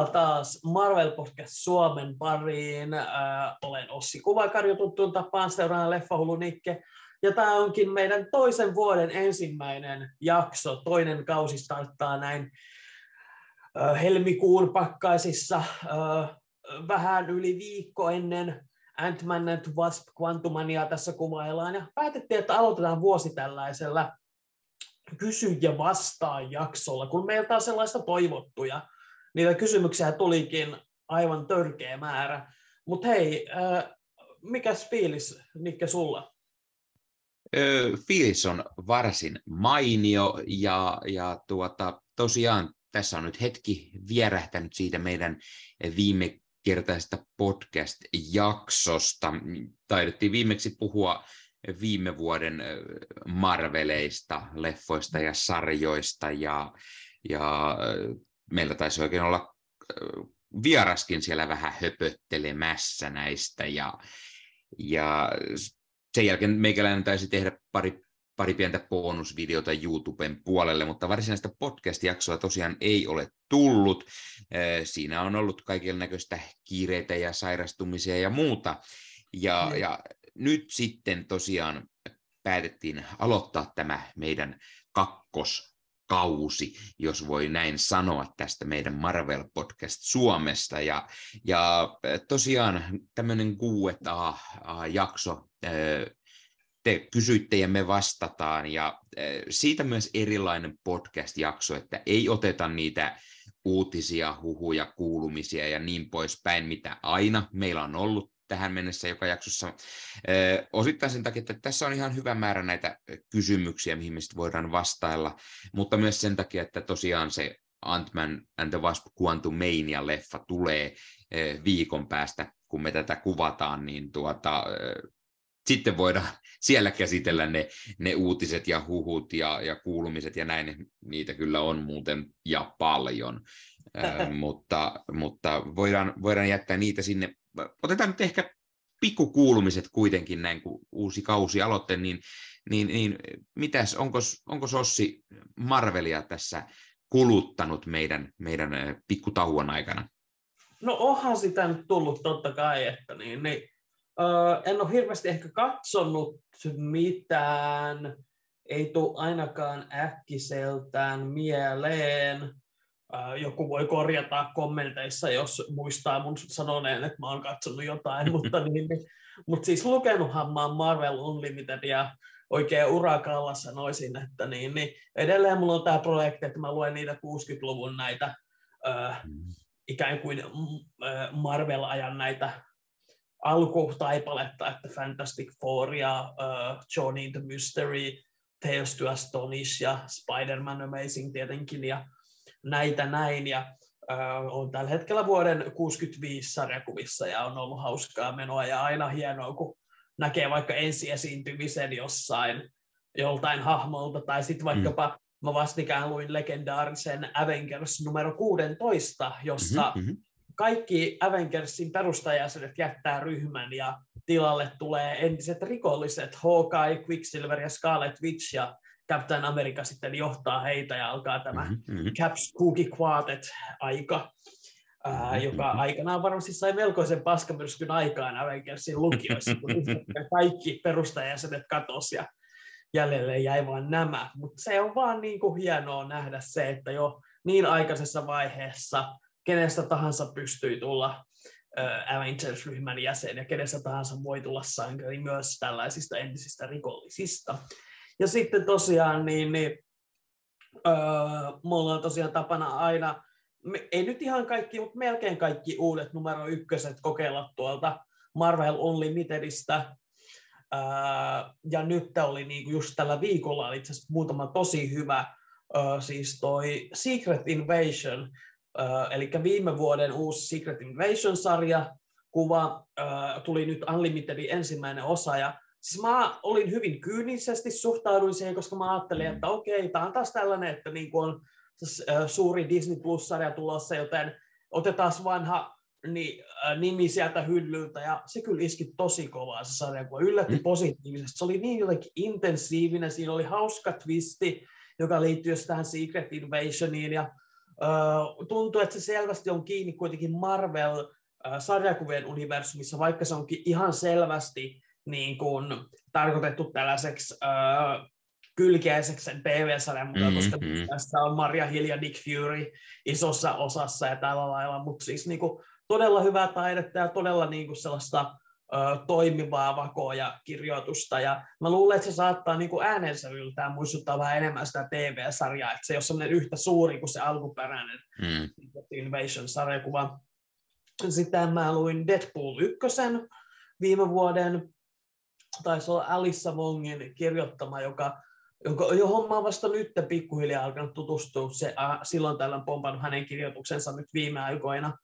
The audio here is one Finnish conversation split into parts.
Tervetuloa taas Marvel Podcast Suomen pariin. Äh, olen Ossi Kuvakarjo tuttuun tapaan seuraana Leffahullu Nikke. Ja tämä onkin meidän toisen vuoden ensimmäinen jakso. Toinen kausi starttaa näin äh, helmikuun pakkaisissa äh, vähän yli viikko ennen Ant-Man and Wasp Quantumania tässä kuvaillaan. Ja päätettiin, että aloitetaan vuosi tällaisella kysy ja vastaa jaksolla, kun meiltä on sellaista toivottuja niitä kysymyksiä tulikin aivan törkeä määrä. Mutta hei, äh, mikäs fiilis, Nikke, sulla? Öö, fiilis on varsin mainio ja, ja tuota, tosiaan tässä on nyt hetki vierähtänyt siitä meidän viime kertaisesta podcast-jaksosta. Taidettiin viimeksi puhua viime vuoden Marveleista, leffoista ja sarjoista ja, ja meillä taisi oikein olla vieraskin siellä vähän höpöttelemässä näistä ja, ja sen jälkeen meikäläinen taisi tehdä pari, pari pientä bonusvideota YouTuben puolelle, mutta varsinaista podcast-jaksoa tosiaan ei ole tullut. Siinä on ollut kaiken näköistä kiireitä ja sairastumisia ja muuta. Ja, mm. ja nyt sitten tosiaan päätettiin aloittaa tämä meidän kakkos kausi, jos voi näin sanoa tästä meidän Marvel Podcast Suomesta. Ja, ja tosiaan tämmöinen Q&A-jakso, te kysyitte ja me vastataan, ja siitä myös erilainen podcast-jakso, että ei oteta niitä uutisia, huhuja, kuulumisia ja niin poispäin, mitä aina meillä on ollut tähän mennessä joka jaksossa. Osittain sen takia, että tässä on ihan hyvä määrä näitä kysymyksiä, mihin me voidaan vastailla, mutta myös sen takia, että tosiaan se Ant-Man and the Wasp Quantum Mania-leffa tulee viikon päästä, kun me tätä kuvataan, niin tuota, sitten voidaan siellä käsitellä ne, ne uutiset ja huhut ja, ja kuulumiset ja näin, niitä kyllä on muuten ja paljon, mutta, mutta voidaan, voidaan jättää niitä sinne otetaan nyt ehkä pikkukuulumiset kuitenkin näin, kun uusi kausi aloitte, niin, niin, niin mitäs, onko, onko Sossi Marvelia tässä kuluttanut meidän, meidän pikkutauon aikana? No onhan sitä nyt tullut totta kai, että niin, niin, öö, en ole hirveästi ehkä katsonut mitään, ei tule ainakaan äkkiseltään mieleen. Joku voi korjata kommenteissa, jos muistaa mun sanoneen, että mä oon katsonut jotain, mutta, niin, niin, mutta siis lukenuthan mä oon Marvel Unlimitedia oikein urakalla sanoisin, että niin, niin. Edelleen mulla on tämä projekti, että mä luen niitä 60-luvun näitä äh, ikään kuin Marvel-ajan näitä alkutaipaletta, että Fantastic Four ja uh, Johnny the Mystery, Tales to Astonish ja Spider-Man Amazing tietenkin ja näitä näin. Ja äh, on tällä hetkellä vuoden 65 sarjakuvissa ja on ollut hauskaa menoa ja aina hienoa, kun näkee vaikka ensiesiintymisen jossain joltain hahmolta tai sitten vaikkapa mm. mä vastikään luin legendaarisen Avengers numero 16, jossa mm-hmm, kaikki Avengersin perustajajäsenet jättää ryhmän ja tilalle tulee entiset rikolliset, Hawkeye, Quicksilver ja Scarlet Witch ja Captain America sitten johtaa heitä ja alkaa tämä mm-hmm. Caps Cookie Quartet aika, ää, mm-hmm. joka aikanaan varmasti sai melkoisen paskamyrskyn aikaan Avengersin lukioissa, kun kaikki perustajajäsenet katosi ja jäljelle jäi vain nämä. Mutta se on vaan niin kuin hienoa nähdä se, että jo niin aikaisessa vaiheessa kenestä tahansa pystyi tulla Avengers-ryhmän jäsen ja kenestä tahansa voi tulla sankari myös tällaisista entisistä rikollisista. Ja sitten tosiaan, niin, niin öö, mulla on tosiaan tapana aina, ei nyt ihan kaikki, mutta melkein kaikki uudet numero ykköset kokeilla tuolta Marvel Unlimitedistä. Öö, ja nyt oli niinku just tällä viikolla oli itse asiassa muutama tosi hyvä, öö, siis toi Secret Invasion, öö, eli viime vuoden uusi Secret Invasion-sarja, kuva, öö, tuli nyt Unlimitedin ensimmäinen osa, ja siis mä olin hyvin kyynisesti suhtauduin siihen, koska mä ajattelin, että okei, tämä on taas tällainen, että niin kuin on suuri Disney Plus-sarja tulossa, joten otetaan vanha niin, nimi sieltä hyllyltä, ja se kyllä iski tosi kovaa se sarja, kun yllätti mm. positiivisesti. Se oli niin jotenkin intensiivinen, siinä oli hauska twisti, joka liittyy tähän Secret Invasioniin, ja tuntuu, että se selvästi on kiinni kuitenkin Marvel-sarjakuvien universumissa, vaikka se onkin ihan selvästi niin kuin, tarkoitettu tällaiseksi uh, kylkeiseksi TV-sarjan mukaan, mm-hmm. koska tässä on Maria Hill ja Nick Fury isossa osassa ja tällä lailla, mutta siis niin kuin, todella hyvää taidetta ja todella niin kuin sellaista toimivaa vakoa ja kirjoitusta. Ja mä luulen, että se saattaa niin kuin äänensävyltään muistuttaa vähän enemmän sitä TV-sarjaa, että se ei ole sellainen yhtä suuri kuin se alkuperäinen mm. Invasion-sarjakuva. Sitten mä luin Deadpool 1 viime vuoden, taisi olla Alissa Wongin kirjoittama, joka jonka, johon mä vasta nyt pikkuhiljaa alkanut tutustua. Se, äh, silloin tällä pompannut hänen kirjoituksensa nyt viime aikoina.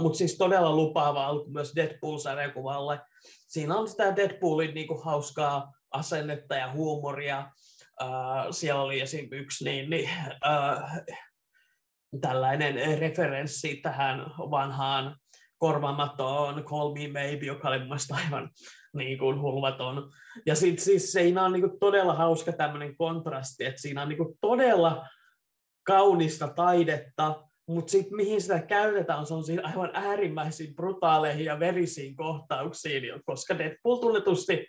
Mutta siis todella lupaava alku myös Deadpool-sarjakuvalle. Siinä on sitä Deadpoolin niinku hauskaa asennetta ja huumoria. Uh, siellä oli esim. yksi niin, niin, uh, tällainen referenssi tähän vanhaan korvaamaton Call Me Maybe, joka oli mielestäni aivan niin kuin hulvaton. Ja sitten siis siinä on niin kuin todella hauska tämmöinen kontrasti, että siinä on niin kuin todella kaunista taidetta, mutta sitten mihin sitä käytetään, se on siinä aivan äärimmäisiin brutaaleihin ja verisiin kohtauksiin, koska Deadpool tunnetusti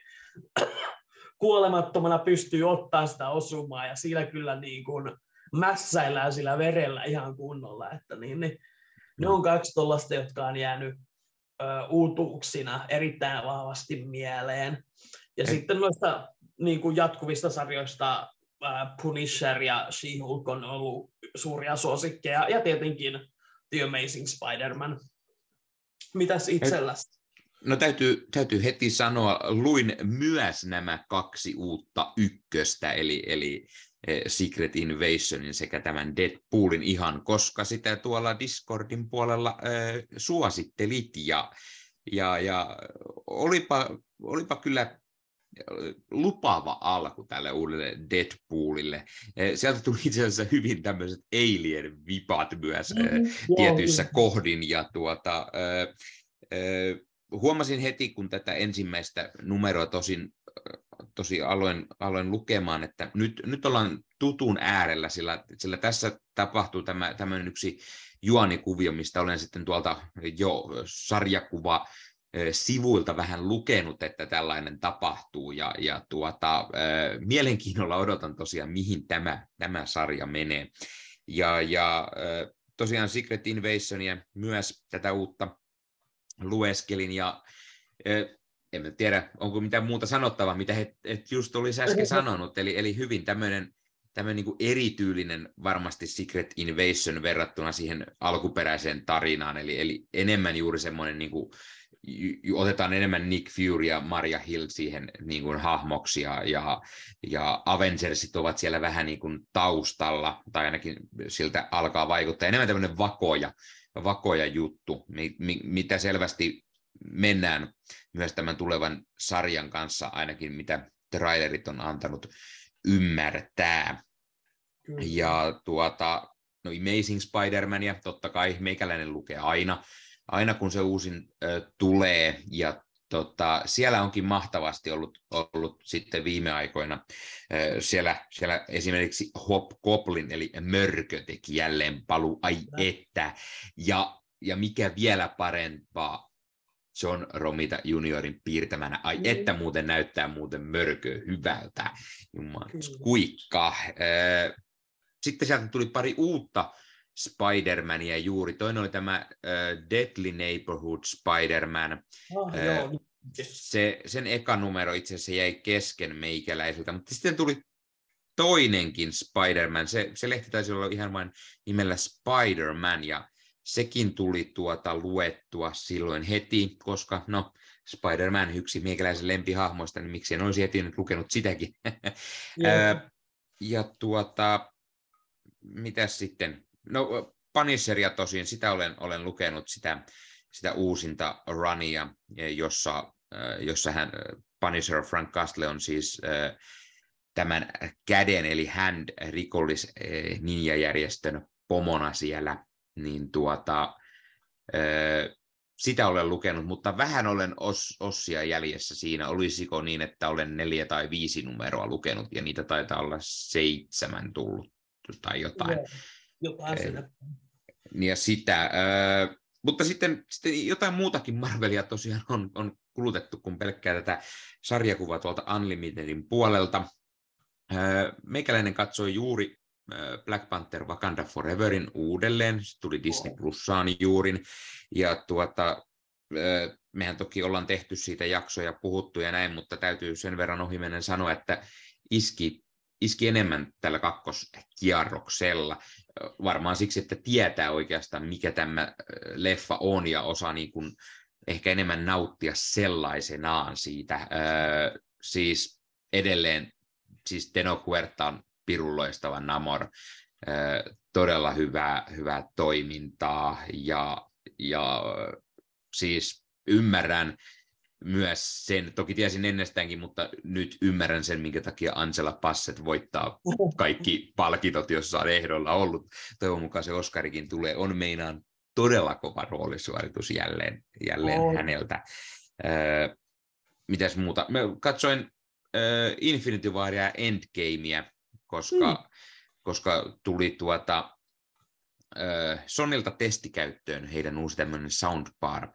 kuolemattomana pystyy ottaa sitä osumaa, ja siinä kyllä niin kuin mässäillään sillä verellä ihan kunnolla. Että niin, niin, ne on kaksi tuollaista, jotka on jäänyt ö, uutuuksina erittäin vahvasti mieleen. Ja Ei. sitten noista niin kuin jatkuvista sarjoista Punisher ja She-Hulk on ollut suuria suosikkeja, ja tietenkin The Amazing Spider-Man. Mitäs itselläsi? No täytyy, täytyy heti sanoa, luin myös nämä kaksi uutta ykköstä, eli, eli eh, Secret Invasionin sekä tämän Deadpoolin ihan, koska sitä tuolla Discordin puolella äh, suosittelit ja, ja, ja olipa, olipa kyllä lupaava alku tälle uudelle Deadpoolille. Eh, sieltä tuli itse asiassa hyvin tämmöiset alien-vipat myös mm-hmm. tietyissä joo, kohdin. Ja tuota, äh, äh, huomasin heti, kun tätä ensimmäistä numeroa tosin, tosi aloin, aloin lukemaan, että nyt, nyt ollaan tutun äärellä, sillä, sillä tässä tapahtuu tämä, tämmöinen yksi juonikuvio, mistä olen sitten tuolta jo sarjakuva sivuilta vähän lukenut, että tällainen tapahtuu, ja, ja tuota, mielenkiinnolla odotan tosiaan, mihin tämä, tämä sarja menee. Ja, ja tosiaan Secret Invasionia myös tätä uutta lueskelin, ja en tiedä, onko mitään muuta sanottavaa, mitä he, et just olisi äsken sanonut, eli, eli hyvin tämmöinen tämmöinen niin erityylinen varmasti Secret Invasion verrattuna siihen alkuperäiseen tarinaan, eli, eli enemmän juuri semmoinen niin kuin, otetaan enemmän Nick Fury ja Maria Hill siihen niin kuin hahmoksi ja, ja, ja Avengersit ovat siellä vähän niin kuin taustalla, tai ainakin siltä alkaa vaikuttaa. Enemmän tämmöinen vakoja, vakoja juttu, mi, mi, mitä selvästi mennään myös tämän tulevan sarjan kanssa, ainakin mitä trailerit on antanut ymmärtää. Kyllä. Ja tuota, no Amazing Spider-Man, ja totta kai meikäläinen lukee aina, aina kun se uusin äh, tulee, ja tota, siellä onkin mahtavasti ollut, ollut sitten viime aikoina. Siellä, siellä esimerkiksi Hop Goblin, eli Mörkö teki jälleen palu, ai että, ja, ja mikä vielä parempaa, John Romita juniorin piirtämänä. Ai mm. että muuten näyttää muuten mörkö hyvältä. Jumala, kuikka. Sitten sieltä tuli pari uutta Spider-Mania juuri. Toinen oli tämä uh, Deadly Neighborhood Spider-Man. Oh, uh, se, sen eka numero itse asiassa jäi kesken meikäläiseltä, mutta sitten tuli toinenkin Spider-Man. Se, se lehti taisi olla ihan vain nimellä Spider-Man, ja sekin tuli tuota luettua silloin heti, koska no, Spider-Man yksi meikäläisen lempihahmoista, niin miksi en olisi heti nyt lukenut sitäkin. ja tuota, mitä sitten? No, Punisheria tosiaan, sitä olen, olen lukenut, sitä, sitä uusinta runia, jossa, jossa hän, Punisher Frank Castle on siis tämän käden eli hand rikollis ninjajärjestön pomona siellä niin tuota, sitä olen lukenut, mutta vähän olen os, ossia jäljessä siinä. Olisiko niin, että olen neljä tai viisi numeroa lukenut, ja niitä taitaa olla seitsemän tullut tai jotain. Jotain sinne. Ja sitä, äh, mutta sitten, sitten jotain muutakin Marvelia tosiaan on, on kulutettu kuin pelkkää tätä sarjakuvaa tuolta Unlimitedin puolelta. Meikäläinen katsoi juuri Black Panther Wakanda Foreverin uudelleen, se tuli Disney Plussaan juurin, ja tuota, mehän toki ollaan tehty siitä jaksoja, puhuttu ja näin, mutta täytyy sen verran ohimennen sanoa, että iski, iski enemmän tällä kakkoskierroksella. Varmaan siksi, että tietää oikeastaan, mikä tämä leffa on ja osaa niin kuin ehkä enemmän nauttia sellaisenaan siitä. Siis edelleen, siis Teno Huerta on pirun loistava Namor, todella hyvää, hyvää toimintaa ja, ja siis ymmärrän myös sen, toki tiesin ennestäänkin, mutta nyt ymmärrän sen, minkä takia Angela Passet voittaa kaikki palkitot, jossa on ehdolla ollut. Toivon mukaan se Oscarikin tulee. On meinaan todella kova roolisuoritus jälleen, jälleen oh. häneltä. Öö, mitäs muuta? Mä katsoin öö, Infinity Waria Endgamea, koska, mm. koska tuli tuota, öö, Sonilta testikäyttöön heidän uusi tämmöinen soundbar,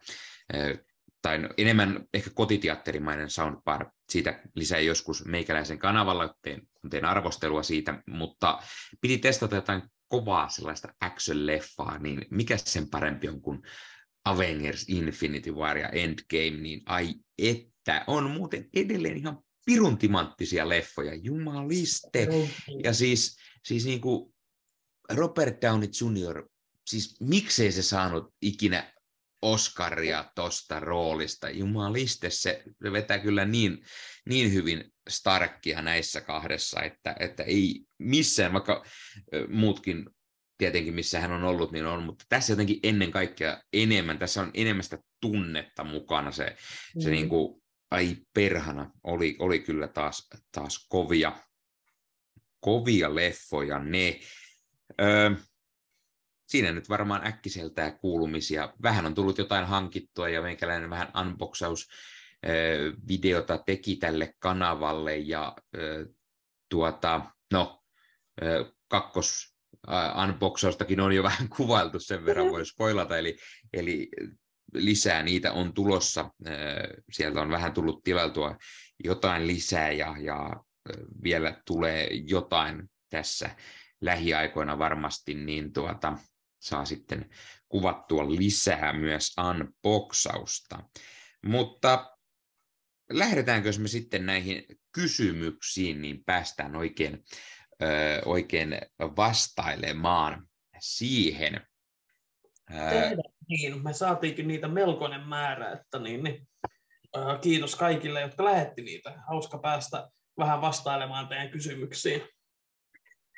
öö, tai enemmän ehkä kotiteatterimainen soundbar. Siitä lisää joskus meikäläisen kanavalla, teen, kun teen arvostelua siitä, mutta piti testata jotain kovaa sellaista action-leffaa, niin mikä sen parempi on kuin Avengers Infinity War ja Endgame, niin ai että, on muuten edelleen ihan piruntimanttisia leffoja, jumaliste. Ja siis, siis niin kuin Robert Downey Jr., siis miksei se saanut ikinä Oscaria tosta roolista. Jumaliste, se vetää kyllä niin, niin hyvin Starkia näissä kahdessa, että, että ei missään, vaikka muutkin tietenkin missä hän on ollut, niin on, mutta tässä jotenkin ennen kaikkea enemmän, tässä on enemmän sitä tunnetta mukana, se, mm. se niin kuin, ai perhana, oli, oli kyllä taas, taas kovia, kovia leffoja ne. Öö, siinä nyt varmaan äkkiseltään kuulumisia. Vähän on tullut jotain hankittua ja meikäläinen vähän unboxaus videota teki tälle kanavalle ja tuota, no, kakkos unboxaustakin on jo vähän kuvailtu, sen verran voi spoilata, eli, eli lisää niitä on tulossa, sieltä on vähän tullut tilailtua jotain lisää ja, ja vielä tulee jotain tässä lähiaikoina varmasti, niin tuota, saa sitten kuvattua lisää myös unboxausta. Mutta lähdetäänkö me sitten näihin kysymyksiin, niin päästään oikein, ö, oikein vastailemaan siihen. Tehdään niin, me saatiinkin niitä melkoinen määrä, että niin, niin, kiitos kaikille, jotka lähetti niitä. Hauska päästä vähän vastailemaan teidän kysymyksiin.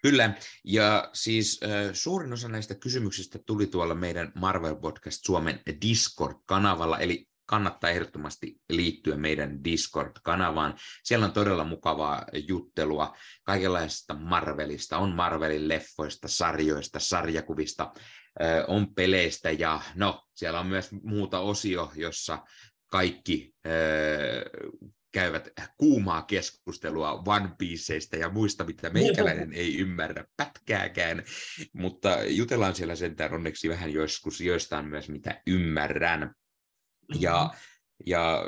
Kyllä, ja siis äh, suurin osa näistä kysymyksistä tuli tuolla meidän Marvel Podcast Suomen Discord-kanavalla, eli kannattaa ehdottomasti liittyä meidän Discord-kanavaan. Siellä on todella mukavaa juttelua kaikenlaisista Marvelista. On Marvelin leffoista, sarjoista, sarjakuvista, on peleistä ja no, siellä on myös muuta osio, jossa kaikki käyvät kuumaa keskustelua One Pieceista ja muista, mitä meikäläinen ei ymmärrä pätkääkään, mutta jutellaan siellä sentään onneksi vähän joskus joistain myös, mitä ymmärrän. Ja, ja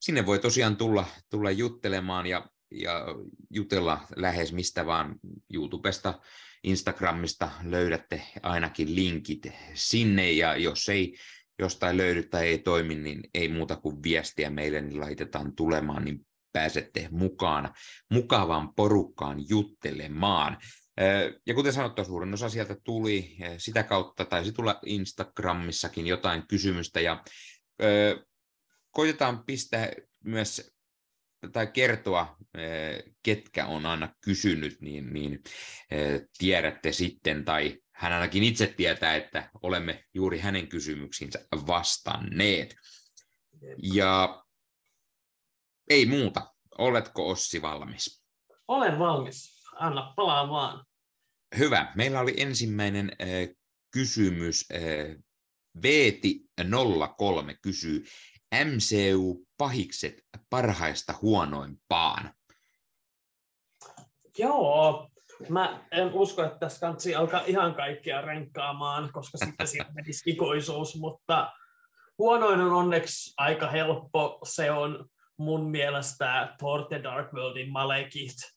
sinne voi tosiaan tulla, tulla juttelemaan ja, ja jutella lähes mistä vaan YouTubesta, Instagramista löydätte ainakin linkit sinne ja jos ei jostain löydy tai ei toimi, niin ei muuta kuin viestiä meille, niin laitetaan tulemaan, niin pääsette mukaan mukavaan porukkaan juttelemaan. Ja kuten sanottu, suurin osa sieltä tuli sitä kautta, taisi tulla Instagramissakin jotain kysymystä, ja koitetaan pistää myös tai kertoa, ketkä on aina kysynyt, niin, niin tiedätte sitten, tai hän ainakin itse tietää, että olemme juuri hänen kysymyksiinsä vastanneet. Ja ei muuta. Oletko Ossi valmis? Olen valmis. Anna palaa vaan. Hyvä. Meillä oli ensimmäinen äh, kysymys. Äh, Veeti 03 kysyy, MCU-pahikset parhaista huonoimpaan? Joo, Mä en usko, että tässä kansi alkaa ihan kaikkia renkkaamaan, koska sitten siinä menisi ikuisuus, mutta huonoin on onneksi aika helppo. Se on mun mielestä Thor The Dark Worldin Malekith.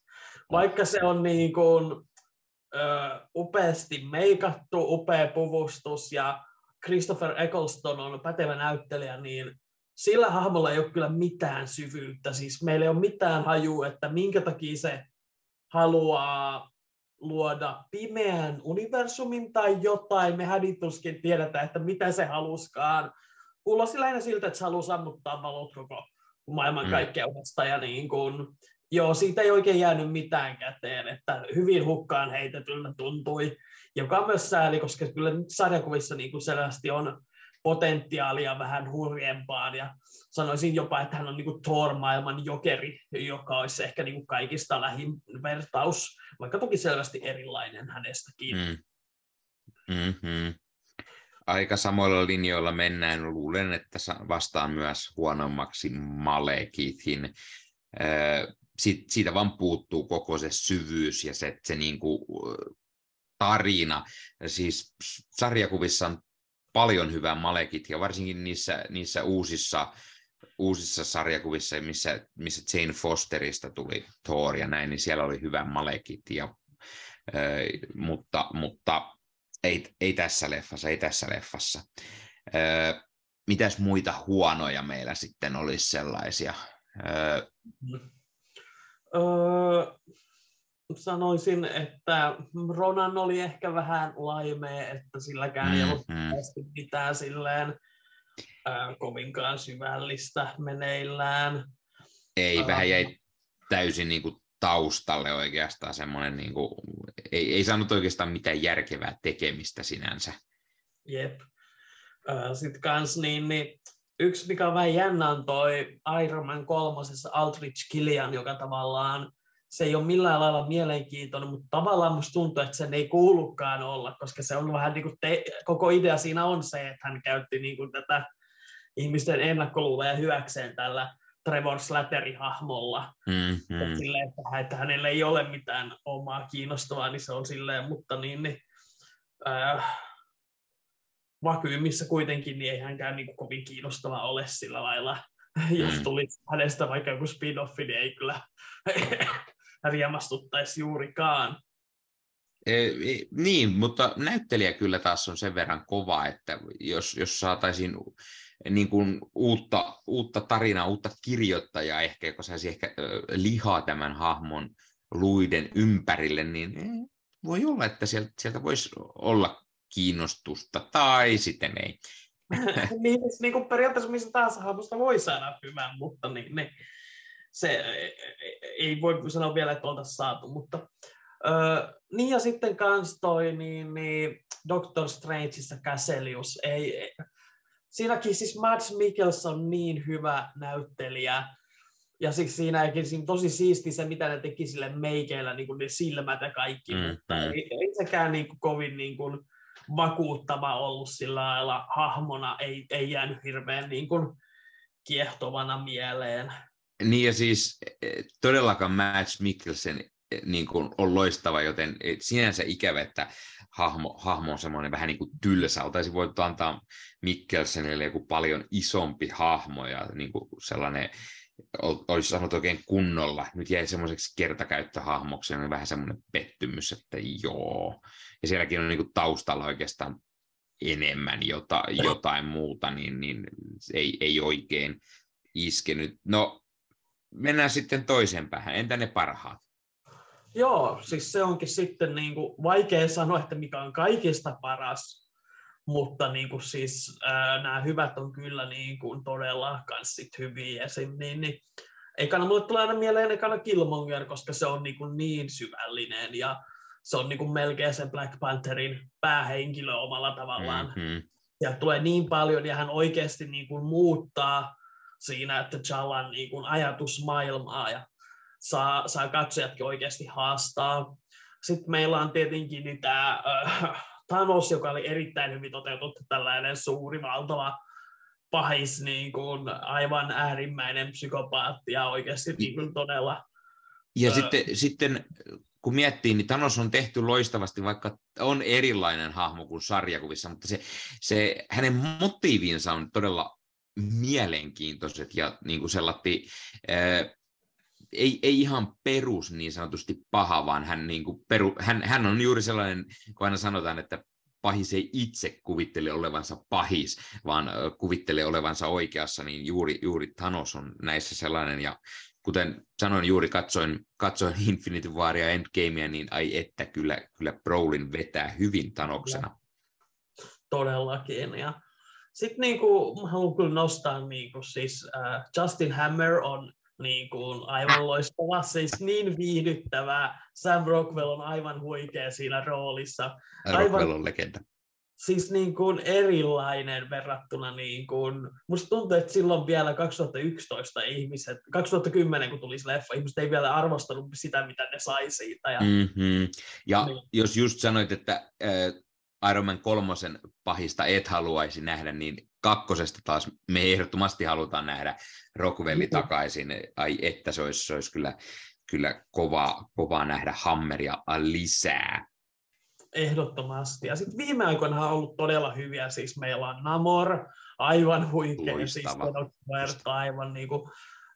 Vaikka se on niin kuin, ö, upeasti meikattu, upea puvustus ja Christopher Eccleston on pätevä näyttelijä, niin sillä hahmolla ei ole kyllä mitään syvyyttä. Siis meillä ei ole mitään hajua, että minkä takia se haluaa luoda pimeän universumin tai jotain. Me hädituskin tiedetään, että mitä se haluskaan. Kuulosti lähinnä siltä, että se haluaa sammuttaa valot koko maailman mm. kaikkeudesta. Ja niin kun, joo, siitä ei oikein jäänyt mitään käteen, että hyvin hukkaan heitetyltä tuntui, joka on myös sääli, koska kyllä sarjakuvissa niin kuin selvästi on potentiaalia vähän hurjempaan ja sanoisin jopa, että hän on niin Thor-maailman jokeri, joka olisi ehkä niin kuin kaikista lähin vertaus, vaikka toki selvästi erilainen hänestäkin. Mm. Mm-hmm. Aika samoilla linjoilla mennään. Luulen, että vastaan myös huonommaksi Malekithin. siitä vaan puuttuu koko se syvyys ja se, se niin kuin tarina. Siis sarjakuvissa on paljon hyvää Malekit, ja varsinkin niissä, niissä uusissa, uusissa sarjakuvissa, missä, missä Jane Fosterista tuli Thor ja näin, niin siellä oli hyvä Malekit, ja, äh, mutta, mutta ei, ei tässä leffassa, ei tässä leffassa. Äh, mitäs muita huonoja meillä sitten olisi sellaisia? Öö, sanoisin, että Ronan oli ehkä vähän laimea, että silläkään ei ollut mm-hmm. mitään silleen äh, kovinkaan syvällistä meneillään. Ei, äh, vähän jäi täysin niin kuin taustalle oikeastaan semmoinen, niin kuin, ei, ei saanut oikeastaan mitään järkevää tekemistä sinänsä. Jep. Äh, Sitten kans niin, niin yksi, mikä on vähän jännä, on toi Iron Man kolmosessa Aldrich Killian, joka tavallaan se ei ole millään lailla mielenkiintoinen, mutta tavallaan musta tuntuu, että sen ei kuulukaan olla, koska se on vähän niin kuin te, koko idea siinä on se, että hän käytti niin kuin tätä ihmisten ennakkoluuloja hyväkseen tällä Trevor Slattery-hahmolla. Mm-hmm. Silleen, että, että hänellä ei ole mitään omaa kiinnostavaa, niin se on silleen, mutta niin, niin äh, vakyymissa kuitenkin niin ei hänkään niin kuin kovin kiinnostava ole sillä lailla. Mm. Jos tulisi hänestä vaikka joku spin-offi, niin ei kyllä riemastuttaisi juurikaan. E, e, niin, mutta näyttelijä kyllä taas on sen verran kova, että jos, jos saataisiin niin kuin uutta, uutta tarinaa, uutta kirjoittajaa ehkä, joka saisi ehkä lihaa tämän hahmon luiden ympärille, niin e, voi olla, että sieltä, sieltä voisi olla kiinnostusta, tai sitten ei. niin, siis niin kuin periaatteessa missä tahansa hahmosta voi saada hyvän, mutta niin, niin, se ei voi sanoa vielä, että oltaisiin saatu, mutta öö, niin ja sitten kans toi niin, niin Doctor Strangeissa Casselius, ei, ei, siinäkin siis Mads Mikkelson on niin hyvä näyttelijä, ja siksi siinäkin siinä tosi siisti se, mitä ne teki sille meikeillä, niin kuin ne silmät ja kaikki, mm, mutta mm. Ei, ei sekään niin kuin kovin niin kuin vakuuttava ollut sillä lailla hahmona, ei, ei jäänyt hirveän niin kuin kiehtovana mieleen. Niin ja siis e, todellakaan Mads Mikkelsen e, niin kuin on loistava, joten e, sinänsä ikävä, että hahmo, hahmo on semmoinen vähän niin kuin tylsä. Oltaisiin voitu antaa Mikkelsenille joku paljon isompi hahmo ja niin kuin sellainen, olisi sanonut oikein kunnolla. Nyt jäi semmoiseksi kertakäyttöhahmoksi, niin vähän semmoinen pettymys, että joo. Ja sielläkin on niin kuin taustalla oikeastaan enemmän jota, jotain muuta, niin, niin ei, ei oikein iskenyt. No mennään sitten toiseen päähän. Entä ne parhaat? Joo, siis se onkin sitten niin kuin vaikea sanoa, että mikä on kaikista paras, mutta niin kuin siis, ää, nämä hyvät on kyllä niin kuin todella kans sit hyviä. Esim, niin, niin, ekana mulle tulee aina mieleen ekana Killmonger, koska se on niin, kuin niin syvällinen ja se on niin kuin melkein se Black Pantherin päähenkilö omalla tavallaan. Mm-hmm. Ja tulee niin paljon ja hän oikeasti niin kuin muuttaa siinä, että Jalan niin kuin ajatusmaailmaa ja saa, saa katsojatkin oikeasti haastaa. Sitten meillä on tietenkin niin tämä äh, Thanos, joka oli erittäin hyvin toteutettu, tällainen suuri, valtava pahis, niin kuin aivan äärimmäinen psykopaatti ja oikeasti niin kuin todella Ja öö. sitten, sitten kun miettii, niin Thanos on tehty loistavasti, vaikka on erilainen hahmo kuin sarjakuvissa, mutta se, se hänen motiivinsa on todella mielenkiintoiset ja niin kuin sellatti, ää, ei, ei ihan perus niin sanotusti paha, vaan hän, niin kuin peru, hän, hän on juuri sellainen, kun aina sanotaan, että pahis ei itse kuvittele olevansa pahis, vaan kuvittelee olevansa oikeassa, niin juuri, juuri Thanos on näissä sellainen, ja kuten sanoin juuri, katsoin, katsoin Infinity Waria Endgamea, niin ai että kyllä, kyllä Brolin vetää hyvin Thanoksena. Todellakin, ja sitten niinku, haluan kyllä nostaa, niinku, siis uh, Justin Hammer on niin kuin, aivan loistava, siis niin viihdyttävää. Sam Rockwell on aivan huikea siinä roolissa. Aivan, Rockwell on legenda. Siis niin kuin erilainen verrattuna, niin kuin, musta tuntuu, että silloin vielä 2011 ihmiset, 2010 kun tuli se leffa, ihmiset ei vielä arvostanut sitä, mitä ne sai siitä. Ja, mm-hmm. ja niin. jos just sanoit, että äh, Iron Man kolmosen pahista et haluaisi nähdä, niin kakkosesta taas me ehdottomasti halutaan nähdä Rockwelli takaisin. Ai että se olisi, se olisi kyllä, kyllä kova, kova nähdä Hammeria lisää. Ehdottomasti. Ja sitten viime aikoina on ollut todella hyviä. Siis meillä on Namor, aivan huikea. Siis Loistava. aivan niin kuin,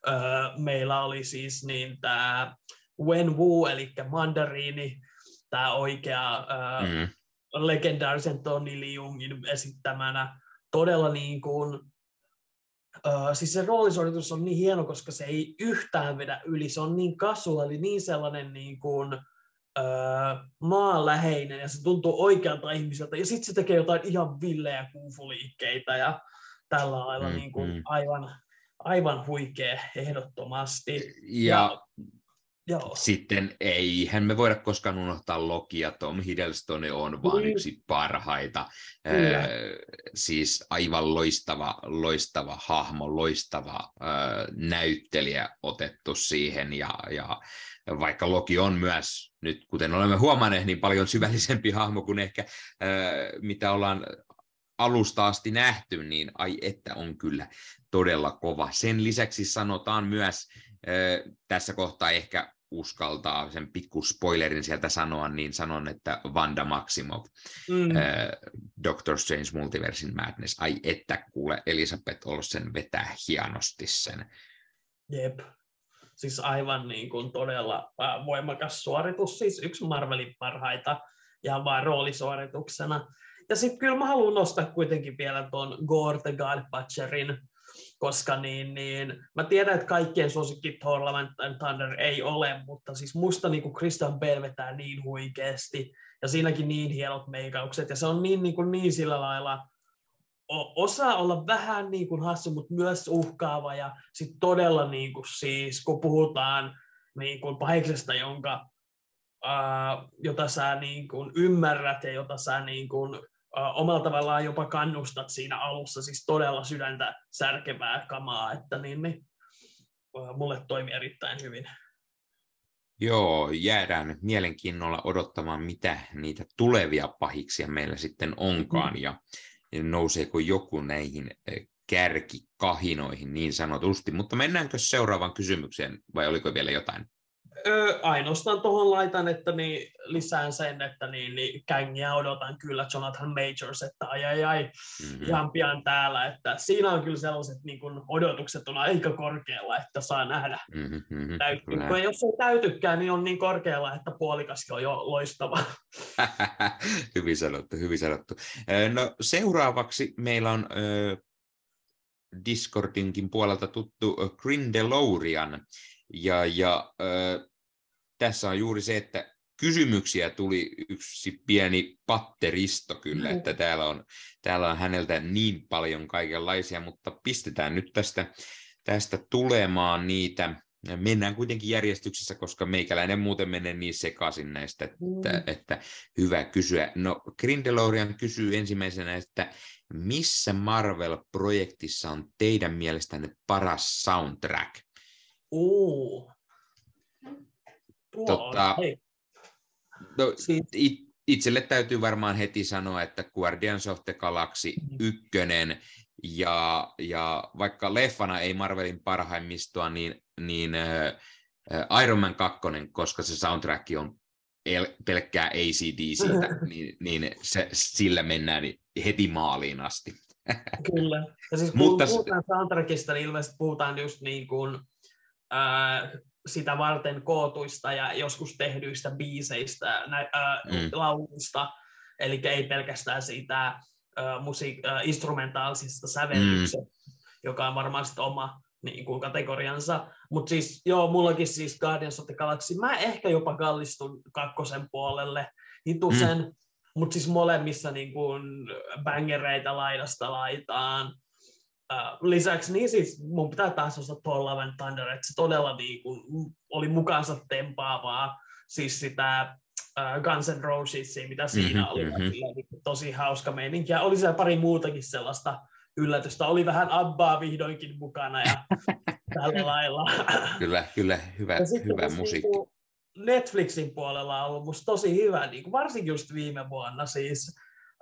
öö, meillä oli siis niin tämä Wen Wu, eli mandariini, tämä oikea öö, mm. Legendaarisen Tony Leungin esittämänä todella niin kuin, uh, siis se roolisuoritus on niin hieno, koska se ei yhtään vedä yli, se on niin kasuaali, niin sellainen niin kuin, uh, maanläheinen ja se tuntuu oikealta ihmiseltä ja sitten se tekee jotain ihan villejä kuufuliikkeitä ja tällä lailla mm, niin kuin mm. aivan, aivan huikea ehdottomasti. Ja, ja Joo. Sitten eihän me voida koskaan unohtaa Lokia, Tom Hiddleston on vaan mm. yksi parhaita. Mm. Äh, siis aivan loistava, loistava hahmo, loistava äh, näyttelijä otettu siihen. Ja, ja vaikka Loki on myös, nyt kuten olemme huomanneet, niin paljon syvällisempi hahmo kuin ehkä äh, mitä ollaan alusta asti nähty, niin ai että on kyllä todella kova. Sen lisäksi sanotaan myös, tässä kohtaa ehkä uskaltaa sen pikku spoilerin sieltä sanoa, niin sanon, että Vanda Maximov, mm. äh, Doctor Strange Multiversin Madness, ai että kuule, Elisabeth Olsen vetää hienosti sen. Jep, siis aivan niin kuin todella voimakas suoritus, siis yksi Marvelin parhaita ja vaan roolisuorituksena. Ja sitten kyllä mä haluan nostaa kuitenkin vielä tuon Gore the God Butcherin, koska niin, niin, mä tiedän, että kaikkien suosikki Thor Thunder ei ole, mutta siis musta niin kuin Christian Bale vetää niin huikeasti, ja siinäkin niin hienot meikaukset, ja se on niin, niin, kuin, niin sillä lailla, osaa olla vähän niin kuin hassu, mutta myös uhkaava, ja sitten todella niin kuin siis, kun puhutaan niin kuin pahiksesta, jonka, uh, jota sä niin kuin ymmärrät ja jota sä niin kuin omalla tavallaan jopa kannustat siinä alussa, siis todella sydäntä särkevää kamaa, että niin, niin mulle toimi erittäin hyvin. Joo, jäädään mielenkiinnolla odottamaan, mitä niitä tulevia pahiksia meillä sitten onkaan, mm. ja nouseeko joku näihin kärkikahinoihin niin sanotusti. Mutta mennäänkö seuraavaan kysymykseen, vai oliko vielä jotain? Öö, ainoastaan tuohon laitan, että niin, lisään sen, että niin, niin kängiä odotan kyllä Jonathan Majors, että ai ai ai, mm-hmm. ihan pian täällä, että siinä on kyllä sellaiset niin kun odotukset on aika korkealla, että saa nähdä mm-hmm, täyttyykö. Jos ei täytykään, niin on niin korkealla, että puolikaskin on jo loistava. hyvin sanottu, hyvin sanottu. No seuraavaksi meillä on äh, Discordinkin puolelta tuttu Grindelorian, ja, ja äh, tässä on juuri se, että kysymyksiä tuli yksi pieni patteristo kyllä, että täällä on, täällä on häneltä niin paljon kaikenlaisia, mutta pistetään nyt tästä, tästä tulemaan niitä. Mennään kuitenkin järjestyksessä, koska meikäläinen muuten menee niin sekaisin näistä, että, mm. että hyvä kysyä. No, Grindelorian kysyy ensimmäisenä, että missä Marvel-projektissa on teidän mielestänne paras soundtrack? Uh. Tota, no, it, itselle täytyy varmaan heti sanoa, että Guardians of the Galaxy mm. ykkönen, ja, ja vaikka leffana ei Marvelin parhaimmistoa, niin, niin Iron Man 2, koska se soundtrack on el- pelkkää ACDCtä, niin, niin se, sillä mennään heti maaliin asti. Kyllä. Ja siis kun Mutta... puhutaan soundtrackista, niin ilmeisesti puhutaan just niin kuin, ää, sitä varten kootuista ja joskus tehdyistä biiseistä, nä, ää, mm. lauluista, eli ei pelkästään siitä ää, musiik- ää, instrumentaalisista sävellyksestä, mm. joka on varmaan sitten oma niin kuin kategoriansa. Mutta siis joo, mullakin siis Guardians of the Galaxy, mä ehkä jopa kallistun kakkosen puolelle hitusen, mm. mutta siis molemmissa niin kuin bangereita laidasta laitaan. Uh, lisäksi niin siis mun pitää taas osata Love Thunder, että se todella niin kuin, oli mukaansa tempaavaa, siis sitä uh, Guns N' Rosesia, mitä siinä mm-hmm, oli, mm-hmm. Niin tosi hauska meininki, ja oli siellä pari muutakin sellaista yllätystä. Oli vähän Abbaa vihdoinkin mukana ja tällä lailla. Kyllä, kyllä, hyvä, hyvä musiikki. Niin Netflixin puolella on ollut musta tosi hyvä, niin kuin varsinkin just viime vuonna siis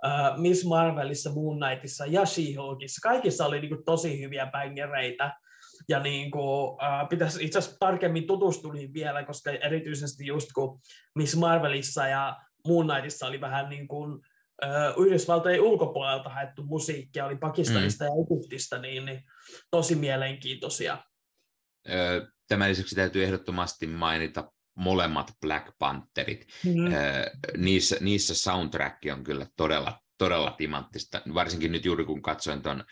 uh, Miss Marvelissa, Moon Knightissa ja She-Hulkissa. Kaikissa oli niin kuin, tosi hyviä bängereitä. Ja niin kuin, uh, pitäisi itse asiassa tarkemmin tutustua niihin vielä, koska erityisesti just kun Miss Marvelissa ja Moon Knightissa oli vähän niin kuin, Yhdysvaltojen ulkopuolelta haettu musiikkia, oli Pakistanista mm. ja Egyptistä, niin, niin tosi mielenkiintoisia. Tämän lisäksi täytyy ehdottomasti mainita molemmat Black Pantherit. Mm. Niissä, niissä soundtrack on kyllä todella, todella timanttista, varsinkin nyt juuri kun katsoin ton,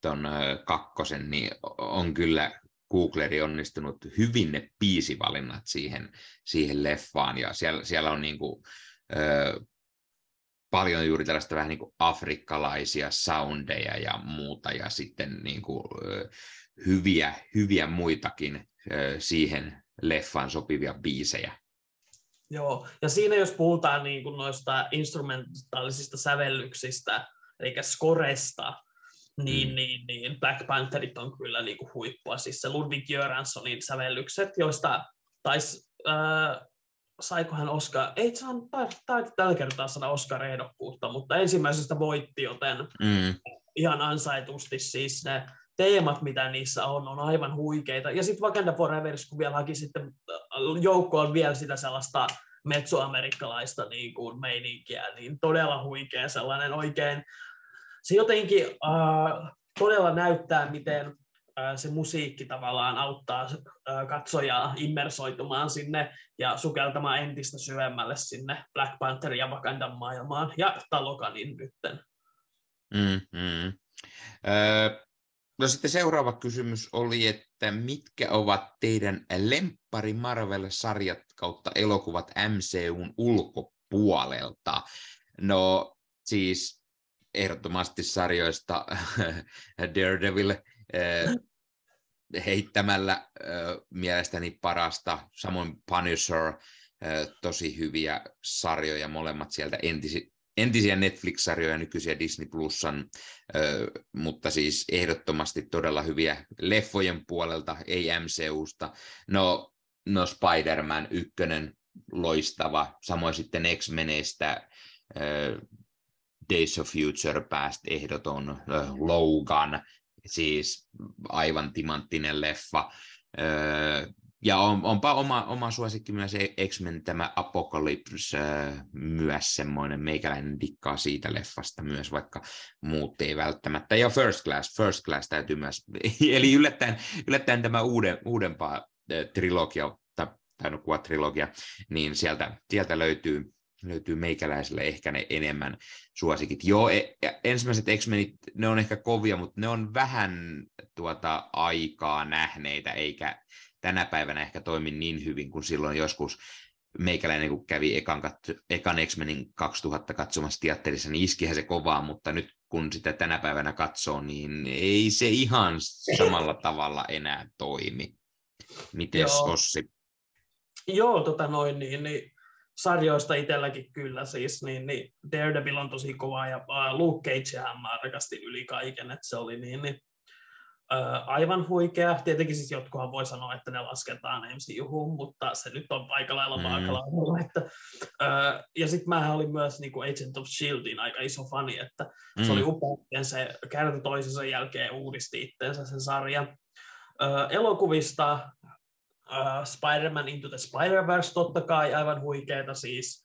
ton kakkosen, niin on kyllä Googleri onnistunut hyvin ne biisivalinnat siihen, siihen leffaan, ja siellä, siellä on niin kuin, paljon juuri tällaista vähän niin kuin afrikkalaisia soundeja ja muuta, ja sitten niin kuin, hyviä, hyviä muitakin siihen leffaan sopivia biisejä. Joo, ja siinä jos puhutaan niin kuin noista instrumentaalisista sävellyksistä, eli skoresta, niin, mm. niin, niin Black Pantherit on kyllä niin kuin huippua. Siis se Ludwig Göranssonin sävellykset, joista taisi äh, saiko hän Oscar, ei saanut taida tällä kertaa sana Oscar-ehdokkuutta, mutta ensimmäisestä voitti, joten mm. ihan ansaitusti siis ne teemat, mitä niissä on, on aivan huikeita. Ja sitten Wakanda Forever, kun vielä haki sitten äh, joukkoon vielä sitä sellaista metsoamerikkalaista niin kuin meininkiä, niin todella huikea sellainen oikein. Se jotenkin äh, todella näyttää, miten se musiikki tavallaan auttaa katsojaa immersoitumaan sinne ja sukeltamaan entistä syvemmälle sinne Black Panther ja Wakandan maailmaan ja Talokanin nytten. Mm, mm. Öö, no sitten seuraava kysymys oli, että mitkä ovat teidän lemppari Marvel-sarjat kautta elokuvat MCUn ulkopuolelta? No siis ehdottomasti sarjoista Daredevil, heittämällä mielestäni parasta, samoin Punisher, tosi hyviä sarjoja, molemmat sieltä entisi, entisiä Netflix-sarjoja, nykyisiä Disney Plusan, mutta siis ehdottomasti todella hyviä leffojen puolelta, ei MCUsta. No, no Spider-Man ykkönen, loistava, samoin sitten X-Meneistä, Days of Future Past ehdoton, Logan, siis aivan timanttinen leffa. Ja on, onpa oma, oma suosikki myös X-Men tämä Apocalypse öö, myös semmoinen, meikäläinen dikkaa siitä leffasta myös, vaikka muut ei välttämättä. Ja First Class, First Class täytyy myös, eli yllättäen, yllättäen tämä uuden, uudempaa trilogia, tai, tai no trilogia, niin sieltä, sieltä löytyy löytyy meikäläiselle ehkä ne enemmän suosikit. Joo, e- ensimmäiset X-Menit, ne on ehkä kovia, mutta ne on vähän tuota aikaa nähneitä, eikä tänä päivänä ehkä toimi niin hyvin kuin silloin joskus meikäläinen, kun kävi ekan, ekan X-Menin 2000 katsomassa teatterissa, niin iskihän se kovaa, mutta nyt kun sitä tänä päivänä katsoo, niin ei se ihan samalla tavalla enää toimi. Miten Ossi? Joo, tota noin, niin, niin sarjoista itselläkin kyllä siis, niin, niin Daredevil on tosi kova ja uh, Luke Cagehän mä rakastin yli kaiken, että se oli niin, niin aivan huikea. Tietenkin siis jotkuhan voi sanoa, että ne lasketaan MCU, mutta se nyt on aika lailla mm. vaakalaudalla. Että, uh, ja sitten mä olin myös niin kuin Agent of Shieldin aika iso fani, että mm. se oli upea, se kerta toisensa jälkeen uudisti itseensä sen sarjan. Elokuvista uh, Spider-Man Into the Spider-Verse totta kai aivan huikeeta siis,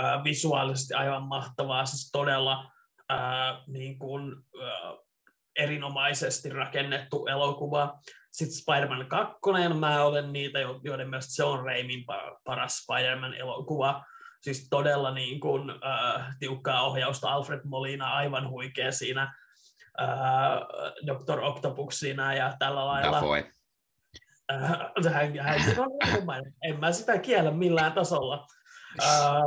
uh, visuaalisesti aivan mahtavaa, siis todella uh, niin kuin, erinomaisesti rakennettu elokuva. Sitten Spider-Man 2, mä olen niitä, joiden mielestä se on Reimin paras Spider-Man-elokuva. Siis todella niin kuin, äh, tiukkaa ohjausta. Alfred Molina aivan huikea siinä. Äh, Dr. Octopus siinä ja tällä lailla. Dafoe. Äh, hän, hän on en mä sitä kiellä millään tasolla. Äh,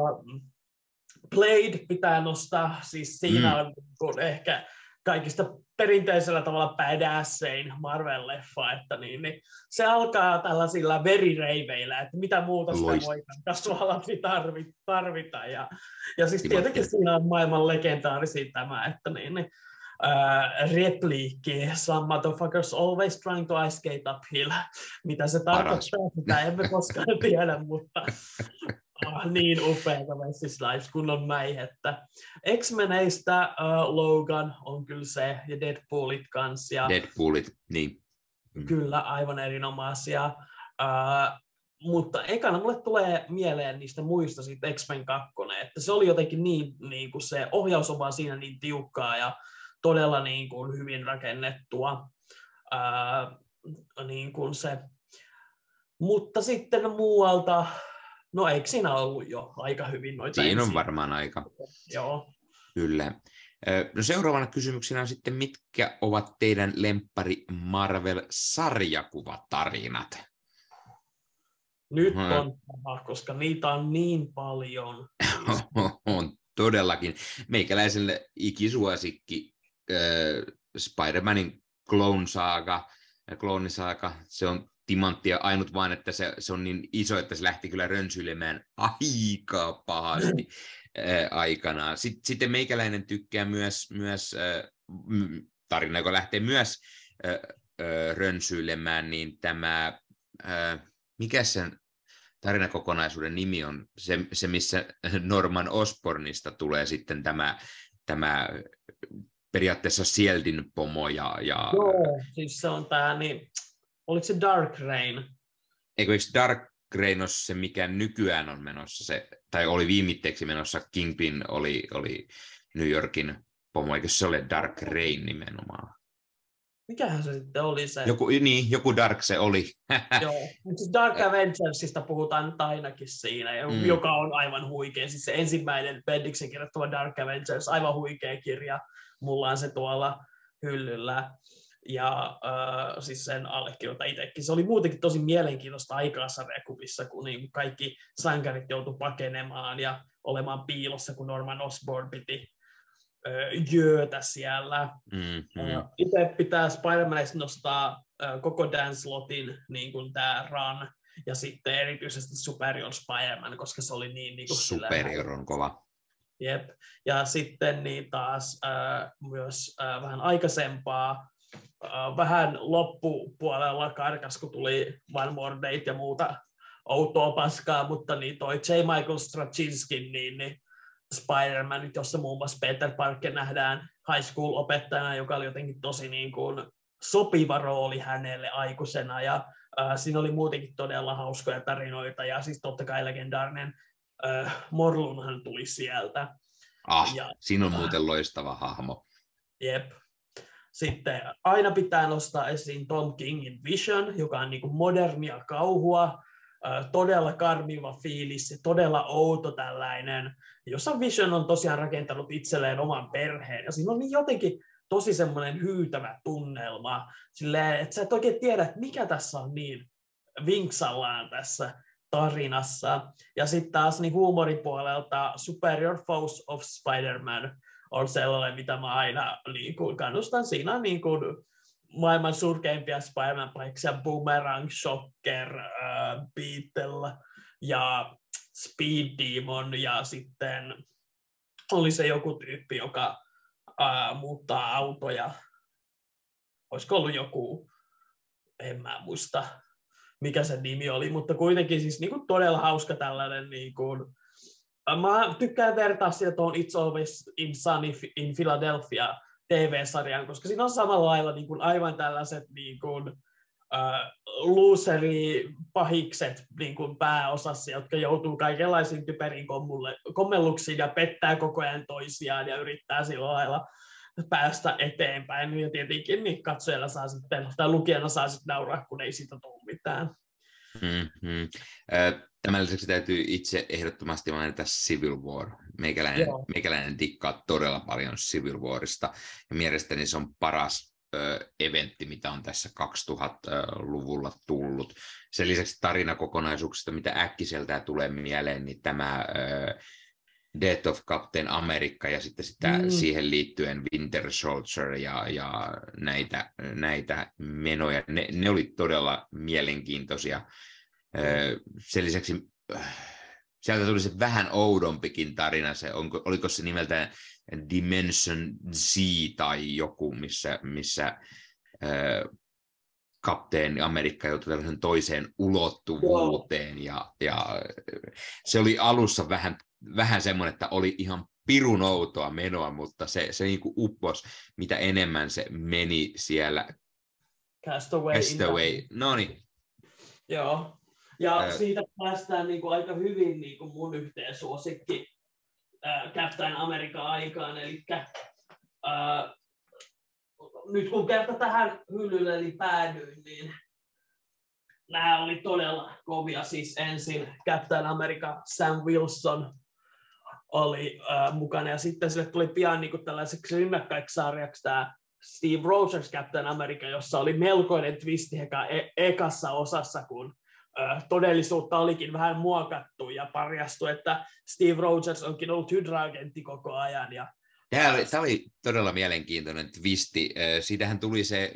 Blade pitää nostaa, siis siinä mm. on ehkä kaikista perinteisellä tavalla badassein Marvel-leffa, että niin, niin se alkaa tällaisilla verireiveillä, että mitä muuta sitä voi kasvalapsi tarvita, tarvita. Ja, ja siis tietenkin siinä on maailman legendaarisin tämä, että niin, niin uh, repliikki, some motherfuckers always trying to escape uphill, mitä se tarkoittaa, sitä emme koskaan tiedä, mutta niin upeata Wesley Snipes, kun on mäihettä. X-Meneistä uh, Logan on kyllä se, ja Deadpoolit kanssa. Ja Deadpoolit, niin. Mm. Kyllä, aivan erinomaisia. Uh, mutta ekana mulle tulee mieleen niistä muista siitä X-Men 2, että se oli jotenkin niin, niin kuin se ohjaus on vaan siinä niin tiukkaa ja todella niin kuin hyvin rakennettua. Uh, niin kuin se. Mutta sitten muualta No eikö siinä ollut jo aika hyvin noita Siinä ensin? on varmaan aika. Joo. Kyllä. No seuraavana kysymyksenä on sitten, mitkä ovat teidän lempari Marvel-sarjakuvatarinat? Nyt on paha, koska niitä on niin paljon. on todellakin. Meikäläiselle ikisuosikki äh, Spider-Manin Clone Saga, Clone Saga, se on timanttia, ainut vaan, että se, se on niin iso, että se lähti kyllä rönsyilemään aika pahasti ää, aikanaan. Sitten, sitten meikäläinen tykkää myös, myös ää, tarina, joka lähtee myös ää, ää, rönsyilemään, niin tämä, ää, mikä sen tarinakokonaisuuden nimi on, se, se missä Norman Osbornista tulee sitten tämä, tämä periaatteessa Sieldin pomo ja, ja... Joo, siis se on tämä niin, Oliko se Dark Rain? Eikö eikö Dark Rain ole se, mikä nykyään on menossa, se, tai oli viimitteeksi menossa, Kingpin oli, oli New Yorkin pomo, eikö se ole Dark Rain nimenomaan? Mikähän se sitten oli se? Joku, niin, joku Dark se oli. Joo, siis Dark Avengersista puhutaan nyt ainakin siinä, mm. joka on aivan huikea. Siis se ensimmäinen Bendiksen kirjoittava Dark Avengers, aivan huikea kirja. Mulla on se tuolla hyllyllä ja äh, siis sen allekirjoita itsekin. Se oli muutenkin tosi mielenkiintoista aikaa sarjakuvissa, kun niin kaikki sankarit joutuivat pakenemaan ja olemaan piilossa, kun Norman Osborn piti äh, jöötä siellä. Mm-hmm. Äh, itse pitää Spider-Manista nostaa äh, koko Dan Slotin niin kuin tämä run, ja sitten erityisesti Superior Spider-Man, koska se oli niin... niin kuin Superior on kova. Jep. Ja sitten niin taas äh, myös äh, vähän aikaisempaa vähän loppupuolella karkas, kun tuli One More Date ja muuta outoa paskaa, mutta niin toi J. Michael Straczynski, niin, niin Spider-Man, jossa muun muassa Peter Parker nähdään high school-opettajana, joka oli jotenkin tosi niin kuin sopiva rooli hänelle aikuisena, ja äh, siinä oli muutenkin todella hauskoja tarinoita, ja siis totta kai legendaarinen äh, Morlunhan tuli sieltä. Ah, ja, siinä on muuten loistava hahmo. Jep, sitten aina pitää nostaa esiin Tom Kingin Vision, joka on niin kuin modernia kauhua, todella karmiva fiilis ja todella outo tällainen, jossa Vision on tosiaan rakentanut itselleen oman perheen. Ja siinä on niin jotenkin tosi semmoinen hyytävä tunnelma, silleen, että sä et oikein tiedä, mikä tässä on niin vinksallaan tässä tarinassa. Ja sitten taas niin huumoripuolelta Superior Foes of Spider-Man, on sellainen, mitä mä aina niin kuin, kannustan. Siinä niin kuin, maailman surkeimpia Spider-Man-paiksia, Boomerang, Shocker, äh, Beetle ja Speed Demon ja sitten oli se joku tyyppi, joka äh, muuttaa autoja. Olisiko ollut joku, en mä muista mikä se nimi oli, mutta kuitenkin siis niin kuin todella hauska tällainen niin kuin, Mä tykkään vertaa sitä tuohon It's Always in Sunny in Philadelphia TV-sarjaan, koska siinä on samalla lailla niin kuin aivan tällaiset niin kuin, äh, loseri pahikset niin kuin pääosassa, jotka joutuu kaikenlaisiin typeriin kommelluksiin ja pettää koko ajan toisiaan ja yrittää sillä lailla päästä eteenpäin. Ja tietenkin niin katsojalla saa sitten, tai lukijana saa sitten nauraa, kun ei siitä tule mitään. Mm-hmm. Tämän lisäksi täytyy itse ehdottomasti mainita Civil War. Meikäläinen, meikäläinen dikkaa todella paljon Civil Warista, ja mielestäni se on paras ö, eventti, mitä on tässä 2000-luvulla tullut. Sen lisäksi tarinakokonaisuuksista, mitä äkkiseltä tulee mieleen, niin tämä ö, Death of Captain America ja sitten sitä mm. siihen liittyen Winter Soldier ja, ja näitä, näitä menoja. Ne, ne oli todella mielenkiintoisia. Sen lisäksi sieltä tuli se vähän oudompikin tarina, se, onko, oliko se nimeltään Dimension Z tai joku, missä, missä kapteeni Amerikka joutui tällaisen toiseen ulottuvuuteen, ja, ja se oli alussa vähän vähän semmoinen, että oli ihan pirun outoa menoa, mutta se, se niin kuin uppos, mitä enemmän se meni siellä. Castaway. Castaway. No niin. Joo. Ja äh, siitä päästään niin kuin aika hyvin niin kuin mun yhteen suosikki äh, Captain America aikaan, eli nyt kun kerta tähän hyllylle eli päädyin, niin nämä oli todella kovia. Siis ensin Captain America Sam Wilson, oli äh, mukana. Ja sitten sille tuli pian niin kuin tällaiseksi rinnakkaiksarjaksi tämä Steve Rogers Captain America, jossa oli melkoinen twisti eka, e- ekassa osassa, kun todellisuutta olikin vähän muokattu ja parjastui, että Steve Rogers onkin ollut Hydra-agentti koko ajan. Ja, Tämä oli, tämä oli todella mielenkiintoinen twisti. Siitähän tuli se,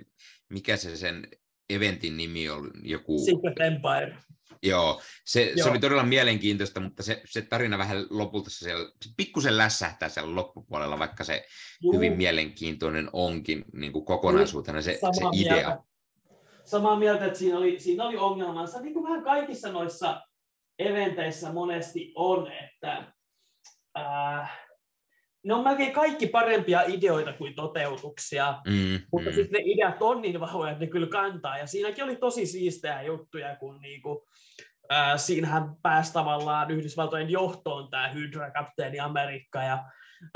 mikä se sen eventin nimi oli, joku... Secret Empire. Joo, se, Joo. se oli todella mielenkiintoista, mutta se, se tarina vähän lopulta se, siellä, se pikkusen lässähtää siellä loppupuolella, vaikka se Juu. hyvin mielenkiintoinen onkin niin kuin kokonaisuutena se, se idea. Mieltä. Samaa mieltä, että siinä oli, siinä oli ongelmansa, niin kuin vähän kaikissa noissa eventeissä monesti on, että äh, ne on melkein kaikki parempia ideoita kuin toteutuksia, mm, mutta mm. sitten ne ideat on niin vahvoja, että ne kyllä kantaa. Ja siinäkin oli tosi siistejä juttuja, kun niinku, äh, siinähän pääsi tavallaan Yhdysvaltojen johtoon tämä Hydra-kapteeni Amerikka, ja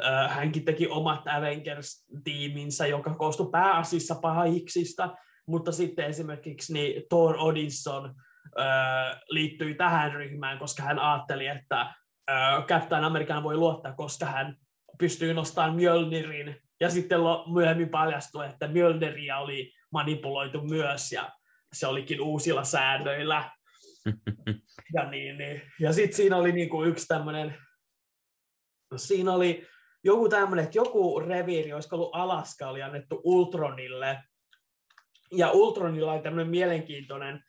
äh, hänkin teki omat Avengers-tiiminsä, joka koostui pääasiassa pahiksista, mutta sitten esimerkiksi niin Thor Odinson äh, liittyi tähän ryhmään, koska hän ajatteli, että äh, Captain American voi luottaa, koska hän pystyy nostamaan Mjölnirin, ja sitten myöhemmin paljastui, että Mjölniriä oli manipuloitu myös, ja se olikin uusilla säännöillä. ja niin, niin. ja sitten siinä oli niinku yksi tämmöinen, no siinä oli joku tämmöinen, että joku reviiri, olisiko ollut Alaska, oli annettu Ultronille, ja Ultronilla oli tämmöinen mielenkiintoinen,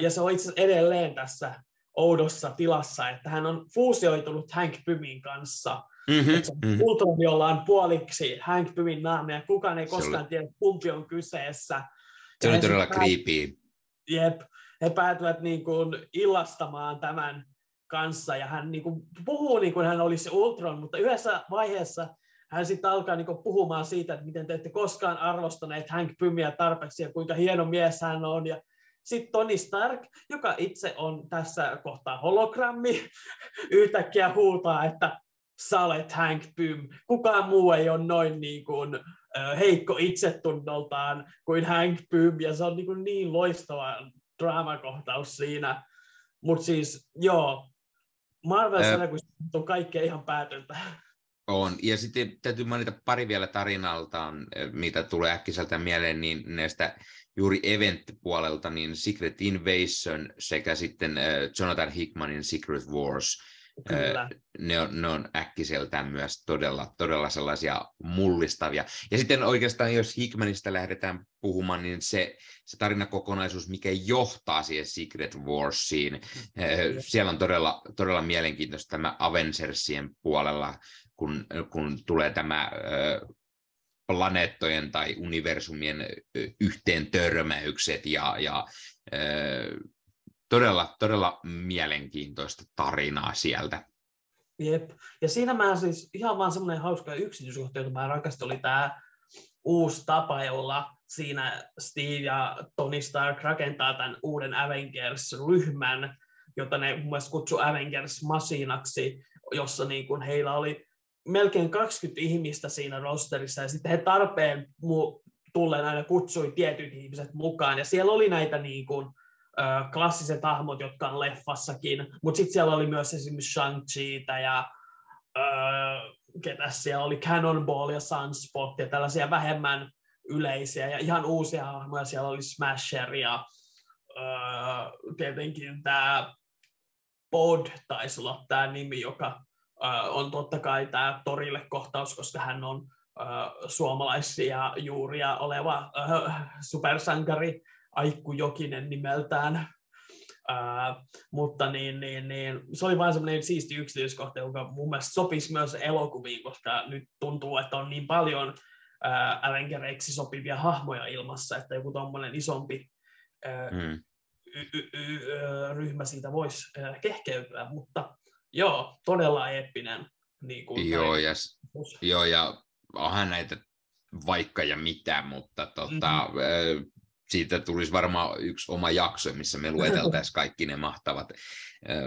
ja se on itse asiassa edelleen tässä oudossa tilassa, että hän on fuusioitunut Hank Pymin kanssa, Mm-hmm, mm-hmm. Ultron, jolla on puoliksi Hank Pymin naama, ja kukaan ei koskaan oli... tiedä, kumpi on kyseessä. Se oli todella creepy. Jep, he päätyvät niin kuin illastamaan tämän kanssa, ja hän niin kuin puhuu niin kuin hän olisi Ultron, mutta yhdessä vaiheessa hän sitten alkaa niin puhumaan siitä, että miten te ette koskaan arvostaneet Hank Pymiä tarpeeksi, ja kuinka hieno mies hän on, ja sitten Tony Stark, joka itse on tässä kohtaa hologrammi, yhtäkkiä huutaa, että sä olet Hank Pym. Kukaan muu ei ole noin niin kuin, heikko itsetunnoltaan kuin Hank Pym, ja se on niin, kuin niin loistava draamakohtaus siinä. Mutta siis, joo, marvel kun on kaikkea ihan päätöntä. On, ja sitten täytyy mainita pari vielä tarinaltaan, mitä tulee äkkiseltä mieleen, niin näistä juuri event-puolelta, niin Secret Invasion sekä sitten Jonathan Hickmanin Secret Wars, Kyllä. Ne on, ne on äkkiseltään myös todella, todella sellaisia mullistavia. Ja sitten oikeastaan, jos Hickmanista lähdetään puhumaan, niin se, se tarinakokonaisuus, mikä johtaa siihen Secret Warsiin, siellä on todella, todella mielenkiintoista tämä Avengersien puolella, kun, kun tulee tämä planeettojen tai universumien yhteen törmäykset ja, ja todella, todella mielenkiintoista tarinaa sieltä. Jep. Ja siinä mä siis ihan vaan semmoinen hauska yksityiskohta, jota mä rakastin, oli tämä uusi tapa, jolla siinä Steve ja Tony Stark rakentaa tämän uuden Avengers-ryhmän, jota ne mun mielestä kutsui Avengers-masinaksi, jossa niin kuin heillä oli melkein 20 ihmistä siinä rosterissa, ja sitten he tarpeen mu- tulleen aina kutsui tietyt ihmiset mukaan, ja siellä oli näitä niin kuin, äh, klassiset hahmot, jotka on leffassakin, mutta sitten siellä oli myös esimerkiksi shang ja äh, ketä siellä oli, Cannonball ja Sunspot ja tällaisia vähemmän yleisiä ja ihan uusia hahmoja, siellä oli Smasher ja äh, tietenkin tämä Bod taisi olla tämä nimi, joka on totta kai tämä torille kohtaus, koska hän on suomalaisia juuria oleva supersankari Aikku Jokinen nimeltään. Uh, mutta niin, niin, niin, se oli vain semmoinen siisti yksityiskohta, joka mun mielestä sopisi myös elokuviin, koska nyt tuntuu, että on niin paljon uh, Avengereiksi sopivia hahmoja ilmassa, että joku tuommoinen isompi uh, mm. y- y- y- ryhmä siitä voisi uh, kehkeytyä, mutta joo, todella eeppinen. Niin kuin joo, ja, joo, ja onhan näitä vaikka ja mitä, mutta tota, mm-hmm siitä tulisi varmaan yksi oma jakso, missä me lueteltaisiin kaikki ne mahtavat,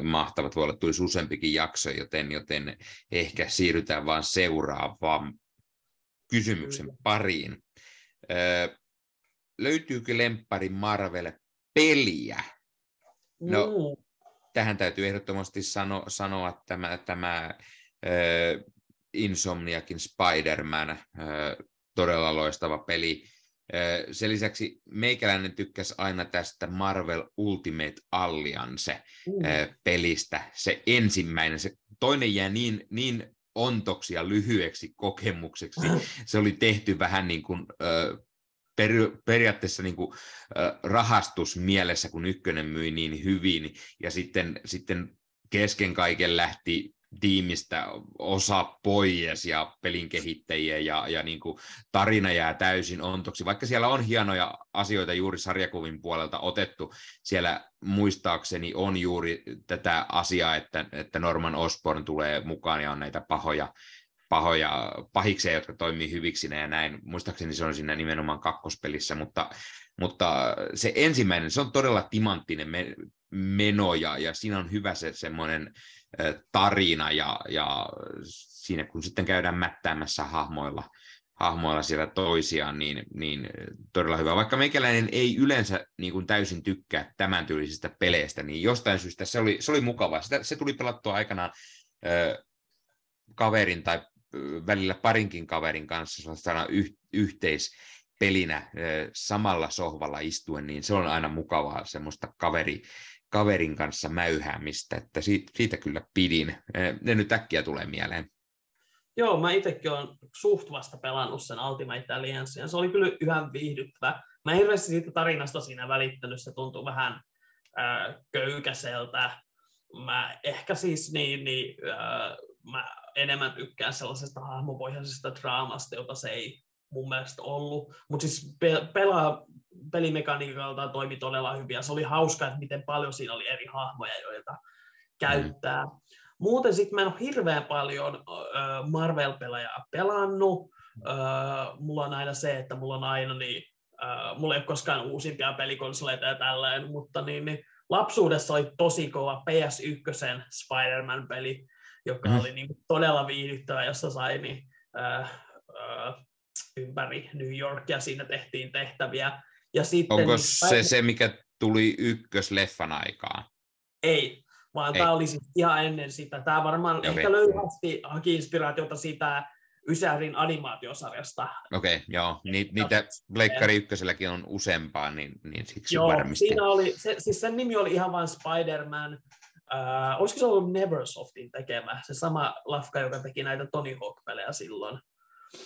mahtavat voi olla tulisi useampikin jakso, joten, joten ehkä siirrytään vaan seuraavaan kysymyksen pariin. Löytyykö lemppari Marvel peliä? No, mm. Tähän täytyy ehdottomasti sano, sanoa tämä, tämä äh, Insomniakin Spider-Man, äh, todella loistava peli. Sen lisäksi meikäläinen tykkäsi aina tästä Marvel Ultimate Alliance-pelistä. Mm. Se ensimmäinen, se toinen jää niin, niin ontoksi ja lyhyeksi kokemukseksi. Se oli tehty vähän niin kuin, per, periaatteessa niin kuin, rahastusmielessä, kun ykkönen myi niin hyvin, ja sitten, sitten kesken kaiken lähti tiimistä osa pois ja pelin kehittäjiä ja, ja niin kuin tarina jää täysin ontoksi. Vaikka siellä on hienoja asioita juuri sarjakuvin puolelta otettu, siellä muistaakseni on juuri tätä asiaa, että, että Norman Osborn tulee mukaan ja on näitä pahoja, pahoja pahikseja, jotka toimii hyviksi ja näin. Muistaakseni se on siinä nimenomaan kakkospelissä, mutta, mutta se ensimmäinen, se on todella timanttinen meno ja, ja siinä on hyvä se semmoinen tarina ja, ja siinä kun sitten käydään mättäämässä hahmoilla, hahmoilla siellä toisiaan, niin, niin todella hyvä. Vaikka meikäläinen ei yleensä niin kuin täysin tykkää tämän tyylisistä peleistä, niin jostain syystä se oli, se oli mukavaa. Sitä, se tuli pelattua aikanaan ö, kaverin tai välillä parinkin kaverin kanssa yh, yhteispelinä samalla sohvalla istuen, niin se on aina mukavaa semmoista kaveri, kaverin kanssa mäyhäämistä, että siitä, siitä kyllä pidin. Ne nyt äkkiä tulee mieleen. Joo, mä itsekin olen suht vasta pelannut sen Ultimate Alliance, ja se oli kyllä yhä viihdyttävä. Mä hirveästi siitä tarinasta siinä välittänyt, se tuntui vähän äh, köykäseltä. Mä ehkä siis niin, niin äh, mä enemmän tykkään sellaisesta hahmopohjaisesta draamasta, jota se ei mun mielestä ollut. Mutta siis pe- pelaa, pelimekaniikalta toimi todella hyvin ja se oli hauska, että miten paljon siinä oli eri hahmoja, joita käyttää. Mm. Muuten sitten mä en ole hirveän paljon Marvel-pelaajaa pelannut. Mulla on aina se, että mulla on aina niin, mulla ei ole koskaan uusimpia pelikonsoleita ja tällainen, mutta niin, niin lapsuudessa oli tosi kova PS1 Spider-Man-peli, joka mm. oli niin todella viihdyttävä, jossa sai niin, äh, äh, ympäri New Yorkia siinä tehtiin tehtäviä. Ja sitten, Onko niin, se se, mikä tuli ykkösleffan aikaan? Ei, vaan Ei. tämä oli siis ihan ennen sitä. Tämä varmaan okay. ehkä löyhästi haki inspiraatiota siitä Ysärin animaatiosarjasta. Okei, okay, joo. Ni, niitä Bleikkari ykköselläkin on useampaa, niin, niin siksi joo, varmistin. Siinä oli, se, siis sen nimi oli ihan vain Spider-Man. Uh, olisiko se ollut Neversoftin tekemä, se sama lafka, joka teki näitä Tony Hawk-pelejä silloin.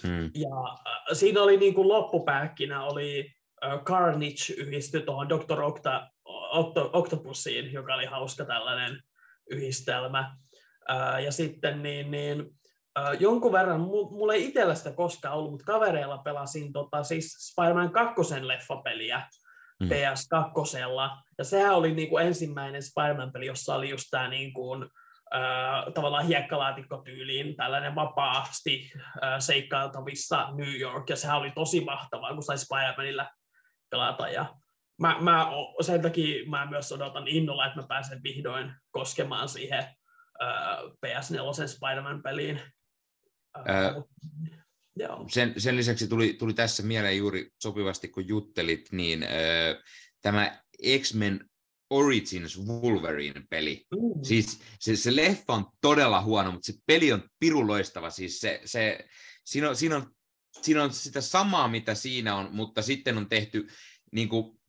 Hmm. Ja äh, siinä oli niin kuin loppupääkkinä oli äh, Carnage yhdisty tuohon Dr. Octa, Octo, Octopusiin, joka oli hauska tällainen yhdistelmä. Äh, ja sitten niin, niin, äh, jonkun verran, mulla ei itsellä sitä koskaan ollut, mutta kavereilla pelasin tota, siis Spider-Man 2 leffapeliä hmm. PS2. Ja sehän oli niin kuin ensimmäinen Spider-Man-peli, jossa oli just tämä niin kuin, äh, tavallaan hiekkalaatikko-tyyliin tällainen vapaasti äh, seikkailtavissa New York, ja sehän oli tosi mahtavaa, kun sai Spider-Manilla pelata, ja mä, mä, sen takia mä myös odotan innolla, että mä pääsen vihdoin koskemaan siihen äh, PS4 Spider-Man-peliin. Äh, Joo. Sen, sen lisäksi tuli, tuli tässä mieleen juuri sopivasti, kun juttelit, niin äh, tämä X-Men Origins Wolverine-peli. Mm. Siis se, se leffa on todella huono, mutta se peli on piruloistava. Siis se, se, siinä, on, siinä, on, siinä on sitä samaa, mitä siinä on, mutta sitten on tehty niin kuin,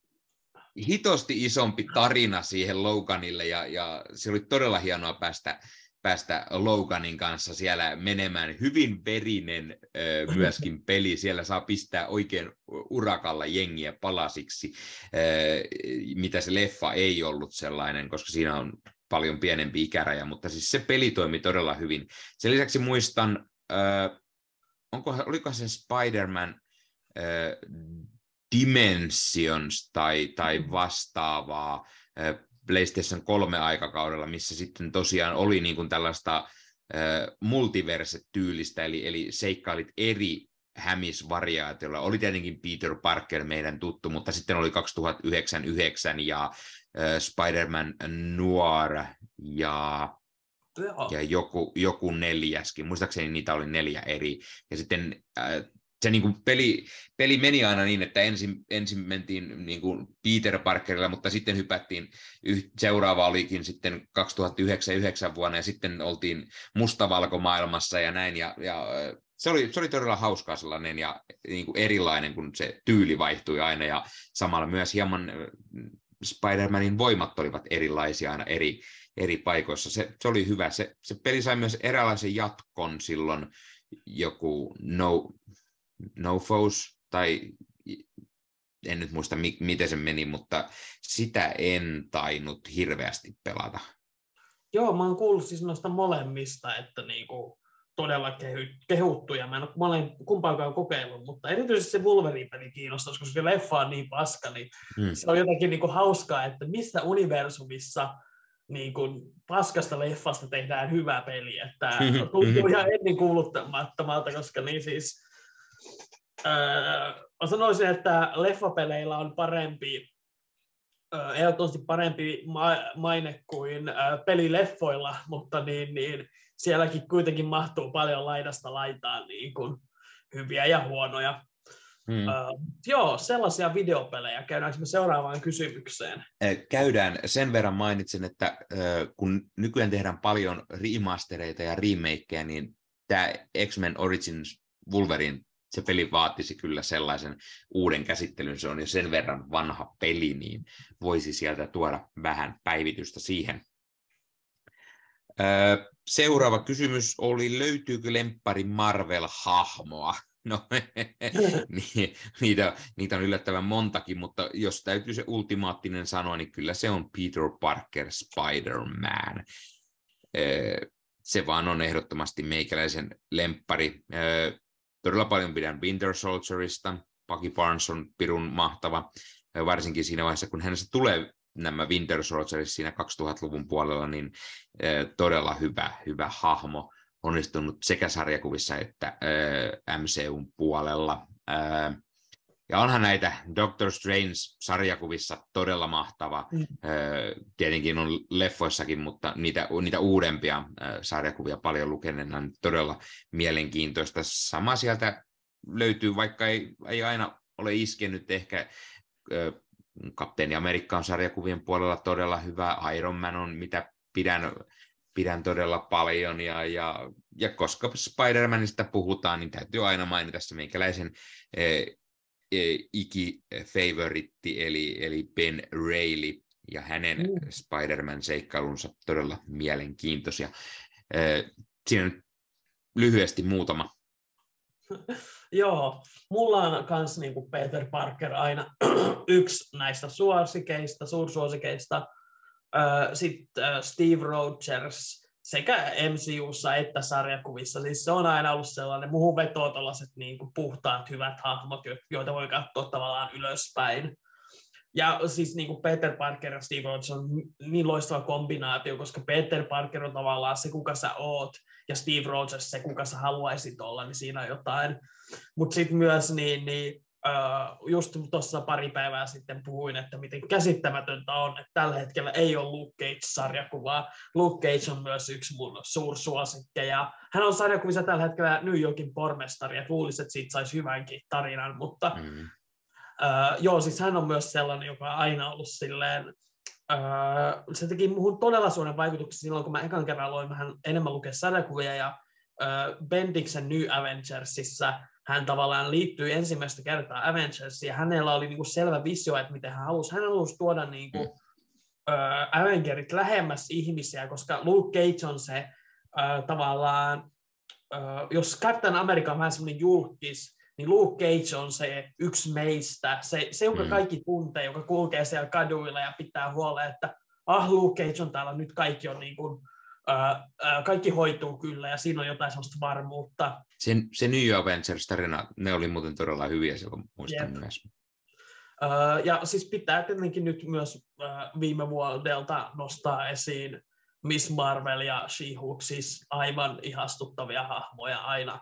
hitosti isompi tarina siihen Loganille, ja, ja se oli todella hienoa päästä, päästä Loganin kanssa siellä menemään. Hyvin verinen myöskin peli, siellä saa pistää oikein urakalla jengiä palasiksi, mitä se leffa ei ollut sellainen, koska siinä on paljon pienempi ikäraja, mutta siis se peli toimi todella hyvin. Sen lisäksi muistan, onko, oliko se Spider-Man Dimensions tai, tai mm. vastaavaa PlayStation 3 aikakaudella, missä sitten tosiaan oli niin kuin tällaista multiverse-tyylistä, eli, eli seikkailit eri hämisvariaatiolla. Oli tietenkin Peter Parker meidän tuttu, mutta sitten oli 2009 ja äh, Spider-Man Noir ja, ja joku, joku neljäskin. Muistaakseni niitä oli neljä eri. Ja sitten äh, se niin kuin peli, peli meni aina niin, että ensin, ensin mentiin niin kuin Peter Parkerilla, mutta sitten hypättiin, seuraava olikin sitten 2009 vuonna, ja sitten oltiin mustavalkomaailmassa ja näin, ja, ja se oli, se oli todella hauskaa sellainen ja niin kuin erilainen, kun se tyyli vaihtui aina, ja samalla myös hieman Spider-Manin voimat olivat erilaisia aina eri, eri paikoissa. Se, se oli hyvä. Se, se peli sai myös eräänlaisen jatkon silloin, joku no, No Foes, tai en nyt muista mi- miten se meni, mutta sitä en tainnut hirveästi pelata. Joo, mä oon kuullut siis noista molemmista, että niinku todella kehy, kehuttu, ja mä en ole molen, kumpaakaan kokeillut, mutta erityisesti se Wolverine-peli kiinnostaisi, koska se leffa on niin paska, niin hmm. se on jotenkin niinku hauskaa, että missä universumissa niin kuin paskasta leffasta tehdään hyvä peli, että tuntuu ihan ennen kuuluttamattomalta, koska niin siis Öö, mä sanoisin, että leffapeleillä on parempi, öö, ehdottomasti parempi ma- maine kuin öö, pelileffoilla, mutta niin, niin sielläkin kuitenkin mahtuu paljon laidasta laitaan niin kuin hyviä ja huonoja. Hmm. Uh, joo, sellaisia videopelejä. Käydäänkö me seuraavaan kysymykseen? Käydään. Sen verran mainitsin, että uh, kun nykyään tehdään paljon remastereita ja remakeja, niin tämä X-Men Origins Wolverine se peli vaatisi kyllä sellaisen uuden käsittelyn, se on jo sen verran vanha peli, niin voisi sieltä tuoda vähän päivitystä siihen. Seuraava kysymys oli, löytyykö lemppari Marvel-hahmoa? No, niitä, niitä on yllättävän montakin, mutta jos täytyy se ultimaattinen sanoa, niin kyllä se on Peter Parker Spider-Man. Se vaan on ehdottomasti meikäläisen lemppari todella paljon pidän Winter Soldierista. Bucky Barnes on pirun mahtava, varsinkin siinä vaiheessa, kun hänestä tulee nämä Winter Soldiers siinä 2000-luvun puolella, niin todella hyvä, hyvä hahmo, onnistunut sekä sarjakuvissa että MCUn puolella. Ja onhan näitä Doctor Strange-sarjakuvissa todella mahtava. Mm. Tietenkin on leffoissakin, mutta niitä, niitä uudempia sarjakuvia paljon lukeneena on todella mielenkiintoista. Sama sieltä löytyy, vaikka ei, ei aina ole iskenyt ehkä Kapteeni Amerikka on sarjakuvien puolella todella hyvä, Iron Man on mitä pidän, pidän todella paljon, ja, ja, ja koska Spider-Manista puhutaan, niin täytyy aina mainita se meikäläisen ikifavoritti, eli, eli Ben Reilly, ja hänen mm. Spider-Man-seikkailunsa todella mielenkiintoisia. E, siinä nyt lyhyesti muutama. Joo, mulla on myös niin kuin Peter Parker aina yksi näistä suosikeista, suursuosikeista. Sitten Steve Rogers, sekä MCUssa että sarjakuvissa. Siis se on aina ollut sellainen, muuhun vetoo tällaiset niin kuin puhtaat, hyvät hahmot, joita voi katsoa tavallaan ylöspäin. Ja siis niin kuin Peter Parker ja Steve Rogers on niin loistava kombinaatio, koska Peter Parker on tavallaan se, kuka sä oot, ja Steve Rogers se, kuka sä haluaisit olla, niin siinä on jotain. Mutta sitten myös niin, niin just tuossa pari päivää sitten puhuin, että miten käsittämätöntä on, että tällä hetkellä ei ole Luke Cage-sarjakuvaa. Luke Cage on myös yksi mun suursuosikkeja. Hän on sarjakuvissa tällä hetkellä New Yorkin pormestari, että luulisi, että siitä saisi hyvänkin tarinan, mutta mm. uh, joo, siis hän on myös sellainen, joka on aina ollut silleen, uh, se teki muuhun todella suuren vaikutuksen silloin, kun mä ekan kerran aloin vähän enemmän lukea sarjakuvia ja uh, Bendiksen New Avengersissa hän tavallaan liittyy ensimmäistä kertaa Avengersiin, ja hänellä oli niinku selvä visio, että miten hän halusi. Hän halusi tuoda niinku, mm. uh, Avengerit lähemmäs ihmisiä, koska Luke Cage on se uh, tavallaan, uh, jos Captain America on vähän semmoinen julkis, niin Luke Cage on se yksi meistä, se, se jonka mm. kaikki tuntee, joka kulkee siellä kaduilla ja pitää huolen, että ah, Luke Cage on täällä, nyt kaikki on niin kuin, kaikki hoituu kyllä ja siinä on jotain sellaista varmuutta. Se, se New Avengers-tarina, ne oli muuten todella hyviä silloin, muistan yep. myös. ja siis pitää tietenkin nyt myös viime vuodelta nostaa esiin Miss Marvel ja She-Hulk, siis aivan ihastuttavia hahmoja aina.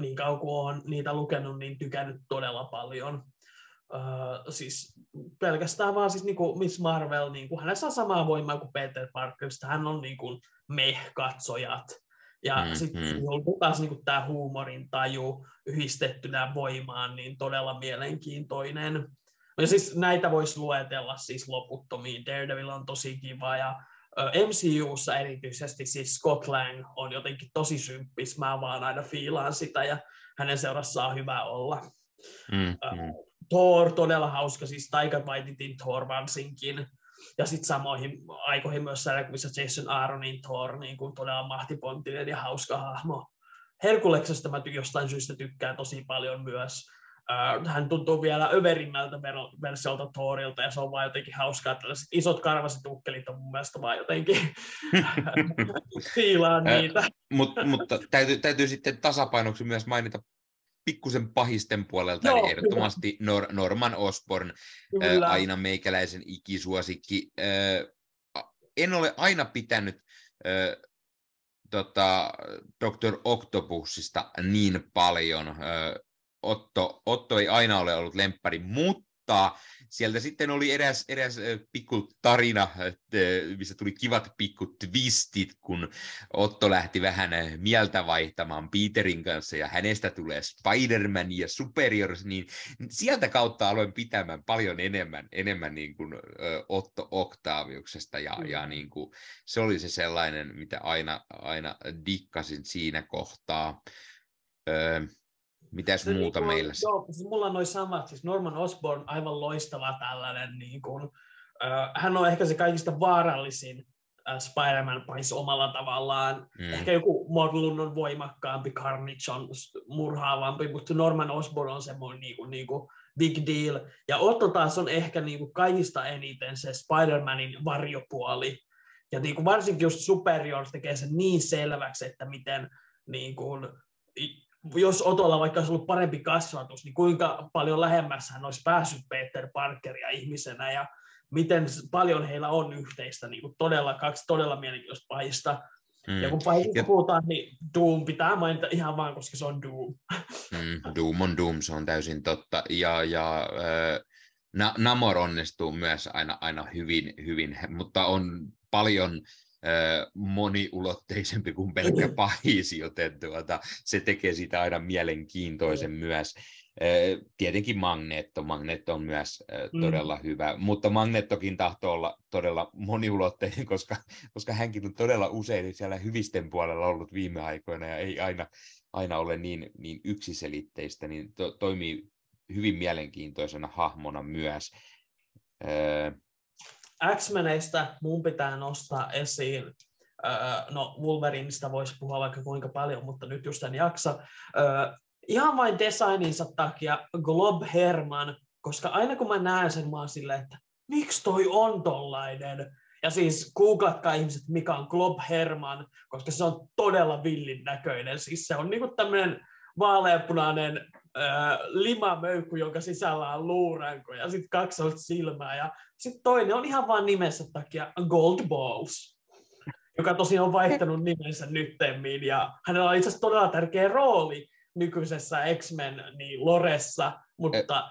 niin kauan kuin olen niitä lukenut, niin tykännyt todella paljon. Uh, siis pelkästään vaan siis niinku Miss Marvel, niinku, hänessä on samaa voimaa kuin Peter Parker, hän on niinku me-katsojat. Ja mm, sitten mm. on taas niinku tämä huumorin taju yhdistettynä voimaan, niin todella mielenkiintoinen. Ja siis näitä voisi luetella siis loputtomiin. Daredevil on tosi kiva ja MCUssa erityisesti siis Scott Lang on jotenkin tosi symppis. Mä vaan aina fiilaan sitä ja hänen seurassaan on hyvä olla. Mm, mm. Thor, todella hauska, siis Taika Waititin Thor varsinkin. Ja sitten samoihin aikoihin myös sarjakuvissa Jason Aaronin Thor, niin kuin todella mahtipontinen ja hauska hahmo. Herkuleksesta mä jostain syystä tykkään tosi paljon myös. hän tuntuu vielä överimmältä versiolta Thorilta, ja se on vaan jotenkin hauskaa, että tällaiset isot karvaset ukkelit on mun mielestä vaan jotenkin fiilaan niitä. Mut, mutta täytyy, täytyy sitten tasapainoksi myös mainita pikkusen pahisten puolelta, Joo, eli ehdottomasti Nor- Norman Osborn, ää, aina meikäläisen ikisuosikki. Ää, en ole aina pitänyt ää, tota, Dr. Octopusista niin paljon. Ää, Otto, Otto ei aina ole ollut lemppari, mutta sieltä sitten oli eräs, eräs pikku tarina, missä tuli kivat pikku twistit, kun Otto lähti vähän mieltä vaihtamaan Peterin kanssa ja hänestä tulee Spider-Man ja Superior, niin sieltä kautta aloin pitämään paljon enemmän, enemmän niin kuin Otto Octaviuksesta ja, mm. ja niin kuin, se oli se sellainen, mitä aina, aina dikkasin siinä kohtaa. Öö, Mitäs se, muuta niin, meillä? Joo, siis mulla on noin samat, siis Norman Osborn aivan loistava tällainen, niin kuin, äh, hän on ehkä se kaikista vaarallisin äh, Spider-Man paitsi omalla tavallaan. Mm. Ehkä joku Morlun on voimakkaampi, Carnage on murhaavampi, mutta Norman Osborn on semmoinen niin kuin, niin kuin big deal. Ja Otto taas on ehkä niin kuin kaikista eniten se Spider-Manin varjopuoli. Ja niin kuin varsinkin just Superior tekee sen niin selväksi, että miten niin kuin, jos Otolla vaikka olisi ollut parempi kasvatus, niin kuinka paljon lähemmäs hän olisi päässyt Peter Parkeria ihmisenä ja miten paljon heillä on yhteistä, niin kuin todella kaksi todella mielenkiintoista pahista. Mm. Ja kun pahista ja... puhutaan, niin Doom pitää mainita ihan vaan, koska se on Doom. Mm, Doom on Doom, se on täysin totta. Ja, ja äh, Namor onnistuu myös aina, aina hyvin, hyvin, mutta on paljon moniulotteisempi kuin pelkkä pahis, joten tuota, se tekee sitä aina mielenkiintoisen myös. Tietenkin Magneetto, Magneetto on myös mm. todella mm. hyvä, mutta Magneettokin tahtoo olla todella moniulotteinen, koska, koska hänkin on todella usein siellä hyvisten puolella ollut viime aikoina ja ei aina, aina ole niin, niin yksiselitteistä, niin to, toimii hyvin mielenkiintoisena hahmona myös. X-Meneistä mun pitää nostaa esiin, no Wolverineista voisi puhua vaikka kuinka paljon, mutta nyt just en jaksa. Ihan vain designinsa takia Glob Herman, koska aina kun mä näen sen, mä oon silleen, että miksi toi on tollainen? Ja siis googlatkaa ihmiset, mikä on Glob Herman, koska se on todella villin näköinen. Siis se on niinku tämmöinen vaaleanpunainen äh, limamöykky, jonka sisällä on luuranko ja sitten kaksi silmää. Ja sitten toinen on ihan vain nimensä takia Gold Balls, joka tosiaan on vaihtanut nimensä nyttemmin. Ja hänellä on itse asiassa todella tärkeä rooli nykyisessä X-Men niin Loressa, mutta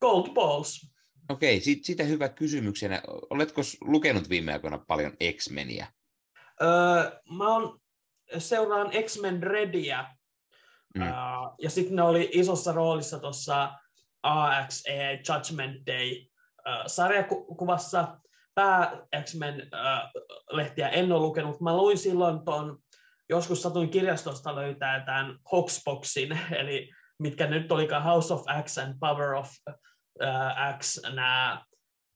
Gold Balls. Okei, okay, siitä, siitä hyvä kysymyksenä. Oletko lukenut viime aikoina paljon X-Meniä? Öö, mä oon, seuraan X-Men Redia, mm. öö, ja sitten ne oli isossa roolissa tuossa AXE Judgment Day öö, sarjakuvassa. Pää X-Men-lehtiä en ole lukenut. Mä luin silloin ton, joskus satuin kirjastosta löytää tämän Hoxboxin, eli mitkä nyt olikaan House of X and Power of uh, X, nämä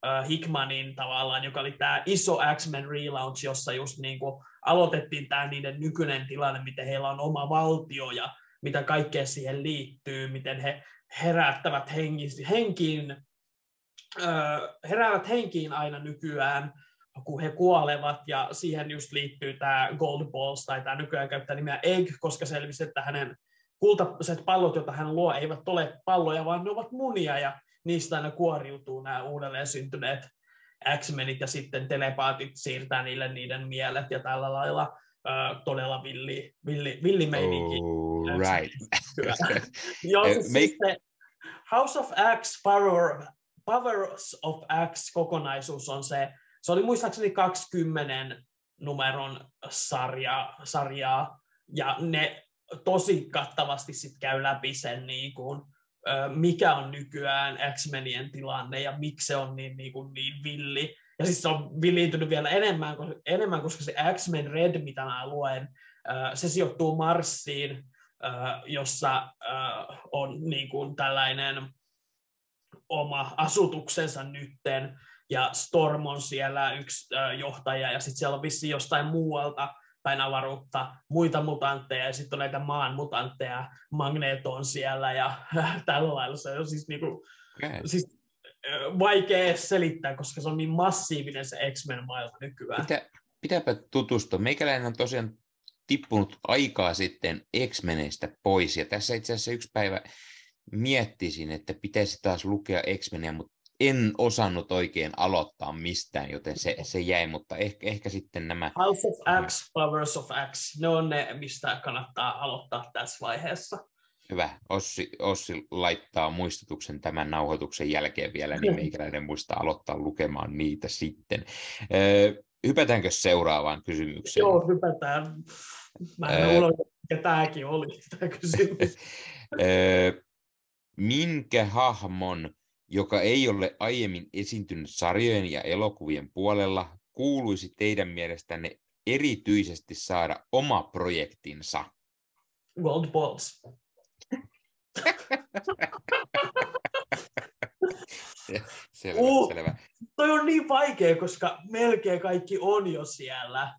uh, Hickmanin tavallaan, joka oli tämä iso X-Men relaunch, jossa just niin kuin aloitettiin tämä niiden nykyinen tilanne, miten heillä on oma valtio ja mitä kaikkea siihen liittyy, miten he herättävät henkiin, henkiin heräävät henkiin aina nykyään, kun he kuolevat, ja siihen just liittyy tämä Gold Balls, tai tämä nykyään käyttää nimeä Egg, koska selvisi, että hänen kultaiset pallot, joita hän luo, eivät ole palloja, vaan ne ovat munia, ja niistä aina kuoriutuu nämä uudelleen syntyneet X-Menit, ja sitten telepaatit siirtää niille niiden mielet, ja tällä lailla uh, todella villi, villi, villi meininki. Oh, right. Joo, siis Make... House of X, Power, Powers of X kokonaisuus on se, se oli muistaakseni 20 numeron sarja, sarjaa, ja ne tosi kattavasti sit käy läpi sen, niin kuin, mikä on nykyään X-Menien tilanne ja miksi se on niin, niin, kuin, niin villi. Ja siis se on villiintynyt vielä enemmän, enemmän koska se X-Men Red, mitä mä luen, se sijoittuu Marsiin, jossa on niin kuin tällainen oma asutuksensa nytten, ja Storm on siellä yksi johtaja, ja sitten siellä on vissiin jostain muualta päin avaruutta. Muita mutantteja, ja sitten on näitä maan mutantteja, Magneto on siellä, ja tällä lailla se on siis, niinku, okay. siis vaikea selittää, koska se on niin massiivinen se X-Men-maailma nykyään. Pitä, pitääpä tutustua. Meikäläinen on tosiaan tippunut aikaa sitten X-Meneistä pois, ja tässä itse asiassa yksi päivä miettisin, että pitäisi taas lukea X-Meniä, mutta en osannut oikein aloittaa mistään, joten se, se jäi, mutta ehkä, ehkä sitten nämä... House of X, Powers of X, ne on ne, mistä kannattaa aloittaa tässä vaiheessa. Hyvä. Ossi, Ossi laittaa muistutuksen tämän nauhoituksen jälkeen vielä, niin meikäläinen muistaa aloittaa lukemaan niitä sitten. Öö, hypätäänkö seuraavaan kysymykseen? Joo, hypätään. Mä en öö, unohda, mikä tämäkin oli, tämä kysymys. öö, minkä hahmon joka ei ole aiemmin esiintynyt sarjojen ja elokuvien puolella, kuuluisi teidän mielestänne erityisesti saada oma projektinsa? World Balls. Selvä, uh, selvä. Toi on niin vaikea, koska melkein kaikki on jo siellä.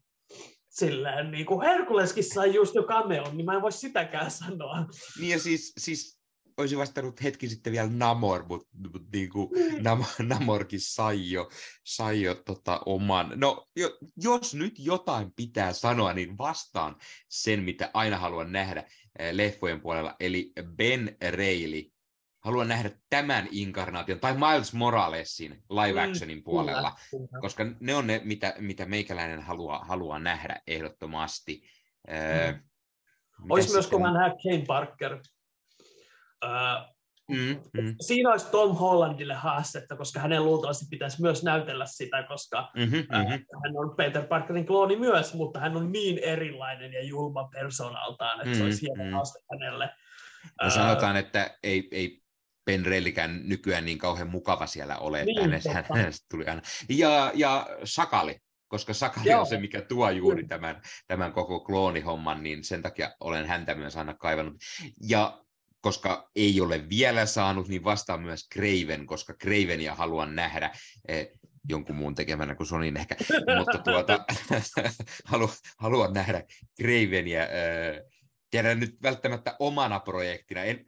Silleen, niin kuin Herkuleskin sai just jo cameon, niin mä en voi sitäkään sanoa. Niin ja siis, siis olisin vastannut hetki sitten vielä Namor, mutta mut niin kuin mm. Nam, Namorkin sai jo, sai jo tota oman. No, jo, jos nyt jotain pitää sanoa, niin vastaan sen, mitä aina haluan nähdä leffojen puolella, eli Ben Reilly. Haluan nähdä tämän inkarnaation, tai Miles Moralesin live mm, actionin puolella, kyllä, kyllä. koska ne on ne, mitä, mitä meikäläinen haluaa, haluaa nähdä ehdottomasti. Mm. Olisi myös kova nähdä Kane Parker Mm, mm. Siinä olisi Tom Hollandille haastetta, koska hänen luultavasti pitäisi myös näytellä sitä, koska mm-hmm, mm-hmm. hän on Peter Parkerin klooni myös, mutta hän on niin erilainen ja julma persoonaltaan, että mm, se olisi hieno mm. haaste hänelle. No sanotaan, että ei, ei Ben Reillikään nykyään niin kauhean mukava siellä ole, niin, että hänestä, hänestä tuli aina. Ja, ja Sakali, koska Sakali Joo. on se, mikä tuo juuri tämän, tämän koko kloonihomman, niin sen takia olen häntä myös aina kaivannut. Ja koska ei ole vielä saanut, niin vastaan myös Craven, koska Cravenia haluan nähdä eh, jonkun muun tekemänä kuin Sonin ehkä, mutta tuota, halu, haluan nähdä Cravenia, eh, tiedän nyt välttämättä omana projektina, en,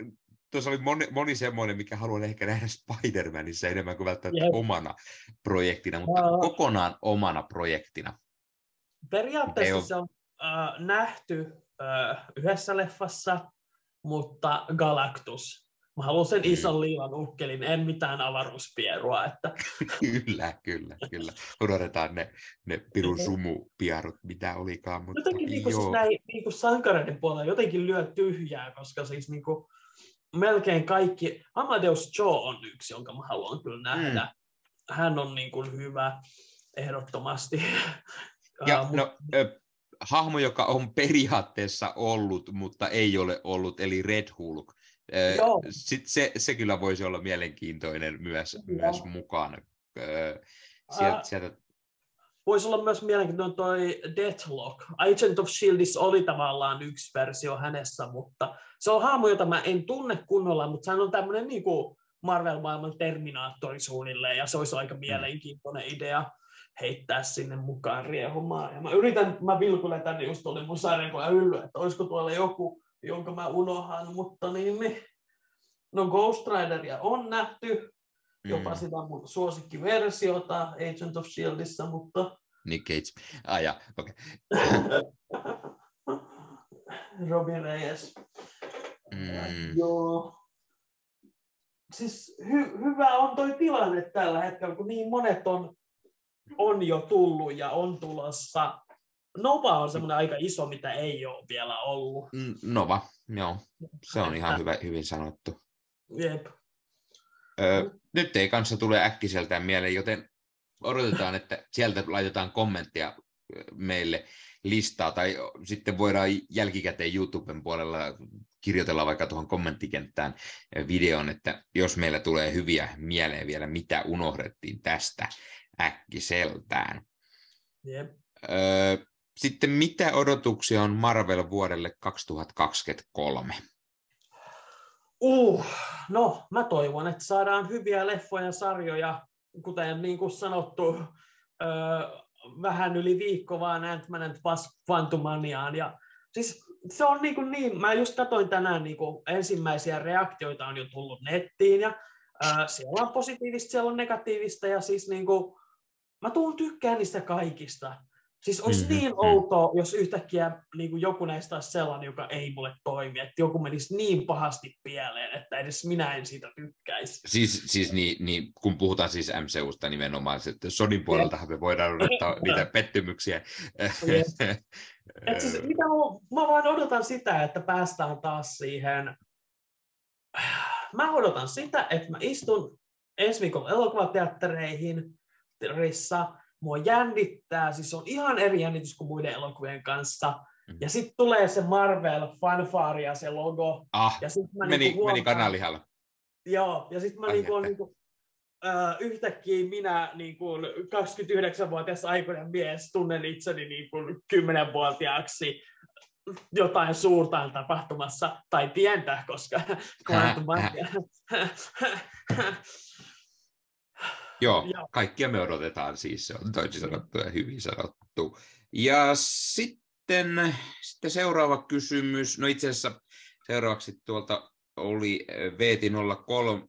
tuossa oli moni, moni semmoinen, mikä haluan ehkä nähdä Spider-Manissa enemmän kuin välttämättä yep. omana projektina, mutta no. kokonaan omana projektina. Periaatteessa se on äh, nähty äh, yhdessä leffassa, mutta Galactus Mä haluan sen ison liilan ukkelin, en mitään avaruuspierua. Että... kyllä, kyllä, kyllä. Odotetaan ne, ne pirun sumupierut, mitä olikaan. Mutta jotenkin niin kuin, siis näin, niin kuin sankareiden puolella jotenkin lyö tyhjää, koska siis niin kuin, melkein kaikki, Amadeus Joe on yksi, jonka mä haluan kyllä nähdä. Mm. Hän on niin kuin hyvä, ehdottomasti. Ja, no, hahmo, joka on periaatteessa ollut, mutta ei ole ollut, eli Red Hulk. Joo. Sit se, se kyllä voisi olla mielenkiintoinen myös, myös mukaan. Sieltä, sieltä... Voisi olla myös mielenkiintoinen toi Deathlock. Agent of Shieldissa oli tavallaan yksi versio hänessä, mutta se on hahmo, jota mä en tunne kunnolla, mutta hän on tämmöinen niin Marvel-maailman Terminaattori suunnilleen, ja se olisi aika mm. mielenkiintoinen idea heittää sinne mukaan riehumaan. Ja mä yritän, mä vilkulen tänne, just oli mun sarjankoja hylly, että olisiko tuolla joku, jonka mä unohan, mutta niin, niin. No Ghost Rideria on nähty, jopa mm. sitä mun suosikkiversiota Agent of Shieldissa, mutta... Nick Cage. Ah, ja, okei. Okay. Robin Reyes. Mm. Joo. Siis hy- hyvä on toi tilanne tällä hetkellä, kun niin monet on on jo tullut ja on tulossa. Nova on semmoinen aika iso, mitä ei ole vielä ollut. Mm, Nova, joo. Se on ihan hyvä, hyvin sanottu. Jep. Öö, nyt ei kanssa tule äkkiseltään mieleen, joten odotetaan, että sieltä laitetaan kommenttia meille listaa, tai sitten voidaan jälkikäteen YouTuben puolella kirjoitella vaikka tuohon kommenttikenttään videon, että jos meillä tulee hyviä mieleen vielä, mitä unohdettiin tästä äkkiseltään. Yep. Öö, sitten mitä odotuksia on Marvel vuodelle 2023? Uh, no, mä toivon, että saadaan hyviä leffoja ja sarjoja, kuten niin kuin sanottu, öö, vähän yli viikko vaan Ant-Man and Quantumaniaan. Ja siis se on niin, kuin niin, mä just katsoin tänään niin kuin ensimmäisiä reaktioita on jo tullut nettiin ja ää, siellä on positiivista, siellä on negatiivista ja siis niin kuin, mä tuun tykkään niistä kaikista. Siis olisi mm-hmm. niin outoa, jos yhtäkkiä niin kuin joku näistä olisi sellainen, joka ei mulle toimi, että joku menisi niin pahasti pieleen, että edes minä en siitä tykkäisi. Siis, siis niin, niin, kun puhutaan siis MCUsta nimenomaan, että Sonin puoleltahan me voidaan odottaa niitä pettymyksiä. Et siis, mitä mä, mä vaan odotan sitä, että päästään taas siihen. Mä odotan sitä, että mä istun ensi viikolla elokuvateattereihin, teatterissa. Mua jännittää, siis on ihan eri jännitys kuin muiden elokuvien kanssa. Mm. Ja sitten tulee se Marvel fanfare ja se logo. Ah, ja sit mä meni, niinku huomaan, meni kanalihalla. Joo, ja sitten mä niinku, niinku, äh, yhtäkkiä minä niin kuin 29-vuotias aikuinen mies tunnen itseni niin kuin 10-vuotiaaksi jotain suurta on tapahtumassa, tai pientä, koska Joo, Joo, kaikkia me odotetaan siis, se on toisin sanottu ja hyvin sanottu. Ja sitten, sitten seuraava kysymys, no itse asiassa seuraavaksi tuolta oli eh, Veeti 03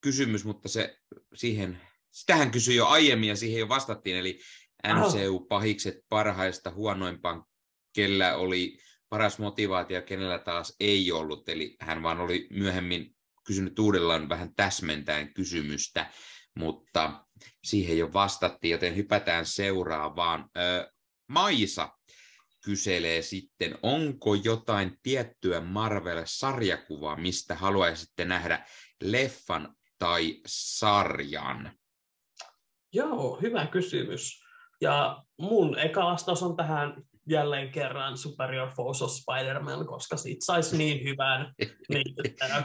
kysymys, mutta se siihen, sitähän kysyi jo aiemmin ja siihen jo vastattiin, eli MCU-pahikset parhaista huonoimpaan, kellä oli paras motivaatio, kenellä taas ei ollut, eli hän vaan oli myöhemmin kysynyt uudellaan vähän täsmentäen kysymystä mutta siihen jo vastattiin, joten hypätään seuraavaan. Maisa kyselee sitten, onko jotain tiettyä Marvel-sarjakuvaa, mistä haluaisitte nähdä leffan tai sarjan? Joo, hyvä kysymys. Ja mun eka vastaus on tähän jälleen kerran Superior Force of Spider-Man, koska siitä saisi niin hyvän niin,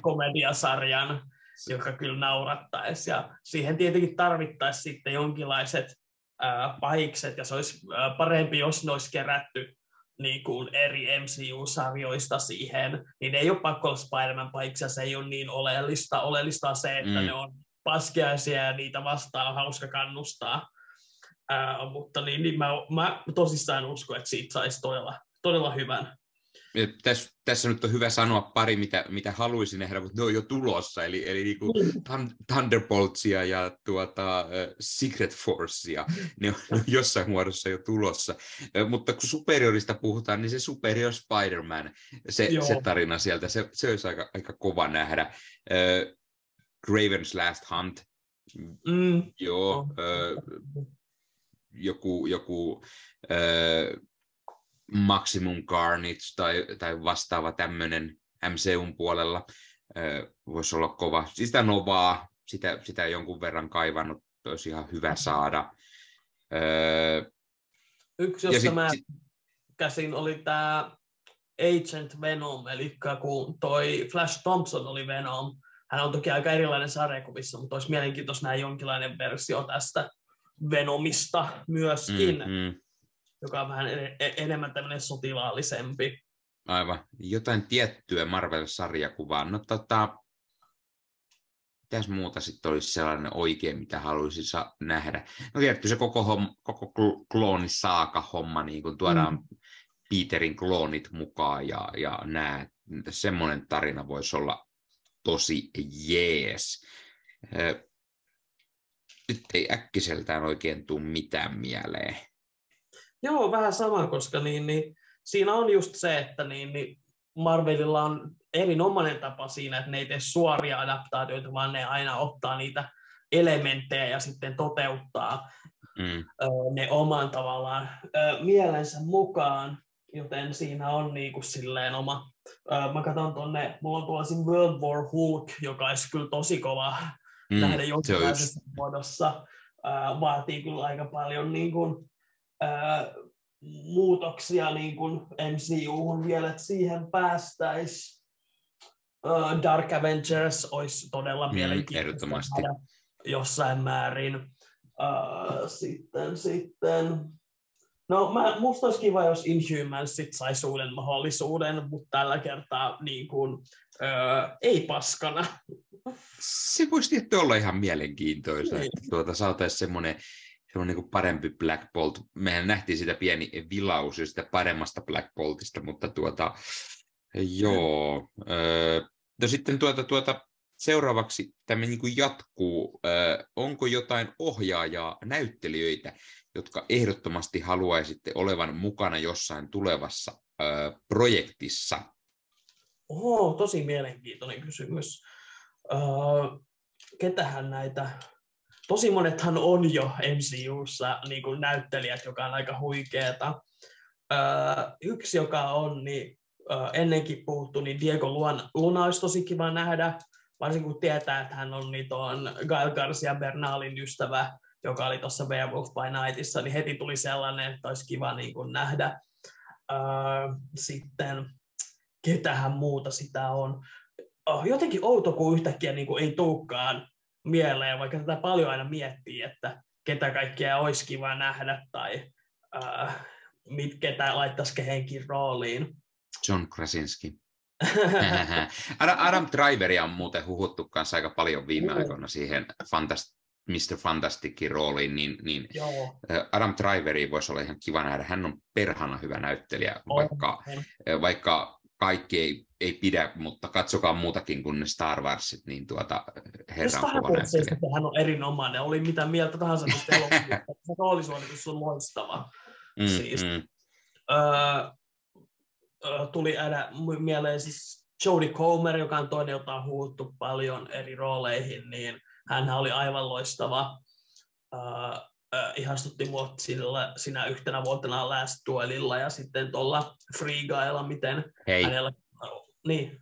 komediasarjan joka kyllä naurattaisi. Ja siihen tietenkin tarvittaisiin sitten jonkinlaiset ää, pahikset, ja se olisi ää, parempi, jos ne olisi kerätty niin kuin eri MCU-sarjoista siihen, niin ei ole pakko olla Spider-Man pahiksia, se ei ole niin oleellista. Oleellista on se, että mm. ne on paskiaisia ja niitä vastaan on hauska kannustaa. Ää, mutta niin, niin mä, mä tosissaan uskon, että siitä saisi todella, todella hyvän tässä, tässä nyt on hyvä sanoa pari, mitä, mitä haluaisin nähdä, mutta ne on jo tulossa, eli, eli niin kuin Thunderboltsia ja tuota, Secret Forcea, ne on, ne on jossain muodossa jo tulossa. Mutta kun superiorista puhutaan, niin se Superior Spider-Man, se, se tarina sieltä, se, se olisi aika, aika kova nähdä. Uh, Raven's Last Hunt, mm. joo, uh, joku, joku uh, Maximum Carnage tai, tai vastaava tämmöinen MCUn puolella voisi olla kova. Sitä Novaa, sitä, sitä jonkun verran kaivannut, olisi ihan hyvä saada. Yksi, jossa sit, mä käsin, oli tämä Agent Venom, eli kun toi Flash Thompson oli Venom, hän on toki aika erilainen sarjakuvissa, mutta olisi mielenkiintoista nähdä jonkinlainen versio tästä Venomista myöskin. Mm-hmm joka on vähän en, enemmän tämmöinen sotilaallisempi. Aivan. Jotain tiettyä Marvel-sarjakuvaa. No tota, mitäs muuta sitten olisi sellainen oikein, mitä haluaisin sa- nähdä? No tietty se koko, homm, koko kloonisaaka-homma, niin kun tuodaan mm. Peterin kloonit mukaan ja, ja nää, semmoinen tarina voisi olla tosi jees. Nyt ei äkkiseltään oikein tule mitään mieleen. Joo, vähän sama, koska niin, niin, siinä on just se, että niin, niin Marvelilla on erinomainen tapa siinä, että ne ei tee suoria adaptaatioita, vaan ne aina ottaa niitä elementtejä ja sitten toteuttaa mm. ne oman tavallaan mielensä mukaan, joten siinä on niinku silleen oma, mä katson tuonne, mulla on tuolla World War Hulk, joka olisi kyllä tosi kova mm, nähdä jonkinlaisessa muodossa, vaatii kyllä aika paljon niin kuin, muutoksia niin kuin MCUhun vielä, että siihen päästäisiin. Dark Avengers olisi todella mm, mielenkiintoista jossain määrin. Uh, sitten, sitten, no mä, musta olisi kiva, jos Inhumans sit saisi uuden mahdollisuuden, mutta tällä kertaa niin kuin, uh, ei paskana. Se voisi tietysti olla ihan mielenkiintoista, niin. että tuota, saataisiin semmoinen on niin parempi Black Bolt. Mehän nähtiin sitä pieni vilaus sitä paremmasta Black Boltista, mutta tuota, joo. Öö, no sitten tuota, tuota, seuraavaksi tämä niin kuin jatkuu. Onko jotain ohjaajaa, näyttelijöitä, jotka ehdottomasti haluaisitte olevan mukana jossain tulevassa projektissa? Oho, tosi mielenkiintoinen kysymys. Öö, ketähän näitä tosi monethan on jo MCUssa niin kuin näyttelijät, joka on aika huikeeta. Öö, yksi, joka on, niin öö, ennenkin puhuttu, niin Diego Luna olisi tosi kiva nähdä, varsinkin kun tietää, että hän on niin tuon Gael Garcia Bernalin ystävä, joka oli tuossa Werewolf by Nightissa, niin heti tuli sellainen, että olisi kiva niin kuin nähdä. Öö, sitten ketähän muuta sitä on. Jotenkin outo, kun yhtäkkiä niin kuin ei tuukkaan mieleen, vaikka tätä paljon aina miettii, että ketä kaikkea olisi kiva nähdä tai äh, mit, ketä laittaisi kehenkin rooliin. John Krasinski. Adam Driveria on muuten huhuttu kanssa aika paljon viime mm. aikoina siihen fantast- Mr. Fantasticin rooliin, niin, niin Joo. Adam Driveri voisi olla ihan kiva nähdä. Hän on perhana hyvä näyttelijä, on, vaikka, on. vaikka kaikki ei, ei pidä, mutta katsokaa muutakin kuin ne Star Warsit, niin tuota, herra on kova näyttelijä. Hän on erinomainen, oli mitä mieltä tahansa tästä elokuvasta. Se roolisuoritus on loistava. Mm, siis, mm. Öö, tuli aina mieleen siis Jodie Comer, joka on toinen, jota on huuttu paljon eri rooleihin, niin hän oli aivan loistava. Öö, ihastutti mua sillä, sinä yhtenä vuotena Last Duelilla ja sitten tuolla Free Guylla, miten Hei. hänellä... Niin.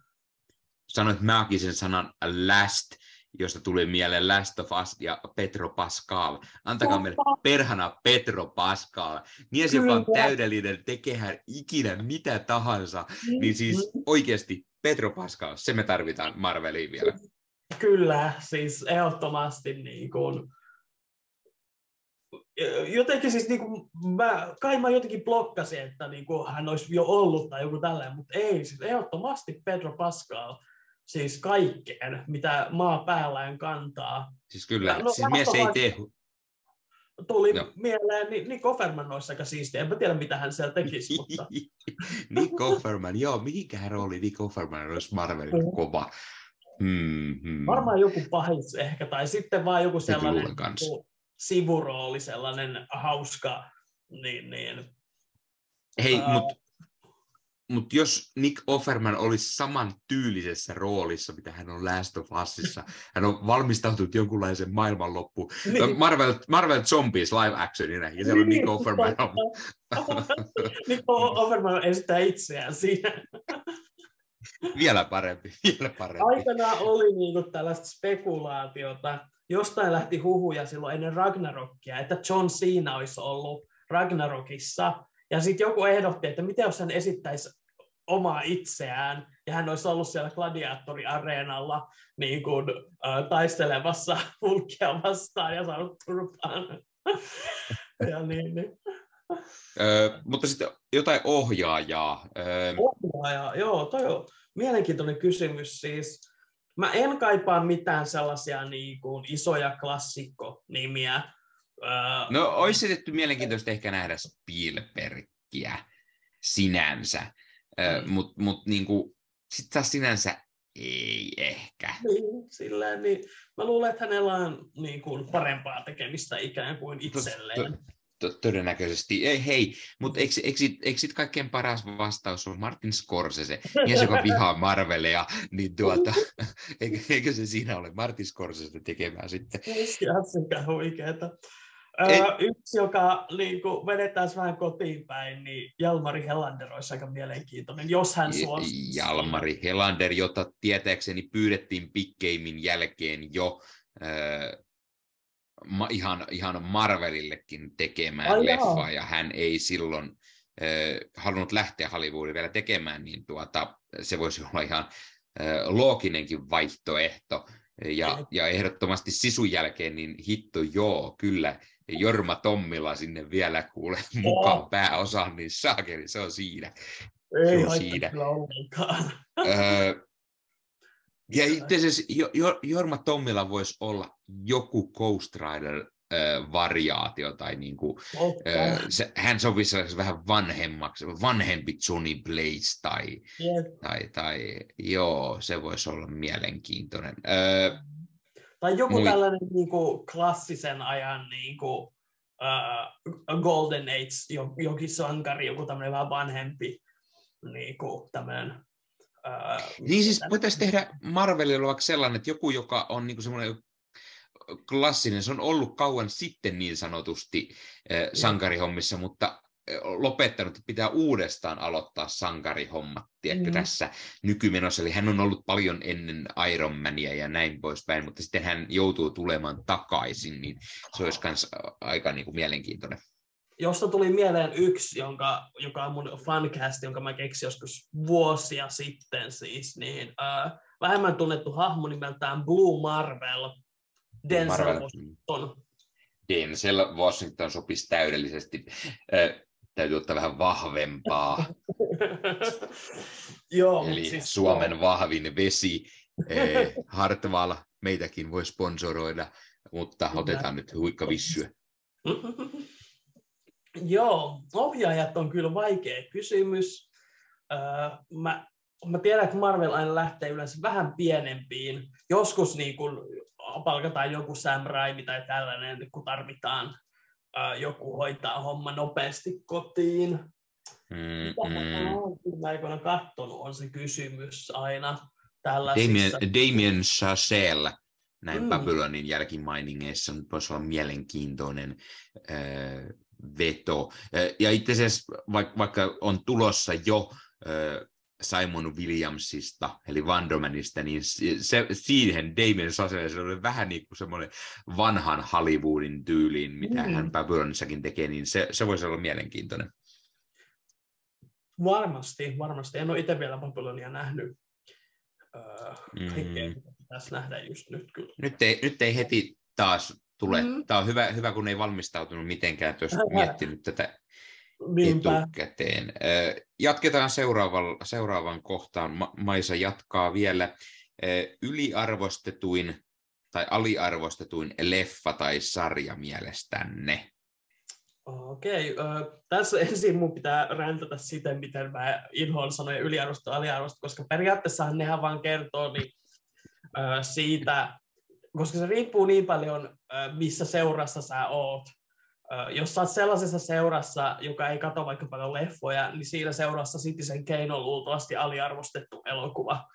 Sanoit maagisen sanan last, josta tuli mieleen Last of Us ja Petro Pascal. Antakaa meille perhana Petro Pascal. Mies, Kyllä. joka on täydellinen, tekehän ikinä mitä tahansa. Niin siis mm-hmm. oikeasti Petro Pascal, se me tarvitaan Marveliin vielä. Kyllä, siis ehdottomasti niin kuin, jotenkin siis niin kuin, mä, kai mä jotenkin blokkasin, että niin kuin, hän olisi jo ollut tai joku tällainen, mutta ei, siis ehdottomasti Pedro Pascal, siis kaikkeen, mitä maa päällään kantaa. Siis kyllä, no, siis mies ei tee... tuli Joo. mieleen, niin Nick Offerman olisi aika siistiä. En mä tiedä, mitä hän siellä tekisi, mutta... Nick Offerman, joo, mihinkähän rooli Nick Offerman olisi Marvelin mm. kova. Hmm, hmm. Varmaan joku pahis ehkä, tai sitten vaan joku sellainen sivurooli, sellainen hauska, niin, niin Hei, uh, mutta mut jos Nick Offerman olisi saman tyylisessä roolissa, mitä hän on Last of Usissa, hän on valmistautunut jonkunlaisen maailmanloppuun, niin. Marvel, Marvel Zombies live actionina, ja siellä on Nick Offerman. Nick Offerman esittää itseään siinä. vielä parempi, vielä parempi. Aikanaan oli niinku tällaista spekulaatiota, jostain lähti huhuja silloin ennen Ragnarokia, että John Cena olisi ollut Ragnarokissa, ja sitten joku ehdotti, että miten jos hän esittäisi omaa itseään, ja hän olisi ollut siellä gladiaattoriareenalla niin kuin, äh, taistelemassa Hulkia vastaan ja saanut turpaan. ja niin, niin. Öö, mutta sitten jotain ohjaajaa. Öö... Ohjaajaa, joo, toi on mielenkiintoinen kysymys siis. Mä en kaipaa mitään sellaisia niin kuin, isoja klassikkonimiä, No, olisi tietty mielenkiintoista ehkä nähdä Spielbergia sinänsä, mm. mutta mut, niinku, sitten taas sinänsä ei ehkä. Niin, sillä niin. Mä luulen, että hänellä on niin kuin, parempaa tekemistä ikään kuin itselleen. To, todennäköisesti. Ei, hei, mutta eikö, eikö, eikö sit kaikkein paras vastaus on Martin Scorsese, mies, joka vihaa Marvelia, niin tuota, eikö, eikö se siinä ole Martin Scorsese tekemään sitten? Ei se huikeeta. Ei. yksi, joka niin kuin, vedetään vähän kotiin päin, niin Jalmari Helander olisi aika mielenkiintoinen, jos hän suostuu. Jalmari Helander, jota tietääkseni pyydettiin Pikkeimin jälkeen jo äh, ma, ihan, ihan Marvelillekin tekemään Ai leffaa, ja hän ei silloin äh, halunnut lähteä Hollywoodiin vielä tekemään, niin tuota, se voisi olla ihan äh, looginenkin vaihtoehto. Ja, ja ehdottomasti sisun jälkeen, niin hitto joo, kyllä Jorma Tommila sinne vielä kuule mukaan oh. pääosaan, niin saakeli, se on siinä. Ei se on siinä. ollenkaan. Öö, ja itse asiassa Jorma Tommila voisi olla joku Ghost Rider variaatio, tai niin kuin, se, hän sopisi vähän vanhemmaksi, vanhempi Johnny Blaze, tai, yep. tai, tai joo, se voisi olla mielenkiintoinen. Öö, tai joku Mui... tällainen niin kuin, klassisen ajan niin kuin, uh, Golden Age, jokin sankari, joku tämmöinen vähän vanhempi niin kuin, tämmöinen Uh, niin siis voitaisiin tehdä Marvelilla vaikka sellainen, että joku, joka on niin semmoinen klassinen, se on ollut kauan sitten niin sanotusti äh, sankarihommissa, mutta lopettanut, että pitää uudestaan aloittaa sankarihommat tiedätkö, mm. tässä nykymenossa. Eli hän on ollut paljon ennen Ironmania ja näin poispäin, mutta sitten hän joutuu tulemaan takaisin, niin se olisi myös aika niin kuin, mielenkiintoinen. Josta tuli mieleen yksi, jonka, joka on mun fancast, jonka mä keksin joskus vuosia sitten siis, niin äh, vähemmän tunnettu hahmo nimeltään Blue Marvel, Denzel Marvel. Washington. Denzel Washington sopisi täydellisesti täytyy ottaa vähän vahvempaa. Joo, Eli siis Suomen joo. vahvin vesi, eh, Hartwall, meitäkin voi sponsoroida, mutta otetaan nyt huikkavissyä. Joo, ohjaajat on kyllä vaikea kysymys. mä, mä tiedän, että Marvel aina lähtee yleensä vähän pienempiin. Joskus niin kun palkataan joku Sam Raimi tai tällainen, kun tarvitaan joku hoitaa homma nopeasti kotiin. Mm, Mitä mm. olen aikoina katsonut, on se kysymys aina Damien, Damien Chazelle näin mm. Babylonin jälkimainingeissa voisi olla mielenkiintoinen äh, veto. Ja itse asiassa vaikka, vaikka on tulossa jo Simon Williamsista, eli Wandermanista, niin se, siihen Damien Chazelle se oli vähän niin kuin semmoinen vanhan Hollywoodin tyyliin, mitä mm. hän Babylonissakin tekee, niin se, se voisi olla mielenkiintoinen. Varmasti, varmasti. En ole itse vielä Babylonia nähnyt. Uh, mm. pitäisi nähdä just nyt kyllä. Nyt ei, nyt ei heti taas tule. Mm. Tämä on hyvä, hyvä, kun ei valmistautunut mitenkään, että olisi miettinyt tätä Niinpä. etukäteen. Jatketaan seuraavan, seuraavan kohtaan. Maisa jatkaa vielä. Yliarvostetuin tai aliarvostetuin leffa tai sarja mielestänne? Okei, okay. tässä ensin mun pitää räntätä siten, miten mä inhoan sanoja yliarvosta ja aliarvosta, koska periaatteessa nehän vaan kertoo niin, siitä, koska se riippuu niin paljon, missä seurassa sä oot. Jos sä oot sellaisessa seurassa, joka ei katso vaikka paljon leffoja, niin siinä seurassa Citizen Kane on luultavasti aliarvostettu elokuva.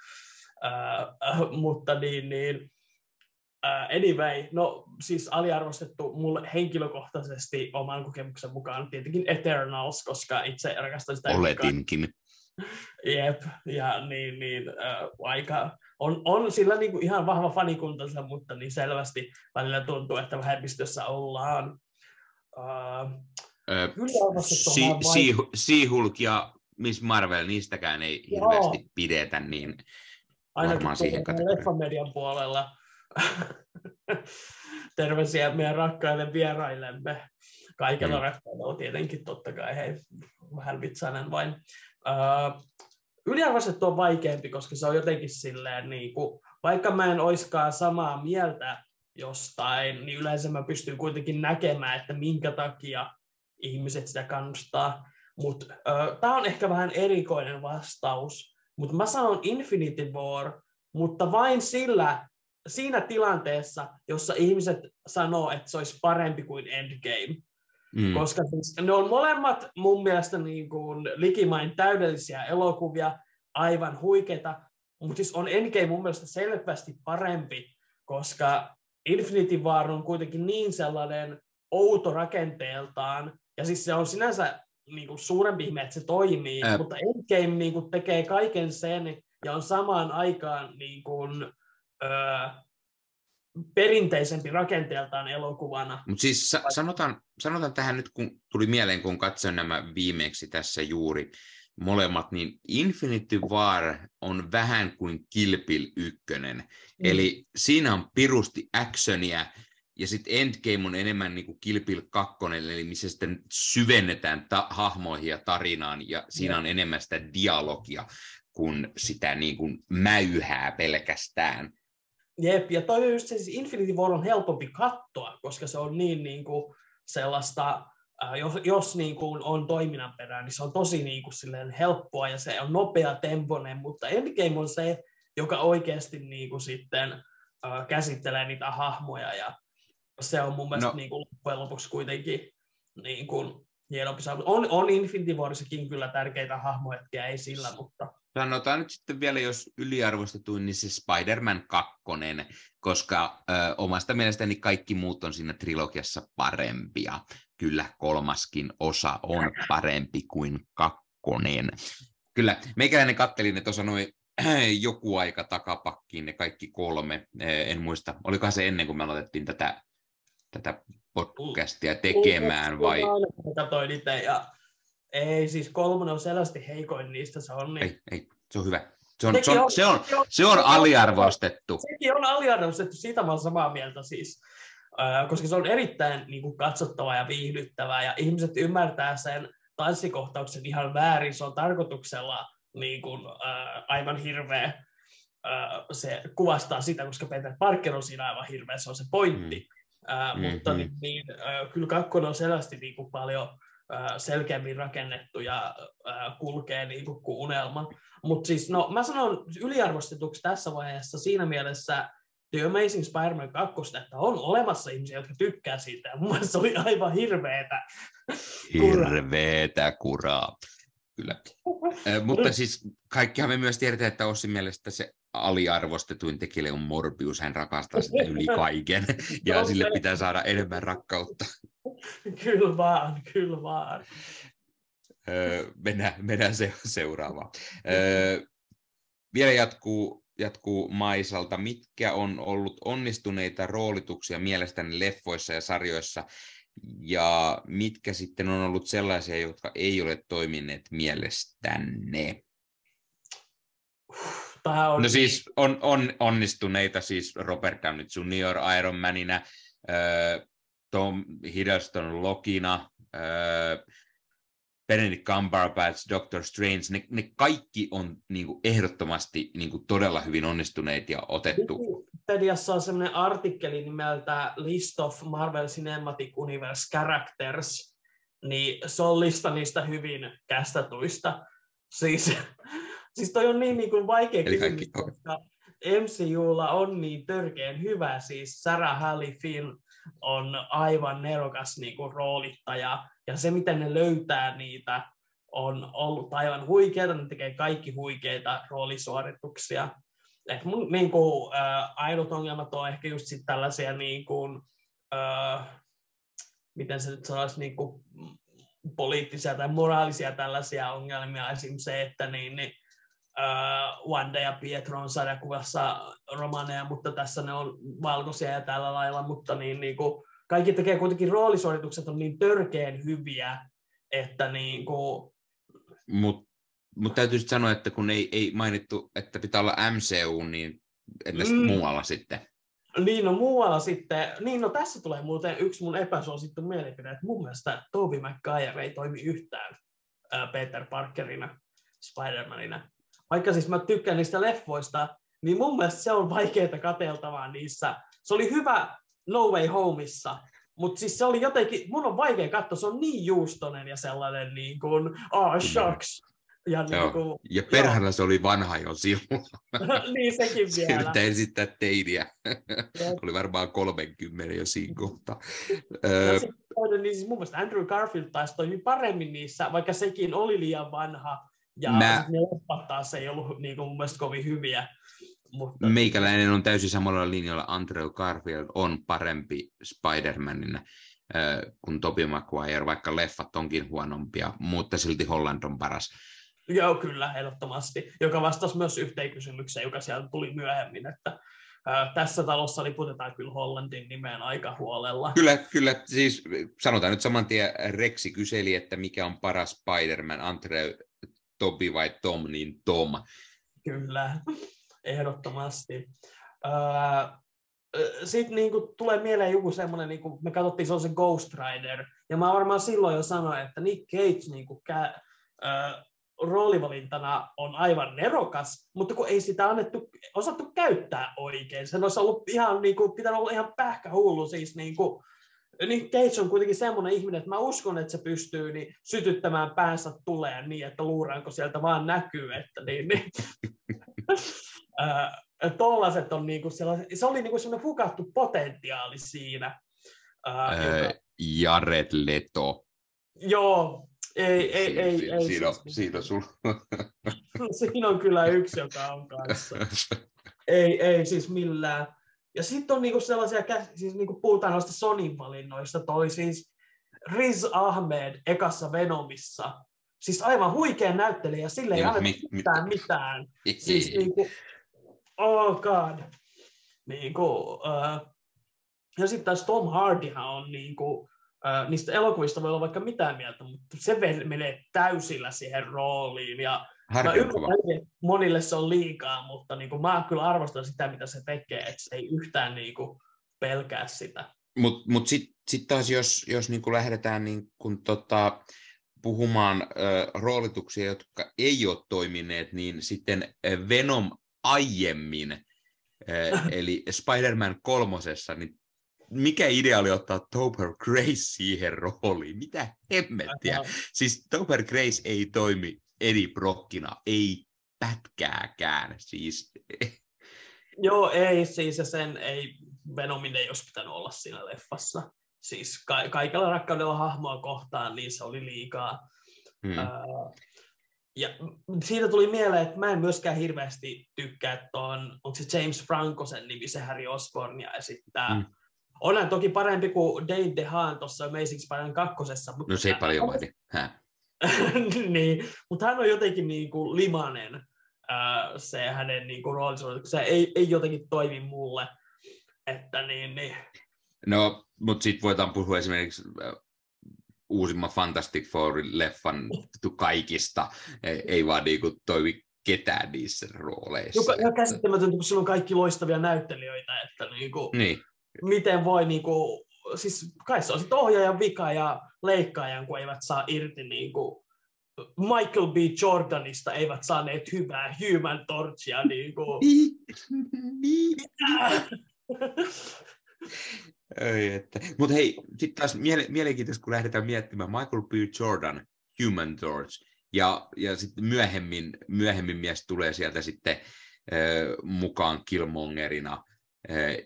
Uh, mutta niin, niin Uh, anyway, no siis aliarvostettu mulle henkilökohtaisesti oman kokemuksen mukaan tietenkin Eternals, koska itse rakastan sitä. Oletinkin. Jep, ja niin, niin uh, aika, on, on sillä niin kuin ihan vahva fanikuntansa, mutta niin selvästi välillä tuntuu, että vähemmistössä ollaan. Uh, She-Hulk ja Miss Marvel, niistäkään ei Joo. hirveästi pidetä, niin Ainakin varmaan siihen kategoriaan. puolella Terveisiä meidän rakkaille vieraillemme. Kaikella mm. rakkaudella tietenkin, totta kai, hei, vähän vitsainen vain. Uh, yliarvostettu on vaikeampi, koska se on jotenkin silleen, niin kuin, vaikka mä en oiskaan samaa mieltä jostain, niin yleensä mä pystyn kuitenkin näkemään, että minkä takia ihmiset sitä kannustaa. Mutta tämä on ehkä vähän erikoinen vastaus, mutta mä sanon Infinity War, mutta vain sillä siinä tilanteessa, jossa ihmiset sanoo, että se olisi parempi kuin Endgame. Mm. Koska siis ne on molemmat mun mielestä niin kuin likimain täydellisiä elokuvia, aivan huikeita, mutta siis on Endgame mun mielestä selvästi parempi, koska Infinity War on kuitenkin niin sellainen outo rakenteeltaan, ja siis se on sinänsä niin kuin suurempi ihme, että se toimii, Ä... mutta Endgame niin kuin tekee kaiken sen, ja on samaan aikaan niin kuin, öö, perinteisempi rakenteeltaan elokuvana. Mutta siis sa- sanotaan, sanotaan tähän nyt, kun tuli mieleen, kun katsoin nämä viimeksi tässä juuri molemmat, niin Infinity War on vähän kuin Kilpil ykkönen. Mm. Eli siinä on pirusti actionia, ja sitten Endgame on enemmän niin kuin Kilpil 2, eli missä sitten syvennetään ta- hahmoihin ja tarinaan, ja siinä ja. on enemmän sitä dialogia kuin sitä niin kuin mäyhää pelkästään. Jep, ja toi just se, siis Infinity War on helpompi katsoa, koska se on niin, niin kuin sellaista, äh, jos, jos niin kuin on toiminnan perään, niin se on tosi niin kuin silleen helppoa ja se on nopea temponen, mutta Endgame on se, joka oikeasti niin kuin sitten äh, käsittelee niitä hahmoja ja se on mun mielestä no. niin kuin loppujen lopuksi kuitenkin niin kuin hienompi On, on Infinity Warissakin kyllä tärkeitä hahmohetkiä, ei sillä, mutta Sanotaan nyt sitten vielä, jos yliarvostetuin, niin se Spider-Man 2, koska ö, omasta mielestäni kaikki muut on siinä trilogiassa parempia. Kyllä kolmaskin osa on parempi kuin kakkonen. Kyllä, meikäläinen kattelin ne tuossa noin joku aika takapakkiin ne kaikki kolme. En muista, olikohan se ennen kuin me aloitettiin tätä, tätä podcastia tekemään vai? Katoin itse ja ei, siis kolmonen on selvästi heikoin niistä, se on niin. Ei, ei, se on hyvä. Se on, se on, se on, se on aliarvostettu. Sekin on aliarvostettu, siitä mä olen samaa mieltä siis. koska se on erittäin niin kuin, katsottava ja viihdyttävää, ja ihmiset ymmärtää sen tanssikohtauksen ihan väärin, se on tarkoituksella niin kuin, äh, aivan hirveä. Äh, se kuvastaa sitä, koska Peter Parker on siinä aivan hirveä, se on se pointti. Mm. Äh, mm-hmm. Mutta niin, niin, äh, kyllä kakkonen on selvästi niin kuin, paljon selkeämmin rakennettu ja kulkee niin kuin, unelma. Mutta siis, no, mä sanon yliarvostetuksi tässä vaiheessa siinä mielessä The Amazing Spider-Man 2, että on olemassa ihmisiä, jotka tykkää siitä, mun se oli aivan hirveetä. Hirveetä kuraa. Kyllä. mutta siis kaikkihan me myös tiedetään, että Ossin mielestä se aliarvostetuin tekijä on Morbius, hän rakastaa sitä yli kaiken, ja sille pitää saada enemmän rakkautta. kyllä vaan, kyllä vaan. mennään, mennään se, seuraavaan. vielä jatkuu, jatkuu Maisalta. Mitkä on ollut onnistuneita roolituksia mielestäni leffoissa ja sarjoissa, ja mitkä sitten on ollut sellaisia, jotka ei ole toimineet mielestänne? on... No siis on, on onnistuneita, siis Robert Downey Jr. Iron Manina, äh, Tom Hiddleston Lokina, äh, Benedict Cumberbatch, Doctor Strange, ne, ne kaikki on niin kuin, ehdottomasti niin kuin, todella hyvin onnistuneet ja otettu. Wikipediassa on sellainen artikkeli nimeltä List of Marvel Cinematic Universe Characters, niin se on lista niistä hyvin kästätuista. Siis, siis toi on niin, niin kuin vaikea Eli kysymys, kaikki- koska MCUlla on niin törkeän hyvä, siis Sarah Halley Finn on aivan nerokas niin kuin roolittaja, ja se miten ne löytää niitä on ollut aivan huikeita, ne tekee kaikki huikeita roolisuorituksia. Et mun niin kuin, äh, ainut ongelmat on ehkä just sit tällaisia, niin kuin, äh, miten se nyt sanoisi, niin kuin, poliittisia tai moraalisia tällaisia ongelmia, esim. se, että niin, niin, uh, Wanda ja Pietro on sarjakuvassa romaneja, mutta tässä ne on valkoisia ja tällä lailla, mutta niin, niin kuin, kaikki tekee kuitenkin roolisuoritukset on niin törkeen hyviä, että niin kuin, Mutta mut täytyy sit sanoa, että kun ei, ei mainittu, että pitää olla MCU, niin entäs Mm. muualla sitten? Niin, no muualla sitten, niin no tässä tulee muuten yksi mun epäsuosittu mielipide, että mun mielestä Tobey Maguire ei toimi yhtään ää, Peter Parkerina, Spider-Manina. Vaikka siis mä tykkään niistä leffoista, niin mun mielestä se on vaikeaa kateltavaa niissä. Se oli hyvä No Way Homeissa, mutta siis se oli jotenkin, mun on vaikea katsoa, se on niin juustonen ja sellainen niin kuin, ah shucks. Ja niin Joo. kuin, Ja perhana se oli vanha jo silloin. niin sekin Se vielä. yrittää esittää teiniä. Oli varmaan 30 jo siinä kohtaa. Ja sitten toinen, niin siis mun mielestä Andrew Garfield taisi toimi paremmin niissä, vaikka sekin oli liian vanha. Ja Mä- ne leffat taas ei ollut niin kuin mun mielestä kovin hyviä. Mutta, meikäläinen on täysin samalla linjalla. Andrew Garfield on parempi Spider-Manina öö, kuin Tobey Maguire, vaikka leffat onkin huonompia, mutta silti Holland on paras. Joo, kyllä, ehdottomasti. Joka vastasi myös yhteen kysymykseen, joka sieltä tuli myöhemmin, että ää, tässä talossa liputetaan kyllä Hollandin nimeen aika huolella. Kyllä, kyllä, siis sanotaan nyt saman tien, Rexi kyseli, että mikä on paras Spider-Man, Andrew, Tobi vai Tom, niin Tom. Kyllä, ehdottomasti. Sitten niinku tulee mieleen joku semmoinen, niinku, me katsottiin se on se Ghost Rider, ja mä varmaan silloin jo sanoin, että Nick Cage niinku, kä, ää, roolivalintana on aivan nerokas, mutta kun ei sitä annettu, osattu käyttää oikein. Sen olisi ollut ihan, niinku, pitänyt olla ihan pähkähullu. Siis, niinku, Nick Cage on kuitenkin semmoinen ihminen, että mä uskon, että se pystyy niin, sytyttämään päänsä tuleen niin, että luuranko sieltä vaan näkyy. Että, niin, niin. Tollaset on niinku se oli niinku semmoinen hukattu potentiaali siinä. Ää, joka, Jared Leto. joo, ei, ei, Siinä- ei, siinä- ei, Siinä on, siis- siinä sul... Siinä on kyllä yksi, joka on kanssa. Ei, ei siis millään. Ja sitten on niinku sellaisia, siis niinku puhutaan noista Sonin valinnoista, toi siis Riz Ahmed ekassa Venomissa. Siis aivan huikea näyttelijä, sille ei anneta mi- mi- mitään mitään. Siis niinku, oh god. Niinku, uh, ja sitten taas Tom Hardyhan on niinku, uh, niistä elokuvista voi olla vaikka mitään mieltä, mutta se menee täysillä siihen rooliin. Ja Mä ymmärrän, monille se on liikaa, mutta niin kuin, mä kyllä arvostan sitä, mitä se tekee, että se ei yhtään niin kuin, pelkää sitä. Mutta mut sitten sit taas, jos, jos niinku lähdetään niin kun tota, puhumaan ö, roolituksia, jotka ei ole toimineet, niin sitten Venom aiemmin, ö, eli Spider-Man kolmosessa, niin mikä idea oli ottaa Topher Grace siihen rooliin? Mitä hemmettiä? Siis Topher Grace ei toimi Eddie Brockina, ei pätkääkään. Siis, Joo, ei siis, ja sen ei, Venomin ei olisi pitänyt olla siinä leffassa. Siis ka- kaikella rakkaudella hahmoa kohtaan, niin se oli liikaa. hmm. Ää, ja siitä tuli mieleen, että mä en myöskään hirveästi tykkää, että on, onko se James Franco sen nimi, se Harry Osbornia esittää. Mm. Onhan toki parempi kuin Dave DeHaan tuossa Amazing Spider-Man kakkosessa. Mutta no se ei paljon vaadi. Niin, mutta hän on jotenkin niin kuin limanen, ää, se hänen niin kuin roolisuoritus. Se ei, ei jotenkin toimi mulle. Että niin, niin. No, mutta sitten voidaan puhua esimerkiksi äh, uusimman Fantastic Four-leffan kaikista. Ei, ei vaan niinku toimi ketään niissä rooleissa. Joka, ihan että- käsittämätöntä, kun sillä on kaikki loistavia näyttelijöitä, että niin kuin, Niin, miten voi, niin kuin, siis kai se on sitten ohjaajan vika ja leikkaajan, kun eivät saa irti niin kuin, Michael B. Jordanista eivät saaneet hyvää Human Torchia. Niin kuin... Ei, että. Mutta hei, sitten taas miele- mielenkiintoista, kun lähdetään miettimään Michael B. Jordan, Human Torch, ja, ja sitten myöhemmin, myöhemmin mies tulee sieltä sitten äh, mukaan Killmongerina, äh,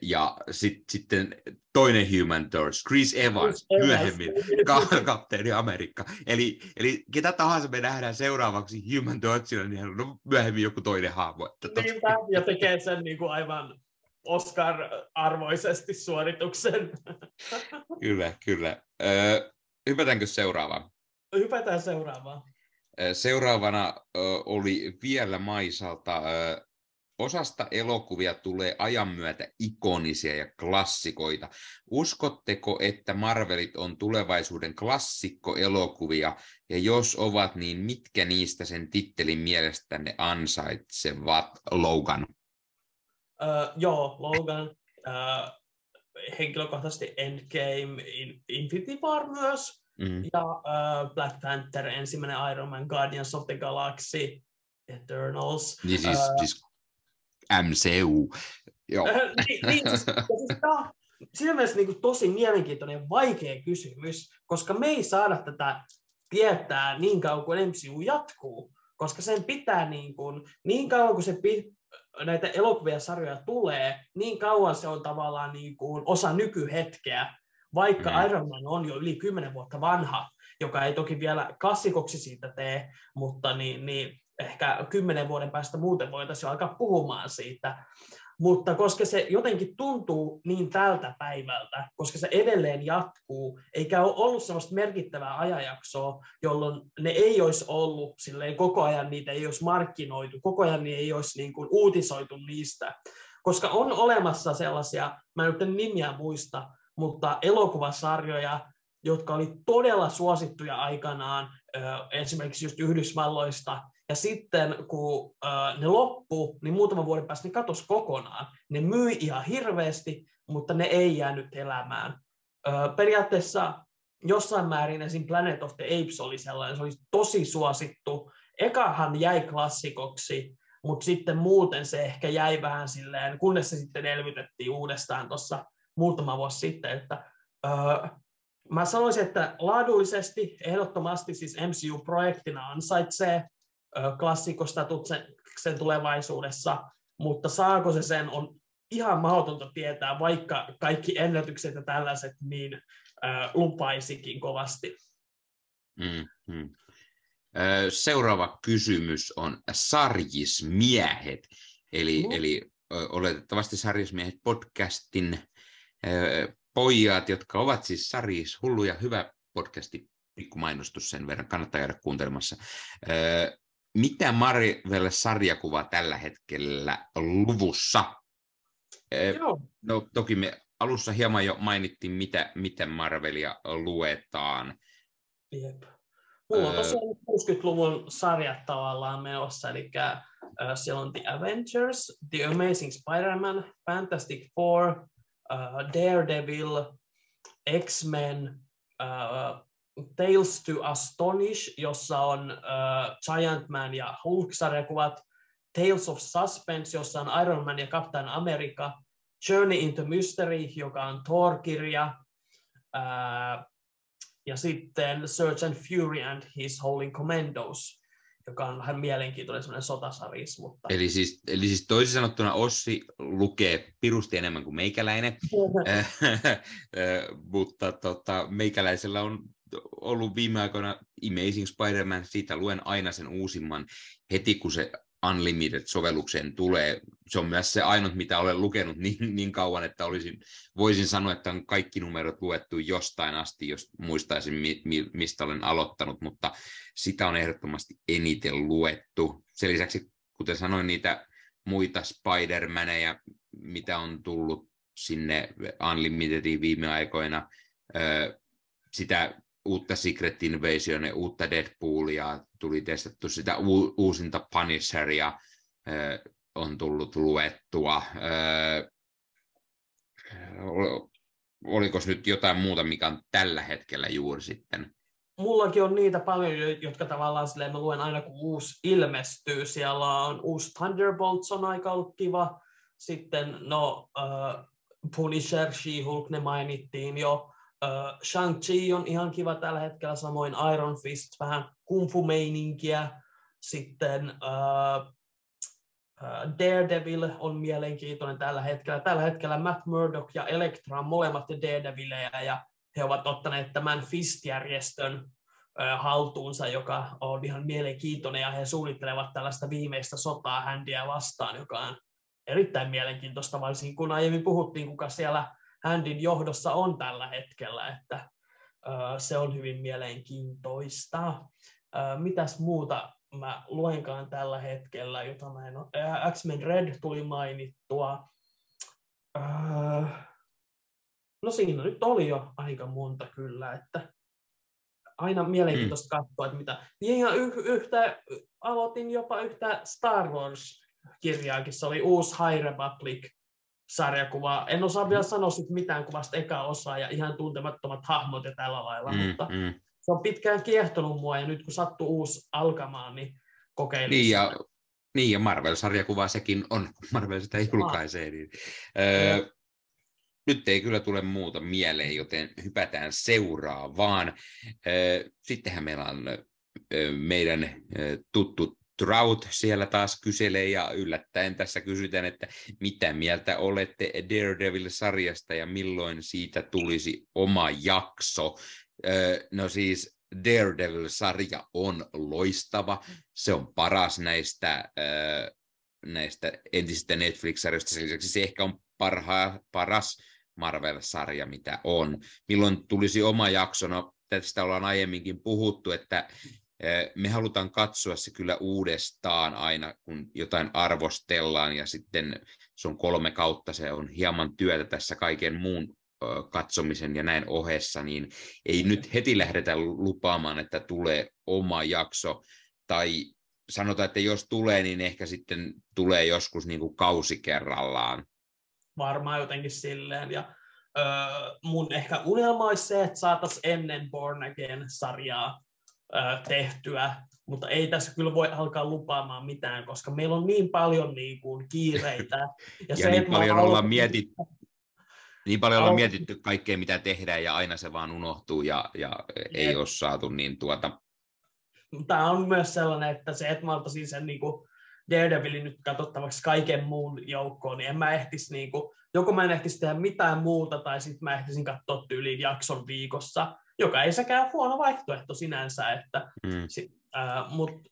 ja sit, sitten toinen Human Torch, Chris Evans, Chris myöhemmin, ka- kapteeni Amerikka. Eli, eli ketä tahansa me nähdään seuraavaksi Human Torchilla, niin on myöhemmin joku toinen hahmo. Niinpä, ja tekee sen niin kuin aivan Oscar-arvoisesti suorituksen. kyllä, kyllä. Öö, hypätäänkö seuraavaan? Hypätään seuraavaan. Seuraavana ö, oli vielä Maisalta. Osasta elokuvia tulee ajan myötä ikonisia ja klassikoita. Uskotteko, että Marvelit on tulevaisuuden klassikkoelokuvia, ja jos ovat, niin mitkä niistä sen tittelin mielestänne ansaitsevat Logan? Uh, joo, Logan. Uh, henkilökohtaisesti Endgame, Infinity War myös. Mm. Ja uh, Black Panther, ensimmäinen Iron Man, Guardians of the Galaxy, Eternals. Niin siis, uh, siis MCU. Joo. niin, niin, siis, siis tämä siinä mielessä niin kuin tosi mielenkiintoinen ja vaikea kysymys, koska me ei saada tätä tietää niin kauan kuin MCU jatkuu, koska sen pitää niin, kuin, niin kauan kuin se näitä elokuvia sarjoja tulee, niin kauan se on tavallaan niin kuin osa nykyhetkeä, vaikka mm. Iron Man on jo yli kymmenen vuotta vanha, joka ei toki vielä klassikoksi siitä tee, mutta niin, niin ehkä kymmenen vuoden päästä muuten voitaisiin alkaa puhumaan siitä. Mutta koska se jotenkin tuntuu niin tältä päivältä, koska se edelleen jatkuu, eikä ole ollut sellaista merkittävää ajanjaksoa, jolloin ne ei olisi ollut silleen koko ajan, niitä ei olisi markkinoitu, koko ajan niin ei olisi niin kuin uutisoitu niistä. Koska on olemassa sellaisia, mä en nyt nimiä muista, mutta elokuvasarjoja, jotka oli todella suosittuja aikanaan, esimerkiksi just Yhdysvalloista, ja sitten kun ne loppu, niin muutaman vuoden päästä ne katosi kokonaan. Ne myi ihan hirveästi, mutta ne ei jäänyt elämään. periaatteessa jossain määrin esim. Planet of the Apes oli sellainen, se oli tosi suosittu. Ekahan jäi klassikoksi, mutta sitten muuten se ehkä jäi vähän silleen, kunnes se sitten elvytettiin uudestaan tuossa muutama vuosi sitten, että öö, mä sanoisin, että laadullisesti ehdottomasti siis MCU-projektina ansaitsee klassikostatuksen tulevaisuudessa, mutta saako se sen on ihan mahdotonta tietää, vaikka kaikki ennätykset ja tällaiset niin äh, lupaisikin kovasti. Mm-hmm. Seuraava kysymys on sarjismiehet, eli, mm. eli oletettavasti sarjismiehet podcastin pojat, jotka ovat siis sarjis hulluja, hyvä podcasti, pikku mainostus sen verran, kannattaa jäädä kuuntelemassa mitä Marvel-sarjakuva tällä hetkellä luvussa? Joo. No toki me alussa hieman jo mainittiin, mitä, miten Marvelia luetaan. Jep. Mulla on tosiaan 60-luvun sarjat tavallaan menossa, eli siellä on The Avengers, The Amazing Spider-Man, Fantastic Four, uh, Daredevil, X-Men, uh, Tales to Astonish, jossa on uh, Giant Man ja Hulk-sarjakuvat, Tales of Suspense, jossa on Iron Man ja Captain America, Journey into Mystery, joka on Thor-kirja, uh, ja sitten Search and Fury and His Holy Commandos, joka on vähän mielenkiintoinen sellainen sotasaris. Mutta... Eli, siis, eli siis toisin sanottuna Ossi lukee pirusti enemmän kuin meikäläinen, mutta tota, meikäläisellä on ollut viime aikoina Amazing Spider-Man, siitä luen aina sen uusimman heti, kun se Unlimited-sovellukseen tulee. Se on myös se ainut, mitä olen lukenut niin, niin kauan, että olisin, voisin sanoa, että on kaikki numerot luettu jostain asti, jos muistaisin, mi, mi, mistä olen aloittanut, mutta sitä on ehdottomasti eniten luettu. Sen lisäksi, kuten sanoin, niitä muita Spider-Maneja, mitä on tullut sinne Unlimitediin viime aikoina, sitä uutta Secret Invasionia, uutta Deadpoolia, tuli testattu sitä u- uusinta Punisheria, äh, on tullut luettua. Äh, oliko nyt jotain muuta, mikä on tällä hetkellä juuri sitten mullakin on niitä paljon, jotka tavallaan silleen mä luen aina kun uusi ilmestyy. Siellä on uusi Thunderbolts on aika ollut kiva. Sitten no uh, Punisher, She-Hulk, ne mainittiin jo. Uh, Shang-Chi on ihan kiva tällä hetkellä, samoin Iron Fist, vähän kumfu-meininkiä. Sitten uh, uh, Daredevil on mielenkiintoinen tällä hetkellä. Tällä hetkellä Matt Murdock ja Elektra on molemmat Daredevilejä, ja he ovat ottaneet tämän Fist-järjestön haltuunsa, joka on ihan mielenkiintoinen, ja he suunnittelevat tällaista viimeistä sotaa händiä vastaan, joka on erittäin mielenkiintoista, varsinkin kun aiemmin puhuttiin, kuka siellä Handin johdossa on tällä hetkellä, että se on hyvin mielenkiintoista. Mitäs muuta mä luenkaan tällä hetkellä, jota mä en ole. X-Men Red tuli mainittua. No siinä nyt oli jo aika monta kyllä, että aina mielenkiintoista mm. katsoa, että mitä. Ihan yhtä, aloitin jopa yhtä Star Wars kirjaakin, se oli uusi High Republic sarjakuva. En osaa vielä sanoa sit mitään kuvasta eka osaa ja ihan tuntemattomat hahmot ja tällä lailla, mm, mutta mm. se on pitkään kiehtonut mua ja nyt kun sattuu uusi alkamaan, niin kokeilin niin ja, niin ja Marvel-sarjakuva sekin on, Marvel sitä julkaisee. Niin, öö, nyt ei kyllä tule muuta mieleen, joten hypätään seuraavaan. Öö, sittenhän meillä on öö, meidän tuttu Trout siellä taas kyselee ja yllättäen tässä kysytään, että mitä mieltä olette Daredevil-sarjasta ja milloin siitä tulisi oma jakso. No siis Daredevil-sarja on loistava. Se on paras näistä, näistä entisistä Netflix-sarjoista. Sen lisäksi se ehkä on parha, paras Marvel-sarja, mitä on. Milloin tulisi oma jakso? No, tästä ollaan aiemminkin puhuttu, että me halutaan katsoa se kyllä uudestaan aina, kun jotain arvostellaan ja sitten se on kolme kautta, se on hieman työtä tässä kaiken muun katsomisen ja näin ohessa, niin ei nyt heti lähdetä lupaamaan, että tulee oma jakso, tai sanotaan, että jos tulee, niin ehkä sitten tulee joskus niin kuin kausi kerrallaan. Varmaan jotenkin silleen, ja öö, mun ehkä unelma olisi se, että saataisiin ennen Born Again-sarjaa tehtyä, mutta ei tässä kyllä voi alkaa lupaamaan mitään, koska meillä on niin paljon niin kuin, kiireitä. Ja, ja se, niin paljon ollaan mietitty, niin paljon ollaan mietitty kaikkea, mitä tehdään, ja aina se vaan unohtuu, ja, ja ei ole saatu niin tuota... Tämä on myös sellainen, että se, että mä ottaisin sen niin kuin Daredevilin nyt katsottavaksi kaiken muun joukkoon, niin en mä ehtisi, niin kuin, joko mä en ehtisi tehdä mitään muuta, tai sitten mä ehtisin katsoa tyyliin jakson viikossa, joka ei sekään huono vaihtoehto sinänsä, että mm. si, äh, mutta